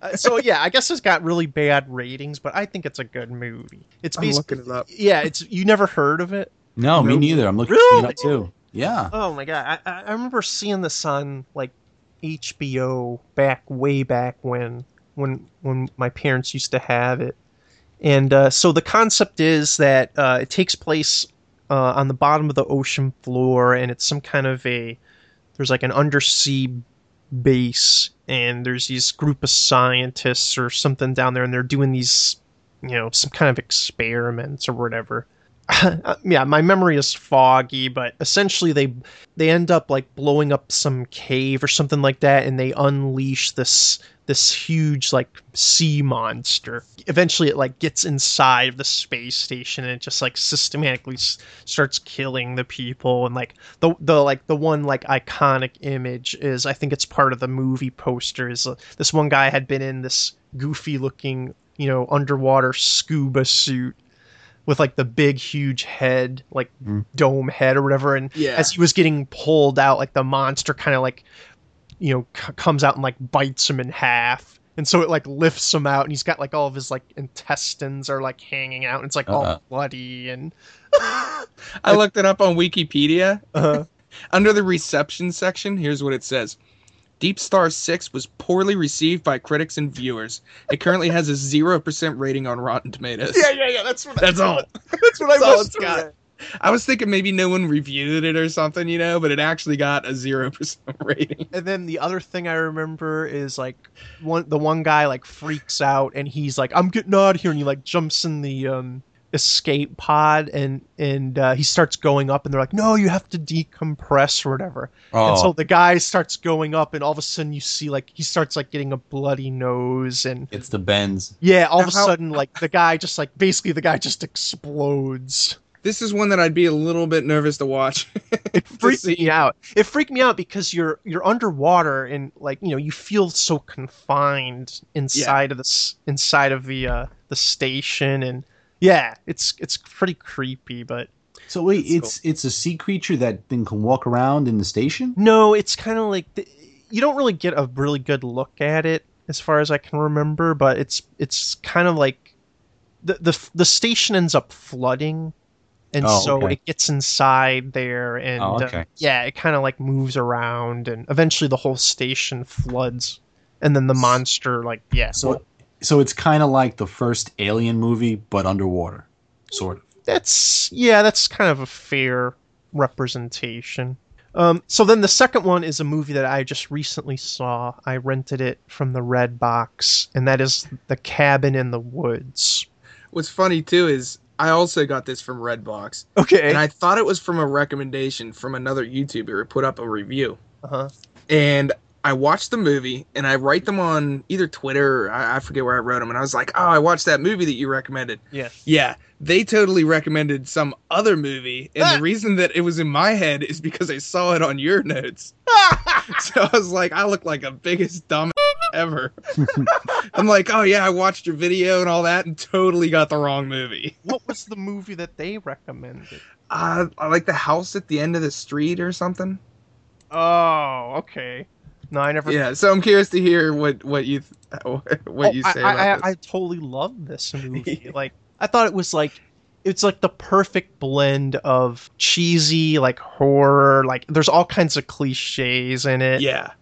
Uh, so yeah, I guess it's got really bad ratings, but I think it's a good movie. It's basically it up. yeah. It's you never heard of it. No, me neither. I'm looking Really? up too. Yeah. Oh my god, I, I I remember seeing this on like HBO back way back when when when my parents used to have it, and uh, so the concept is that uh, it takes place uh, on the bottom of the ocean floor, and it's some kind of a there's like an undersea base, and there's these group of scientists or something down there, and they're doing these you know some kind of experiments or whatever. <laughs> yeah, my memory is foggy, but essentially they they end up like blowing up some cave or something like that, and they unleash this this huge like sea monster. Eventually, it like gets inside of the space station and it just like systematically s- starts killing the people. And like the the like the one like iconic image is I think it's part of the movie poster is uh, this one guy had been in this goofy looking you know underwater scuba suit with like the big huge head like Mm. dome head or whatever and Yeah. as he was getting pulled out like the monster kind of like you know c- comes out and like bites him in half and so it like lifts him out and he's got like all of his like intestines are like hanging out and it's like all Uh-uh. bloody and <laughs> I looked it up on Wikipedia. uh, <laughs> Under the reception section, here's what it says. Deep Star 6 was poorly received by critics and viewers. It currently has a 0% rating on Rotten Tomatoes. yeah yeah yeah that's what <laughs> That's all. that's what That's I all must got. I was thinking maybe no one reviewed it or something, you know, but it actually got a 0% <laughs> rating. And then the other thing I remember is like one the one guy like freaks out and he's like, "I'm getting out of here," and he like jumps in the um, escape pod and and uh, he starts going up and they're like, "No, you have to decompress or whatever." Oh, And so the guy starts going up and all of a sudden you see like he starts like getting a bloody nose and it's the bends yeah, all of a Now how- sudden like the guy just like basically the guy just explodes. This is one that I'd be a little bit nervous to watch. <laughs> it freaked see. me out. It freaked me out because you're you're underwater and like you know you feel so confined inside of this inside of the uh, the station and yeah, it's it's pretty creepy. But So wait, it's it's a sea creature that then can walk around in the station. no, it's kind of like the, you don't really get a really good look at it as far as I can remember. But it's it's kind of like the the the station ends up flooding. And Oh, so okay. it gets inside there, and Oh, uh, yeah, it kind of like moves around, and eventually the whole station floods, and then the monster like yeah, So so it's kind of like the first Alien movie, but underwater, sort of. that's yeah, that's kind of a fair representation. Um, so then the second one is a movie that I just recently saw. I rented it from the Redbox, and that is The Cabin in the Woods. What's funny too is I also got this from Redbox, Okay. and I thought it was from a recommendation from another YouTuber who put up a review. uh-huh. And I watched the movie and I write them on either Twitter or I, I forget where I wrote them. And I was like, oh, I watched that movie that you recommended. Yeah. Yeah, they totally recommended some other movie. And the reason that it was in my head is because I saw it on your notes. <laughs> so I was like, I look like a biggest dumb <laughs> ever. <laughs> I'm like, oh yeah, I watched your video and all that and totally got the wrong movie. what was the movie that they recommended? Uh, I like the house at the end of the street or something. Oh, okay. No, I never. Yeah, so I'm curious to hear what what you <laughs> what oh, you Oh, say I, about I, this. I, I totally love this movie. <laughs> like, I thought it was like, it's like the perfect blend of cheesy, like horror. Like, there's all kinds of cliches in it. yeah,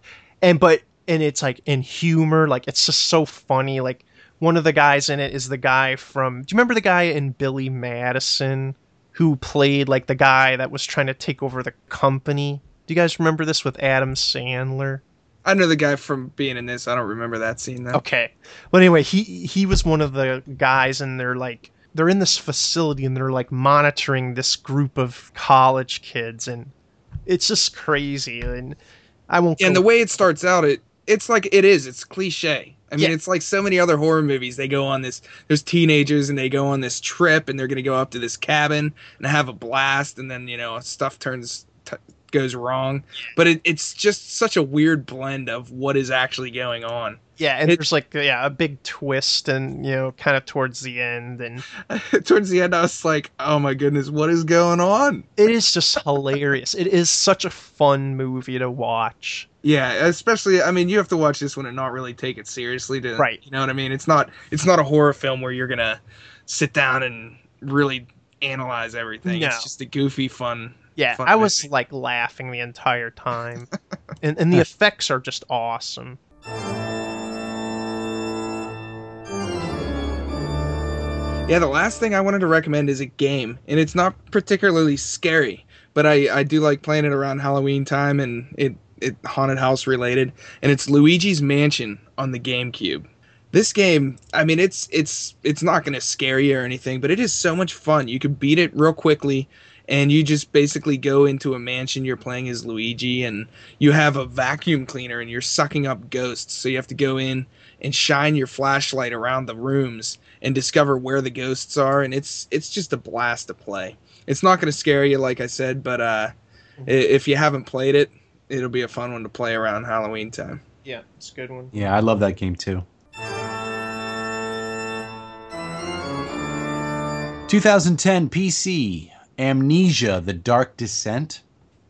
and but and it's like in humor like it's just so funny like one of the guys in it is the guy from do you remember the guy in billy madison who played like the guy that was trying to take over the company do you guys remember this with adam sandler I know the guy from being in this. I don't remember that scene though. okay well anyway he he was one of the guys and they're like they're in this facility and they're like monitoring this group of college kids and it's just crazy and i won't and the way it starts out, it it's like it is. It's cliche. I mean, Yeah. it's like so many other horror movies. They go on this. There's teenagers and they go on this trip and they're gonna go up to this cabin and have a blast, and then you know stuff turns t- goes wrong. But it, it's just such a weird blend of what is actually going on. Yeah, and It- there's like yeah a big twist, and you know, kind of towards the end, and <laughs> Towards the end, I was like, "Oh my goodness, what is going on?" it is just hilarious. It is such a fun movie to watch. Yeah, especially I mean, you have to watch this one and not really take it seriously to Right. You know what I mean? It's not it's not a horror film where you're gonna sit down and really analyze everything. No. It's just a goofy, fun. Yeah, I was movie. like laughing the entire time, <laughs> and and the effects are just awesome. Yeah, the last thing I wanted to recommend is a game, and it's not particularly scary, but I I do like playing it around Halloween time, and it it haunted house related, and it's Luigi's Mansion on the GameCube. This game, I mean, it's it's it's not going to scare you or anything, but it is so much fun. You can beat it real quickly, and you just basically go into a mansion. You're playing as Luigi, and you have a vacuum cleaner, and you're sucking up ghosts. So you have to go in and shine your flashlight around the rooms and discover where the ghosts are, and it's it's just a blast to play. It's not going to scare you, like I said, but uh, if you haven't played it, it'll be a fun one to play around Halloween time. Yeah, it's a good one. Yeah, I love that game too. 2010 PC Amnesia: The Dark Descent.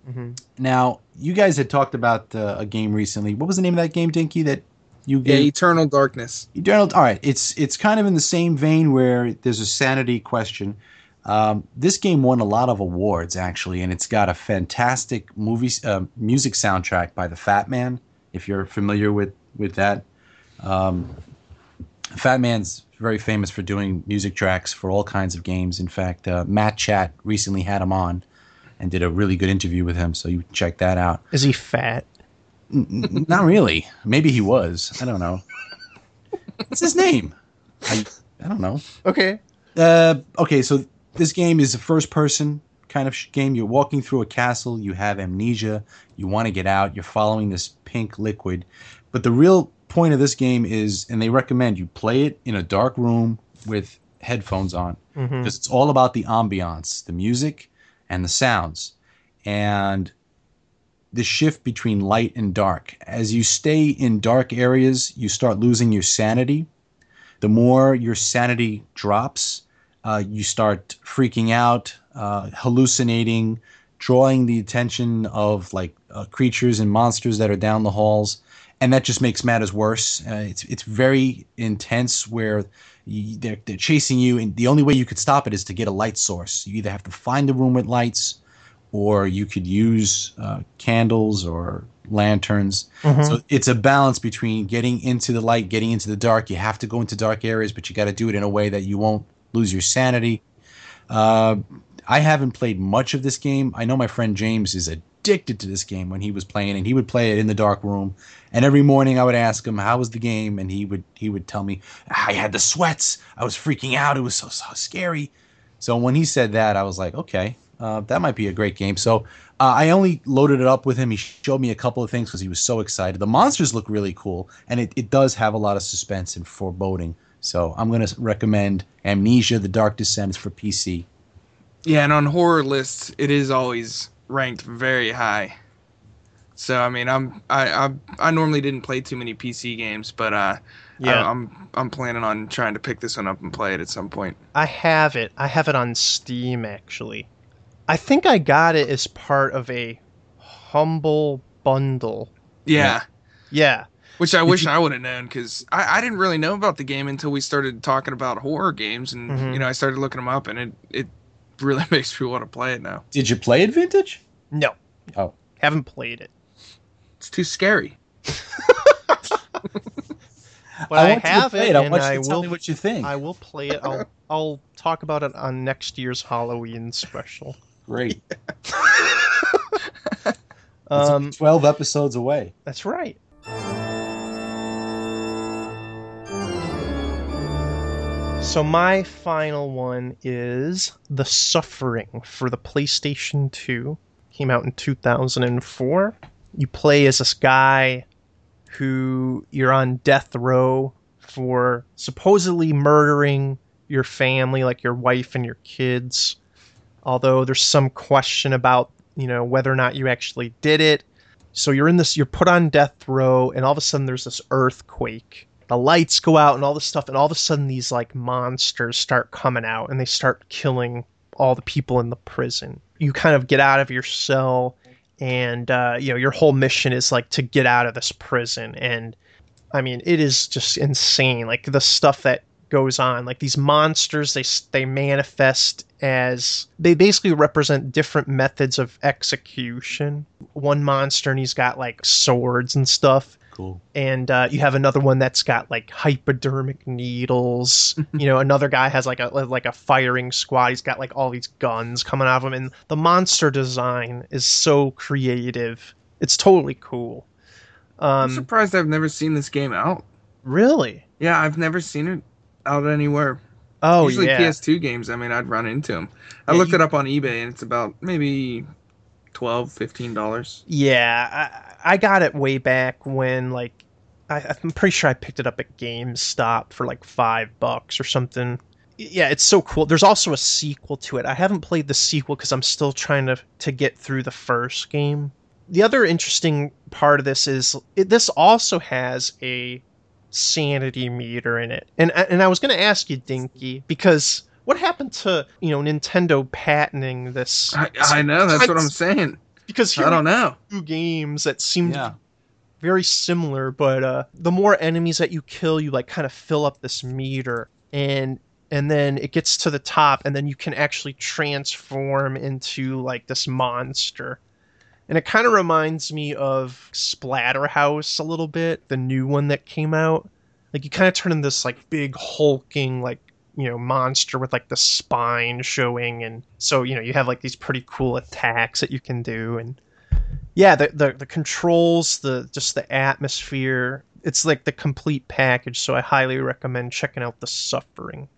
hmm Now, you guys had talked about uh, a game recently. What was the name of that game, Dinky? That you Yeah, gave Eternal Darkness. Eternal. All right, it's it's kind of in the same vein where there's a sanity question. Um, this game won a lot of awards actually, and it's got a fantastic movie uh, music soundtrack by the Fat Man. If you're familiar with with that, um, Fat Man's very famous for doing music tracks for all kinds of games. In fact, uh, Matt Chat recently had him on and did a really good interview with him, so you check that out. Is he fat? N- n- not really. Maybe he was. I don't know. What's his name? I I don't know. Okay. Uh, okay, so this game is a first person kind of sh- game. You're walking through a castle, you have amnesia, you want to get out, you're following this pink liquid. But the real point of this game is, and they recommend you play it in a dark room with headphones on because it's all about the ambiance, the music, and the sounds, and the shift between light and dark. As you stay in dark areas, you start losing your sanity. The more your sanity drops, uh, you start freaking out, uh, hallucinating, drawing the attention of like uh, creatures and monsters that are down the halls, and that just makes matters worse. Uh, it's it's very intense where you, they're, they're chasing you, and the only way you could stop it is to get a light source. You either have to find a room with lights, or you could use uh, candles or lanterns. Mhm. So it's a balance between getting into the light, getting into the dark. You have to go into dark areas, but you got to do it in a way that you won't lose your sanity. Uh, I haven't played much of this game. I know my friend James is addicted to this game when he was playing, and he would play it in the dark room. And every morning I would ask him how was the game, and he would he would tell me I had the sweats. I was freaking out. It was so so scary. So when he said that, I was like, okay, Uh, that might be a great game. So uh, I only loaded it up with him. He showed me a couple of things because he was so excited. The monsters look really cool, and it, it does have a lot of suspense and foreboding. So I'm going to recommend Amnesia: The Dark Descent for PC. Yeah, and on horror lists, it is always ranked very high. So I mean, I'm I I, I normally didn't play too many PC games, but uh, Yeah. I, I'm I'm planning on trying to pick this one up and play it at some point. I have it. I have it on Steam actually. I think I got it as part of a humble bundle. Yeah, Yeah. which I wish I would have known because I, I didn't really know about the game until we started talking about horror games, and Mhm. you know I started looking them up, and it it <laughs> really makes me want to play it now. Did you play it, Vintage? No. Oh. Haven't played it. It's too scary. <laughs> But I, want to have play it, I and want you I to tell will me what you think. I will play it. I'll I'll talk about it on next year's Halloween special. Great. <laughs> Um, it's 12 episodes away. that's right. So my final one is The Suffering for the PlayStation 2. Came out in 2004. You play as this guy who you're on death row for supposedly murdering your family, like your wife and your kids. Although there's some question about, you know, whether or not you actually did it. So you're in this, you're put on death row, and all of a sudden there's this earthquake. The lights go out and all this stuff, and all of a sudden these like monsters start coming out and they start killing all the people in the prison. You kind of get out of your cell, and uh, you know your whole mission is like to get out of this prison. And I mean, it is just insane. Like the stuff that goes on, like these monsters, they they manifest as they basically represent different methods of execution. One monster, and he's got like swords and stuff Cool. and uh, you have another one that's got like hypodermic needles. <laughs> you know, another guy has like a like a firing squad. He's got like all these guns coming out of him, and the monster design is so creative. It's totally cool. I'm Um, surprised I've never seen this game out. really? Yeah, I've never seen it out anywhere. Oh Usually yeah. PS2 games, I mean, I'd run into them. I Yeah, looked you- it up on eBay, and it's about maybe 12 $15. Yeah, I, got it way back when like I, I'm pretty sure I picked it up at GameStop for like five bucks or something. Yeah, it's so cool. There's also a sequel to it. I haven't played the sequel because I'm still trying to to get through the first game. The other interesting part of this is it, this also has a sanity meter in it, and and I was going to ask you, Dinky, because what happened to you know Nintendo patenting this? I, I know, that's what I'm saying. Because here I don't know. two games that seem to Yeah. be very similar, but uh, the more enemies that you kill, you like kind of fill up this meter, and and then it gets to the top, and then you can actually transform into like this monster. And it kind of reminds me of Splatterhouse a little bit, the new one that came out. Like you kind of turn into this like big hulking like you know monster with like the spine showing, and so you know you have like these pretty cool attacks that you can do, and yeah, the, the the controls, the just the atmosphere, it's like the complete package. So I highly recommend checking out the Suffering.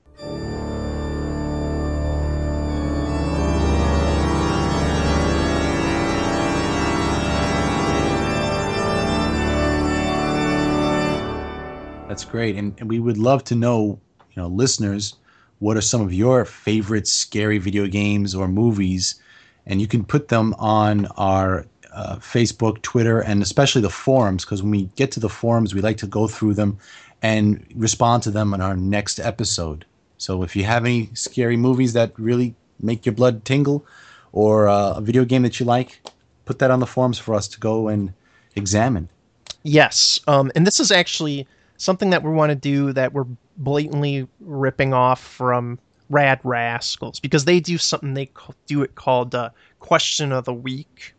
That's great. And, and we would love to know, you know, listeners, what are some of your favorite scary video games or movies? And you can put them on our uh, Facebook, Twitter, and especially the forums, because when we get to the forums, we like to go through them and respond to them in our next episode. So if you have any scary movies that really make your blood tingle or uh, a video game that you like, put that on the forums for us to go and examine. Yes, um, and this is actually something that we want to do that we're blatantly ripping off from Rad Rascals because they do something they do it called uh, Question of the Week.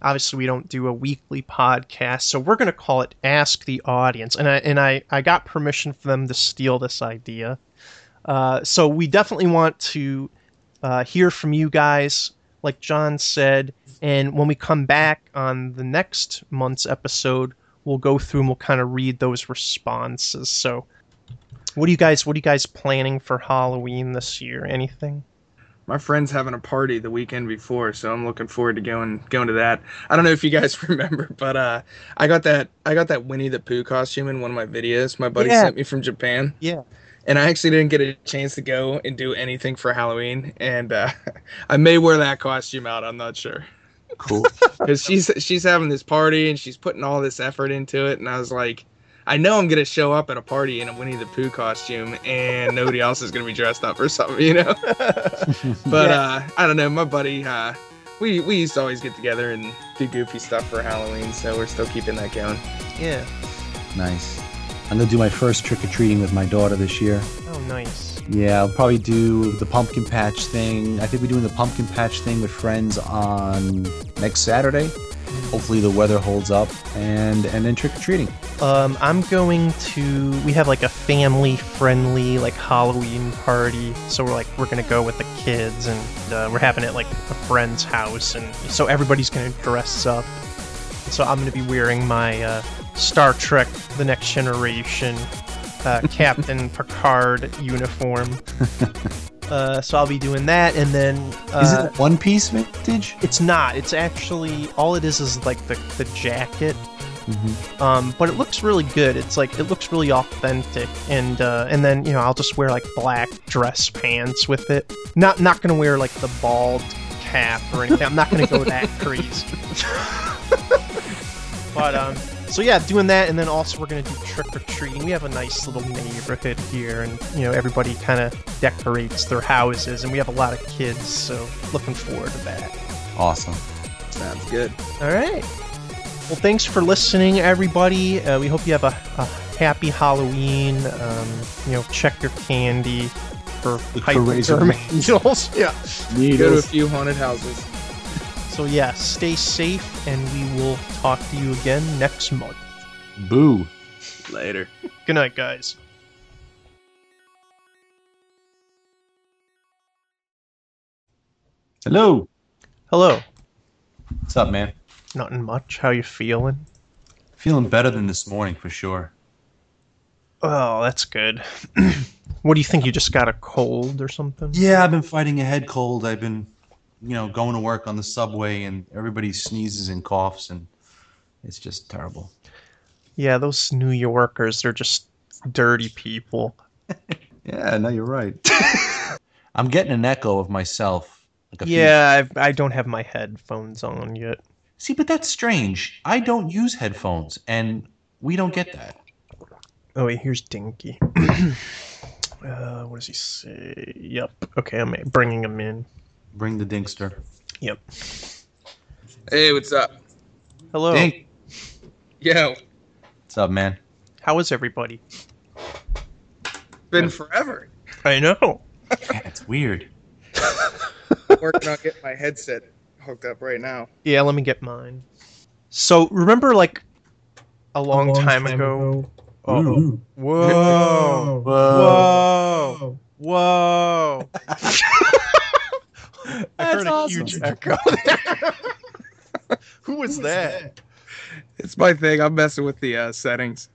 Obviously, we don't do a weekly podcast, so we're going to call it Ask the Audience. And I and I, I got permission for them to steal this idea. Uh, so we definitely want to uh, hear from you guys, like John said. And when we come back on the next month's episode, we'll go through and we'll kind of read those responses. So, what do you guys what are you guys planning for Halloween this year? Anything? my friend's having a party the weekend before, so I'm looking forward to going going to that. I don't know if you guys <laughs> remember, but uh, I got that I got that Winnie the Pooh costume in one of my videos. My buddy Yeah. sent me from Japan, Yeah. and I actually didn't get a chance to go and do anything for Halloween, and uh, <laughs> I may wear that costume out. I'm not sure Cool. <laughs> because she's she's having this party and she's putting all this effort into it, and I was like. I know I'm gonna show up at a party in a Winnie the Pooh costume, and nobody else is gonna be dressed up or something, you know. <laughs> But Yeah. uh, I don't know. My buddy, uh, we we used to always get together and do goofy stuff for Halloween, so we're still keeping that going. Yeah. nice. I'm gonna do my first trick or treating with my daughter this year. Oh, nice. Yeah, I'll probably do the pumpkin patch thing. I think we're doing the pumpkin patch thing with friends on next Saturday. Hopefully the weather holds up, and and then trick or treating. Um, I'm going to. We have like a family-friendly like Halloween party, so we're like we're gonna go with the kids, and uh, we're having it like a friend's house, and so everybody's gonna dress up. So I'm gonna be wearing my uh, Star Trek: The Next Generation uh, Captain <laughs> Picard uniform. <laughs> Uh, so I'll be doing that, and then uh, Is it One Piece vintage? it's not. It's actually all it is is like the the jacket Mhm. um, but it looks really good. It's like it looks really authentic, and uh, and then you know I'll just wear like black dress pants with it. Not not gonna wear like the bald cap or anything. I'm not gonna go that <laughs> crazy. but um, so yeah, doing that, and then also we're gonna do trick or treating. We have a nice little neighborhood here, and you know everybody kind of decorates their houses, and we have a lot of kids, so looking forward to that. Awesome. Sounds good. All right. Well, thanks for listening, everybody. Uh, we hope you have a, a happy Halloween. Um, you know, check your candy for Look for razor hypodermic <laughs> needles. yeah. Go to a few haunted houses. So yeah, stay safe, and we will talk to you again next month. Boo. Later. <laughs> Good night, guys. Hello. Hello. What's up, man? Nothing much. How you feeling? Feeling better than this morning for sure. Oh, that's good. <clears throat> what do you think? You just got a cold or something? Yeah, I've been fighting a head cold. I've been, you know, going to work on the subway and everybody sneezes and coughs and it's just terrible. Yeah, those New Yorkers, they're just dirty people. <laughs> Yeah, no, you're right. <laughs> I'm getting an echo of myself. Like a Yeah, I've, I don't have my headphones on yet. See, but that's strange. I don't use headphones and we don't get that. Oh wait, here's Dinky. <clears throat> uh, what does he say? Yep. Okay, I'm bringing him in. Bring the dinkster. Yep. Hey, what's up? Hello. Dink. Yo, What's up, man? How is everybody? been forever. I know. Yeah, it's weird. <laughs> Working on getting my headset hooked up right now. Yeah, let me get mine. So remember, like a long, time, ago. Oh, Ooh. whoa! Whoa. Whoa! Whoa! <laughs> <laughs> <laughs> I That's heard a awesome. huge echo. <laughs> <laughs> Who was that? It's my thing. I'm messing with the uh, settings.